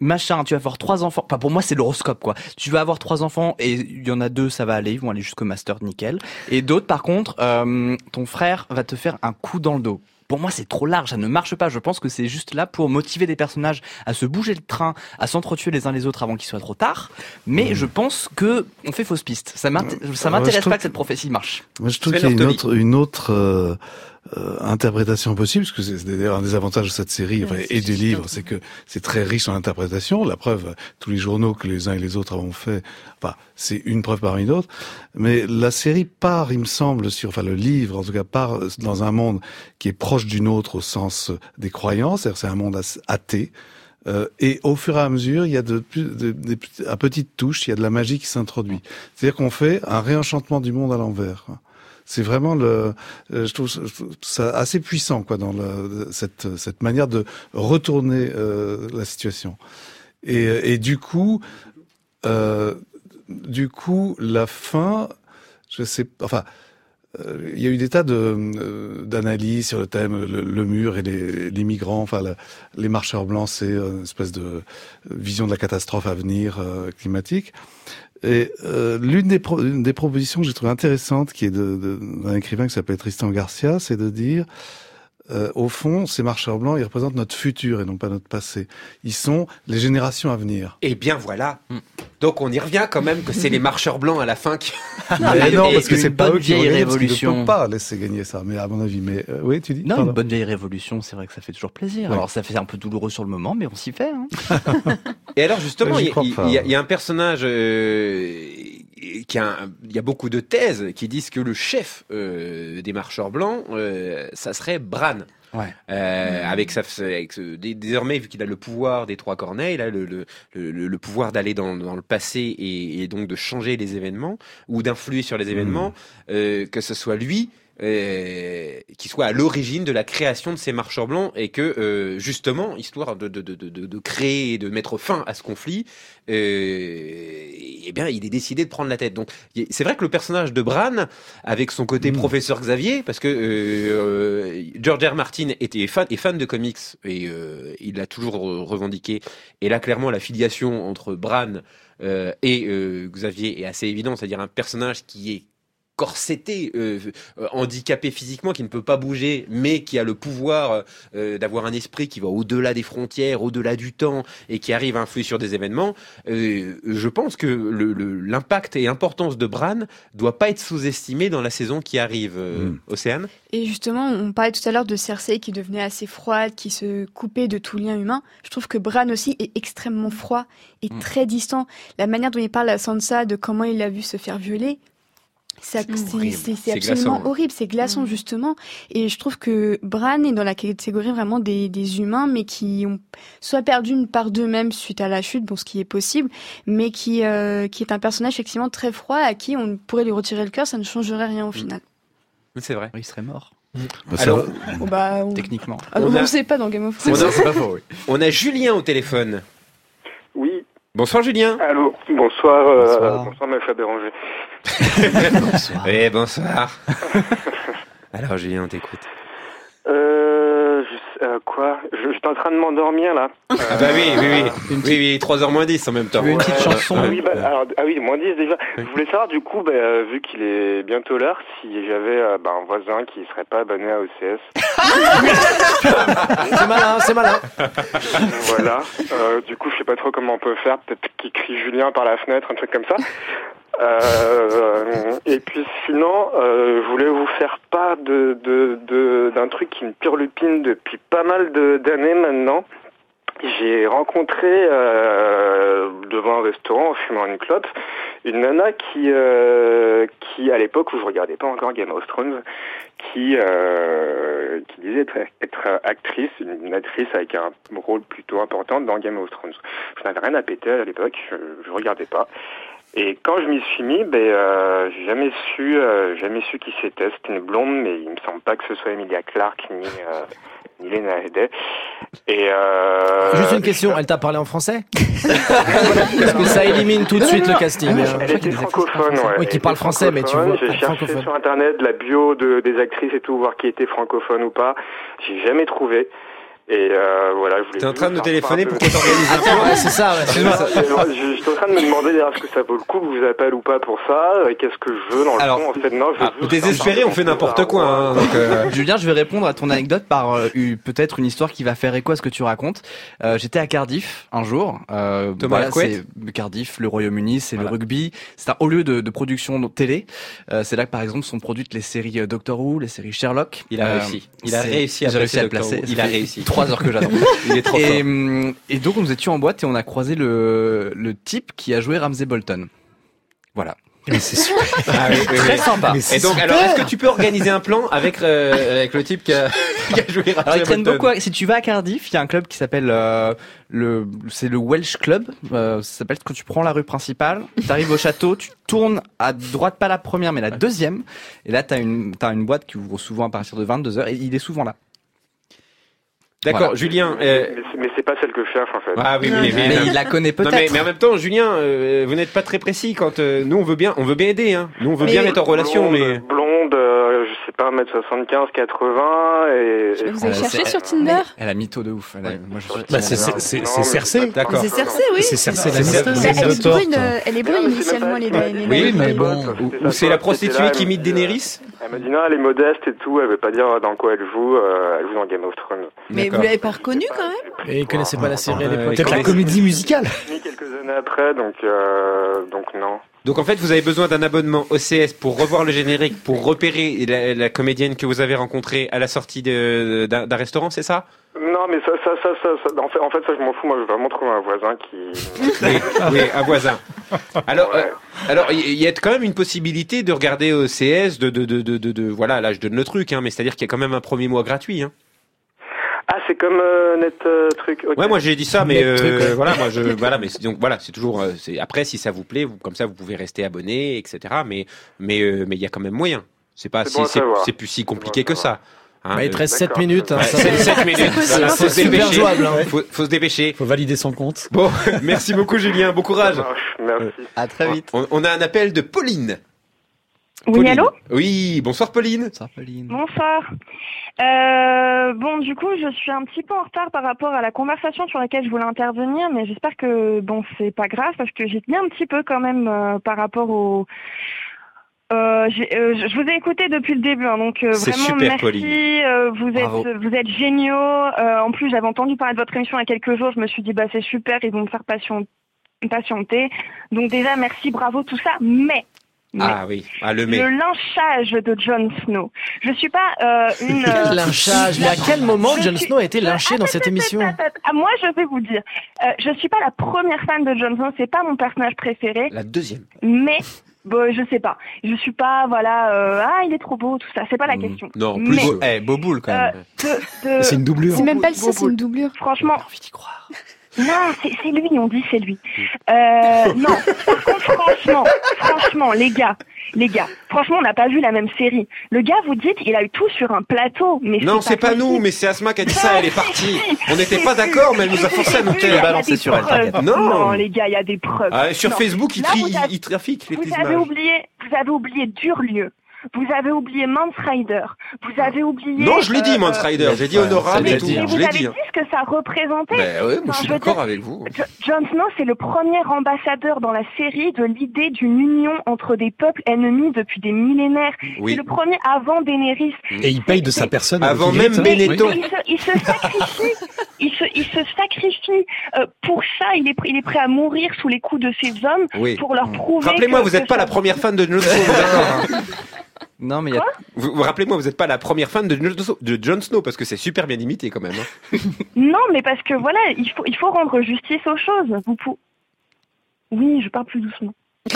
machin, tu vas avoir trois enfants. Enfin, pour moi, c'est l'horoscope, quoi. Tu vas avoir trois enfants et il y en a deux, ça va aller, ils vont aller jusqu'au master, nickel. Et d'autres, par contre, euh, ton frère va te faire un coup dans le dos. Pour moi, c'est trop large, ça ne marche pas. Je pense que c'est juste là pour motiver des personnages à se bouger le train, à s'entretuer les uns les autres avant qu'il soit trop tard. Mais je pense que on fait fausse piste. Ça je m'intéresse pas que cette prophétie marche. Moi, je trouve qu'il y a une autre, une autre euh, euh, interprétation possible, parce que c'est d'ailleurs un des avantages de cette série enfin, et des livres, c'est que c'est très riche en interprétation. La preuve, tous les journaux que les uns et les autres avons fait, enfin, c'est une preuve parmi d'autres. Mais la série part, il me semble, sur, enfin, le livre, en tout cas, part dans un monde qui est proche du nôtre au sens des croyances, c'est-à-dire c'est un monde athée. Euh, et au fur et à mesure, il y a de, plus- de- petits- à petites touches, il y a de la magie qui s'introduit. C'est-à-dire qu'on fait un réenchantement du monde à l'envers. C'est vraiment le, euh, je trouve ça assez puissant quoi dans cette cette manière de retourner euh, la situation. Et, et du coup, euh, du coup, la fin, je sais, enfin, euh, il y a eu des tas de euh, d'analyses sur le thème le, mur et les, migrants, enfin les marcheurs blancs, c'est une espèce de vision de la catastrophe à venir euh, climatique. Et euh, l'une des, pro- des propositions que j'ai trouvée intéressante, qui est d'un écrivain qui s'appelle Tristan Garcia, c'est de dire euh, au fond, ces marcheurs blancs, ils représentent notre futur et non pas notre passé. Ils sont les générations à venir. Et bien voilà. Donc on y revient quand même que c'est les marcheurs blancs à la fin qui. Mais non, parce que une c'est pas bonne eux qui vieille gagner, parce ne révolution. pas laisser gagner ça, mais à mon avis. Mais euh, oui, tu dis Non, Pardon. une bonne vieille révolution, c'est vrai que ça fait toujours plaisir. Ouais. Alors ça fait un peu douloureux sur le moment, mais on s'y fait. Hein. Et alors justement, il y, a, il y a un personnage euh, il y a beaucoup de thèses qui disent que le chef euh, des marcheurs blancs, euh, ça serait Bran. Ouais. Euh, avec sa, avec ce- dé- désormais vu qu'il a le pouvoir des trois corneilles, il a le, le, le, le pouvoir d'aller dans, dans le passé et, et donc de changer les événements ou d'influer sur les événements, euh, que ce soit lui euh, qui soit à l'origine de la création de ces marcheurs blancs et que euh, justement, histoire de, de, de, de, de créer et de mettre fin à ce conflit, euh, eh bien, il est décidé de prendre la tête. Donc, c'est vrai que le personnage de Bran, avec son côté professeur Xavier, parce que George R. Martin était fan, est fan de comics et il l'a toujours re- revendiqué. Et là, clairement, la filiation entre Bran euh, et euh, Xavier est assez évidente, c'est-à-dire un personnage qui est corseté, euh, euh, handicapé physiquement, qui ne peut pas bouger, mais qui a le pouvoir euh, d'avoir un esprit qui va au-delà des frontières, au-delà du temps, et qui arrive à influer sur des événements, euh, je pense que le- le- l'impact et l'importance de Bran doit pas être sous-estimé dans la saison qui arrive. euh, Océane? Et justement, on parlait tout à l'heure de Cersei qui devenait assez froide, qui se coupait de tout lien humain. Je trouve que Bran aussi est extrêmement froid et Mm. très distant. La manière dont il parle à Sansa de comment il l'a vu se faire violer, c'est absolument glaçant. horrible, c'est glaçant justement. Et je trouve que Bran est dans la catégorie vraiment des, des humains, mais qui ont soit perdu une part d'eux-mêmes suite à la chute, bon, ce qui est possible, mais qui, euh, qui est un personnage effectivement très froid à qui on pourrait lui retirer le cœur, ça ne changerait rien au final. C'est vrai. Il serait mort. Bah, Alors. Bon, bah, on... Techniquement. Ah, on On a- ne sait pas dans Game of on Thrones. a, on a Julien au téléphone. Oui. Bonsoir Julien. Allô, bonsoir, euh, Bonsoir. bonsoir, Maître Béranger. Oui, bonsoir. Alors Julien, on t'écoute. Euh, euh, quoi Je- J'étais en train de m'endormir là. Ah bah oui, oui, oui. Oui, oui, 3h 10 en même temps. Ouais, Ah oui, bah, alors, ah oui, moins 10 déjà. Je voulais savoir du coup, bah, euh, vu qu'il est bientôt l'heure, si j'avais euh, bah, un voisin qui serait pas abonné à OCS. C'est malin, c'est malin. voilà. Euh, du coup, je sais pas trop comment on peut faire. Peut-être qu'il crie Julien par la fenêtre, un truc comme ça. Euh, et puis sinon, euh, je voulais vous faire part de de- de- d'un truc qui me purlupine depuis pas mal d'années maintenant. J'ai rencontré euh, devant un restaurant en fumant une clope une nana qui, euh, qui à l'époque où je regardais pas encore Game of Thrones, qui, euh, qui disait être, être actrice, une actrice avec un rôle plutôt important dans Game of Thrones. Je n'avais rien à péter à l'époque, je, je regardais pas. Et quand je m'y suis mis, ben, euh, j'ai jamais su, euh, jamais su qui c'était. C'était une blonde, mais il me semble pas que ce soit Emilia Clarke ni, euh, ni Lena Headey. Et euh, Juste une question, elle t'a parlé en français Parce que ça élimine tout de suite le casting. hein. Elle était francophone, ouais. Oui, qui parle français, mais tu vois. J'ai cherché sur internet la bio de, des actrices et tout, voir qui était francophone ou pas. J'ai jamais trouvé. Et euh, voilà, je voulais. T'es en train de me téléphoner pour qu'on t'organise un plan Ouais, c'est ça, ouais. Excuse-moi. Je- J'étais en train de me demander d'ailleurs est-ce que ça vaut le coup que je vous appelle ou pas pour ça. euh, Qu'est-ce que je veux dans le Alors, fond En fait, non, je veux juste Désespéré, on fait n'importe quoi. Hein, donc, euh, Julien, je vais répondre à ton anecdote par euh, peut-être une histoire qui va faire écho à ce que tu racontes. Euh, J'étais à Cardiff un jour. Euh, Thomas Hercouet c'est Cardiff, le Royaume-Uni, c'est le rugby. C'est un haut lieu de, de production de télé. Euh, c'est là que par exemple sont produites les séries Doctor Who, les séries Sherlock. Il a Euh, réussi. Il a réussi à placer réussi à le Doctor placer. Who. Ça Il a réussi. Trois heures que j'attends. Il est trop et, fort. hum, et donc nous étions en boîte et on a croisé le, le type qui a joué Ramsey Bolton. Voilà. Mais c'est super. Ah oui, oui, Très oui. sympa. Et donc, alors, est-ce que tu peux organiser un plan avec, euh, avec le type qui a, qui a joué Alors, Ramsay ils traînent Bolton beaucoup. Si tu vas à Cardiff, il y a un club qui s'appelle euh, le, c'est le Welsh Club. Euh, ça s'appelle quand tu prends la rue principale, tu arrives au château, tu tournes à droite, pas la première, mais la deuxième. Et là, t'as une, t'as une boîte qui ouvre souvent à partir de 22 h et il est souvent là. D'accord, Voilà. Julien. euh, Mais c'est- pas celle que je cherche en fait. Ah oui, mais, Mais il la connaît Non, mais, peut-être. mais en même temps, Julien, euh, vous n'êtes pas très précis quand euh, nous on veut bien, on veut bien aider. Hein. Nous on veut Mais- bien mettre en relation, blonde, mais blonde, euh, je sais pas, 1m75, 80 et. et- Vous avez cherché sur Tinder Elle a mytho de ouf. Elle a- Moi, je suis Bah, c'est pas- D'accord. C'est Cersei, oui. C'est Cersei C'est Lannister. Cersei. Elle est brune, elle est brune initialement, les Daenerys. Oui, mais c'est bon. ou, c'est la prostituée qui imite euh, Daenerys. Elle me dit non, elle est modeste et tout, elle veut pas dire dans quoi elle joue, euh, elle joue dans Game of Thrones. Mais vous l'avez pas reconnu quand même Et ils connaissaient pas la série à l'époque. Peut-être la comédie musicale. Mis quelques années après, donc, euh, donc non. Donc en fait, vous avez besoin d'un abonnement OCS pour revoir le générique, pour repérer la, la comédienne que vous avez rencontrée à la sortie d'un restaurant, c'est ça? Non, mais ça, ça, ça, ça, ça- en, fait, en fait, ça, je m'en fous. Moi, je veux vraiment trouver un voisin qui. oui, oui, un voisin. Alors, euh, alors, il il y a quand même une possibilité de regarder OCS, de, de, de, de, de, de- voilà, là, je donne le truc, hein, mais c'est-à-dire qu'il y a quand même un premier mois gratuit. Hein. Ah, c'est comme euh, net euh, truc. Ouais, moi j'ai dit ça, mais euh, voilà, moi je, voilà, mais c'est- donc voilà, c'est toujours, euh, c'est après si ça vous plaît, vous, comme ça vous pouvez rester abonné, etc. Mais, mais, euh, mais il y a quand même moyen. C'est pas, C'est bon c'est, plus si compliqué bon que ça. Hein, Bah, il te reste 7 D'accord. minutes. hein, ouais, ça c'est va. 7 minutes. Voilà, faut C'est se super dépêcher. jouable. hein. Faut, faut se dépêcher. Faut valider son compte. Bon, merci beaucoup Julien, bon courage. Merci. À très vite. On, on a un appel de Pauline. Oui, Pauline. allô Oui, bonsoir Pauline. Ça, Pauline. Bonsoir. Euh, bon, du coup, je suis un petit peu en retard par rapport à la conversation sur laquelle je voulais intervenir, mais j'espère que bon, c'est pas grave parce que j'ai tenu un petit peu quand même euh, par rapport au. Euh, euh, je vous ai écouté depuis le début, hein, donc euh, vraiment super, merci. Pauline. euh, vous Bravo. êtes, vous êtes géniaux. Euh, en plus, j'avais entendu parler de votre émission il y a quelques jours. Je me suis dit, bah c'est super, ils vont me faire patient- patienter. Donc déjà, merci, bravo, tout ça. Mais Ah oui, ah, le le lynchage de Jon Snow. Je suis pas euh, une. euh, Quel lynchage Mais à quel moment Jon suis- Snow a été je- lynché dans cette émission. Ah, moi, je vais vous dire, euh, je suis pas la première fan de Jon Snow. C'est pas mon personnage préféré, La deuxième. mais bon, je sais pas. Je suis pas, voilà, euh, ah, il est trop beau, tout ça. C'est pas la Mm, question. Non, plus. Mais- euh, Eh, Boboul quand même. Euh, de- de- C'est une doublure. C'est même pas le ça, c'est une doublure. Franchement. envie d'y croire. Non, c'est c'est lui, on dit c'est lui. Euh, non, par contre, franchement, franchement, les gars, les gars, franchement, on n'a pas vu la même série. Le gars, vous dites, il a eu tout sur un plateau, mais Non, c'est pas nous, mais c'est Asma qui a dit ça, elle est partie. On n'était pas d'accord, mais elle nous a forcé à nous Il taire. balancer sur elle. Non. non, les gars, il y a des preuves. Ah, sur Non. Facebook, ils, Là, tri- avez- ils trafiquent les Vous avez oublié, vous avez oublié Durlieu. Vous avez oublié Mance Rider. Vous avez oublié. Non, je l'ai dit, euh, Mance euh, Rider. J'ai dit honorable et tout. dit, hein. Mais Je vous l'ai avez dit. dit hein. ce que ça représentait. Ben ouais, moi Enfin, je suis d'accord avec vous. Jo- Jon Snow, c'est le premier ambassadeur dans la série de l'idée d'une union entre des peuples ennemis depuis des millénaires. Oui. C'est le premier avant Daenerys. Et il paye de sa personne. Avant même. Benetton. Il se, il se sacrifie, il se, il se sacrifie euh, pour ça. Il est, pr- il est prêt à mourir sous les coups de ces hommes Oui. pour leur prouver. Rappelez-moi, vous n'êtes pas ça- la première fan de Jon Snow. Non, mais il y a. Vous, vous rappelez-moi, vous n'êtes pas la première fan de Jon Snow, de Jon Snow parce que c'est super bien imité quand même. hein. Non, mais parce que voilà, il faut, il faut rendre justice aux choses. Vous pou- Oui, je parle plus doucement.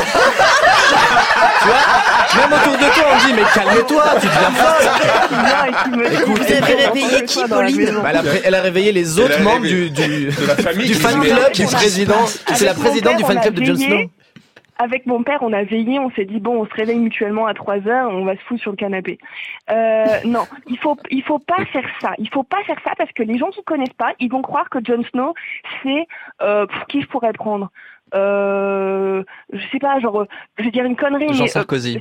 Même autour de toi, on dit mais calme-toi, tu deviens folle. Écoute, Vous avez réveillé qui, Pauline Bah, elle, a, pré- elle a réveillé les autres a membres réveillé- du, du, de la famille du qui fan club du président. C'est la Avec mon présidente du père, fan on a club de Jon veillé. Snow. Avec mon père, on a veillé, on s'est dit bon, on se réveille mutuellement à 3 heures, on va se foutre sur le canapé. Euh, non, il faut, il faut pas faire ça. Il faut pas faire ça parce que les gens qui connaissent pas, ils vont croire que Jon Snow, c'est euh, qui je pourrais prendre? Euh, je sais pas, genre, euh, je vais dire une connerie. Jean mais, euh, Sarkozy.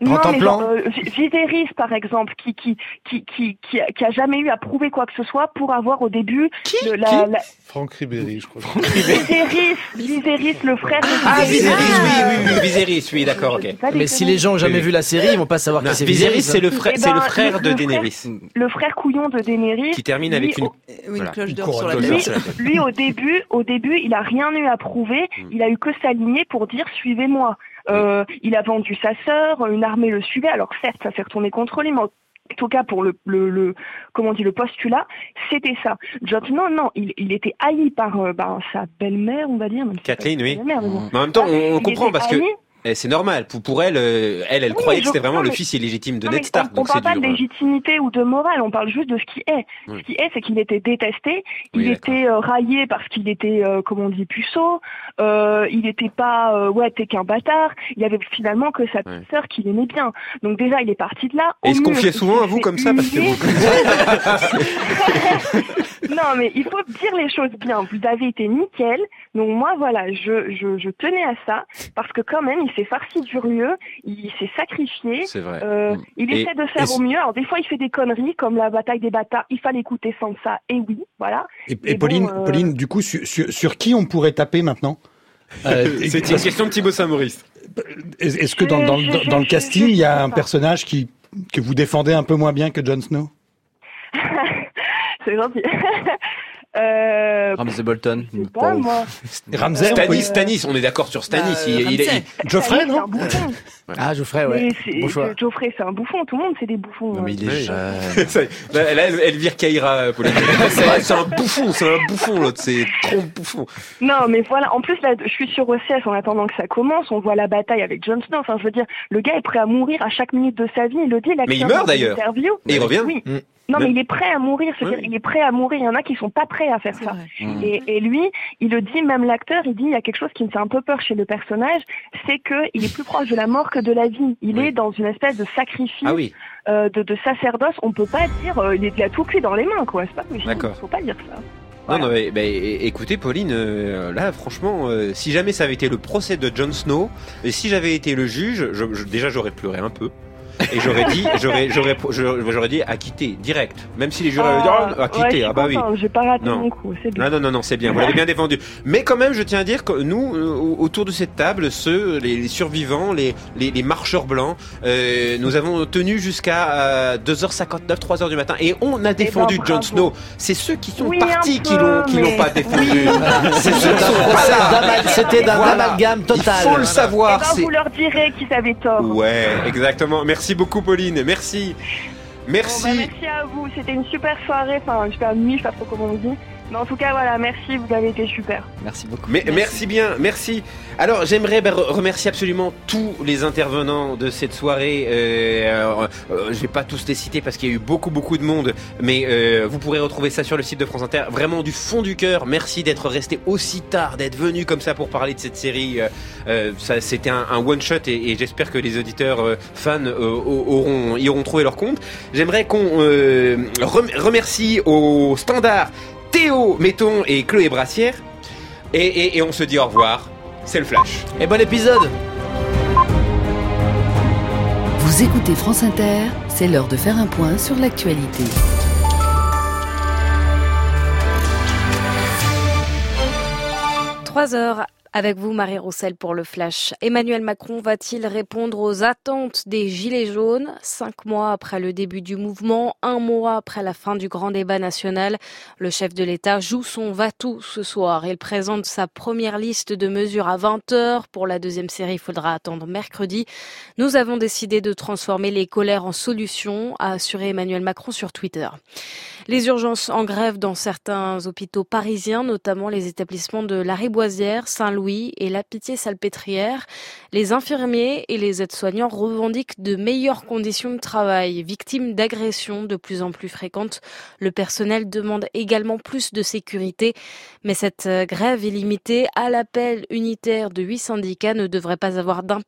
Grand non, mais euh, Vi- Viserys, par exemple, qui qui qui qui qui a, qui a jamais eu à prouver quoi que ce soit pour avoir au début le- la, la- Franck Ribéry, je crois. Viserys, Viserys, le frère de Ah, Viserys. Viserys, oui, oui, oui, Viserys, oui, d'accord, ok. Mais si les gens ont jamais Oui. vu la série, ils vont pas savoir Non, qui c'est Viserys, Viserys. c'est le frère, Eh c'est le ben, frère le- de le Daenerys. le frère couillon de Daenerys. Qui termine lui, avec une. au- Oui, une cloche d'or sur la couronne tête. Lui, lui, au début, au début, il a rien eu à prouver. Mm. Il a eu que s'aligner pour dire suivez-moi. Euh, il a vendu sa sœur, une armée le suivait. Alors certes, ça s'est retourné contre lui, mais en tout cas pour le, le, le comment on dit le postulat, c'était ça. Jon Snow, non, il, il était haï par euh, ben, sa belle-mère, on va dire. même si Kathleen, oui. mais en même temps, on, on Il comprend parce que c'est normal. Pour, pour elle, euh, elle, elle Oui, croyait que c'était vraiment le fils illégitime de Non, Ned Stark. on, c'est parle pas dur. de légitimité ou de morale, on parle juste de ce qui est. Oui. Ce qui est, c'est qu'il était détesté, Oui, il était euh, raillé parce qu'il était, euh, comme on dit, puceau, euh, il n'était pas, ouais, t'es qu'un bâtard, il y avait finalement que sa petite sœur qu'il aimait bien. Donc déjà, il est parti de là. Et il se confiait souvent à vous comme ça parce que vous... Non, mais il faut dire les choses bien. Vous avez été nickel. Donc moi, voilà, je, je, je tenais à ça parce que quand même, il s'est farci du rieux, il s'est sacrifié. C'est vrai. Euh, Mm. il Et- essaie de faire au mieux. Alors des fois, il fait des conneries comme la bataille des bâtards. Il fallait écouter sans ça. Et oui, voilà. Et, Pauline, bon, euh, Pauline, du coup, sur, sur, sur qui on pourrait taper maintenant Euh, C'est une question de Thibaut Saint-Maurice. Est- Est-ce que dans, dans, le casting, il y a un personnage qui que vous défendez un peu moins bien que Jon Snow? C'est gentil. euh, Ramsay Bolton. pas, moi. Ramsay, Stanis. Stanis, on est d'accord sur Stanis. Bah, il, il- il- Geoffrey, non un bouffon. Ah, Geoffrey, ouais. Bon choix. Geoffrey, c'est un bouffon. Tout le monde, c'est des bouffons. Non, mais il est Oui. jeune. Là, là, elle, elle vire Kaira, Pauline. C'est un bouffon, c'est un bouffon, l'autre. C'est trop bouffon. Non, mais voilà. En plus, là, je suis sur OCS en attendant que ça commence. On voit la bataille avec Jon Snow. Enfin, je veux dire, le gars est prêt à mourir à chaque minute de sa vie. Il le dit. Mais il meurt, d'ailleurs. Et il revient. Oui. Mm. Non, mais il est prêt à mourir. C'est-à-dire, il est prêt à mourir. Il y en a qui sont pas prêts à faire ça. Mm. Et, et lui, il le dit, même l'acteur, il dit, il y a quelque chose qui me fait un peu peur chez le personnage, c'est que il est plus proche de la mort que de la vie. Il est dans une espèce de sacrifice, Ah oui. euh, de, de sacerdoce. On peut pas dire, euh, il est- il a tout cuit dans les mains, quoi. C'est pas possible. D'accord. Faut pas dire ça. Non, non, mais, écoutez, Pauline, euh, là, franchement, euh, si jamais ça avait été le procès de Jon Snow, et si j'avais été le juge, je- je- déjà j'aurais pleuré un peu. Et j'aurais dit, j'aurais, j'aurais, j'aurais j'aurais dit acquitter, direct. Même si les jurés avaient dit, Ah, oh, ouais, je acquitter, suis ah bah oui. J'ai pas raté Non. mon coup, c'est bien. Non, non, non, non, c'est bien. Vous l'avez bien défendu. Mais quand même, je tiens à dire que nous, euh, autour de cette table, ceux, les, les survivants, les, les, les marcheurs blancs, euh, nous avons tenu jusqu'à euh, 2h59, 3h du matin, et on a défendu ben, bravo. Jon Snow. C'est ceux qui sont Oui, partis qui l'ont, qui l'ont pas défendu. Oui. C'est C'était ceux qui un sont pas c'était d'un Voilà. amalgame total. Il faut le savoir. Eh ben, c'est- vous leur direz qu'ils avaient tort. Ouais, exactement. Merci beaucoup, Pauline. Merci. Merci. Bon, bah, merci à vous. C'était une super soirée, enfin une super nuit, je sais pas trop comment on dit. Mais en tout cas, voilà, merci, vous avez été super. Merci beaucoup. Mais, merci. bien, merci. Alors j'aimerais ben, re- remercier absolument tous les intervenants de cette soirée. Euh, euh, euh, je vais pas tous les citer parce qu'il y a eu beaucoup beaucoup de monde, mais euh, vous pourrez retrouver ça sur le site de France Inter. Vraiment du fond du cœur, merci d'être resté aussi tard, d'être venu comme ça pour parler de cette série. Euh, ça, c'était un, un one shot et, et j'espère que les auditeurs euh, fans euh, au- auront y auront trouvé leur compte. J'aimerais qu'on euh, rem- remercie au standard Théo Metton et Chloé Brassière. Et, et- et on se dit au revoir. C'est le flash. Et bon épisode Vous écoutez France Inter, c'est l'heure de faire un point sur l'actualité. Trois heures avec vous, Marie Roussel, pour le Flash. Emmanuel Macron va-t-il répondre aux attentes des Gilets jaunes? Cinq mois après le début du mouvement, un mois après la fin du grand débat national, le chef de l'État joue son va-tout ce soir. Il présente sa première liste de mesures à 20h. Pour la deuxième série, il faudra attendre mercredi. Nous avons décidé de transformer les colères en solutions, a assuré Emmanuel Macron sur Twitter. Les urgences en grève dans certains hôpitaux parisiens, notamment les établissements de la Riboisière, Saint-Louis et la Pitié-Salpêtrière. Les infirmiers et les aides-soignants revendiquent de meilleures conditions de travail. Victimes d'agressions de plus en plus fréquentes, le personnel demande également plus de sécurité. Mais cette euh, grève illimitée à l'appel unitaire de huit syndicats ne devrait pas avoir d'impact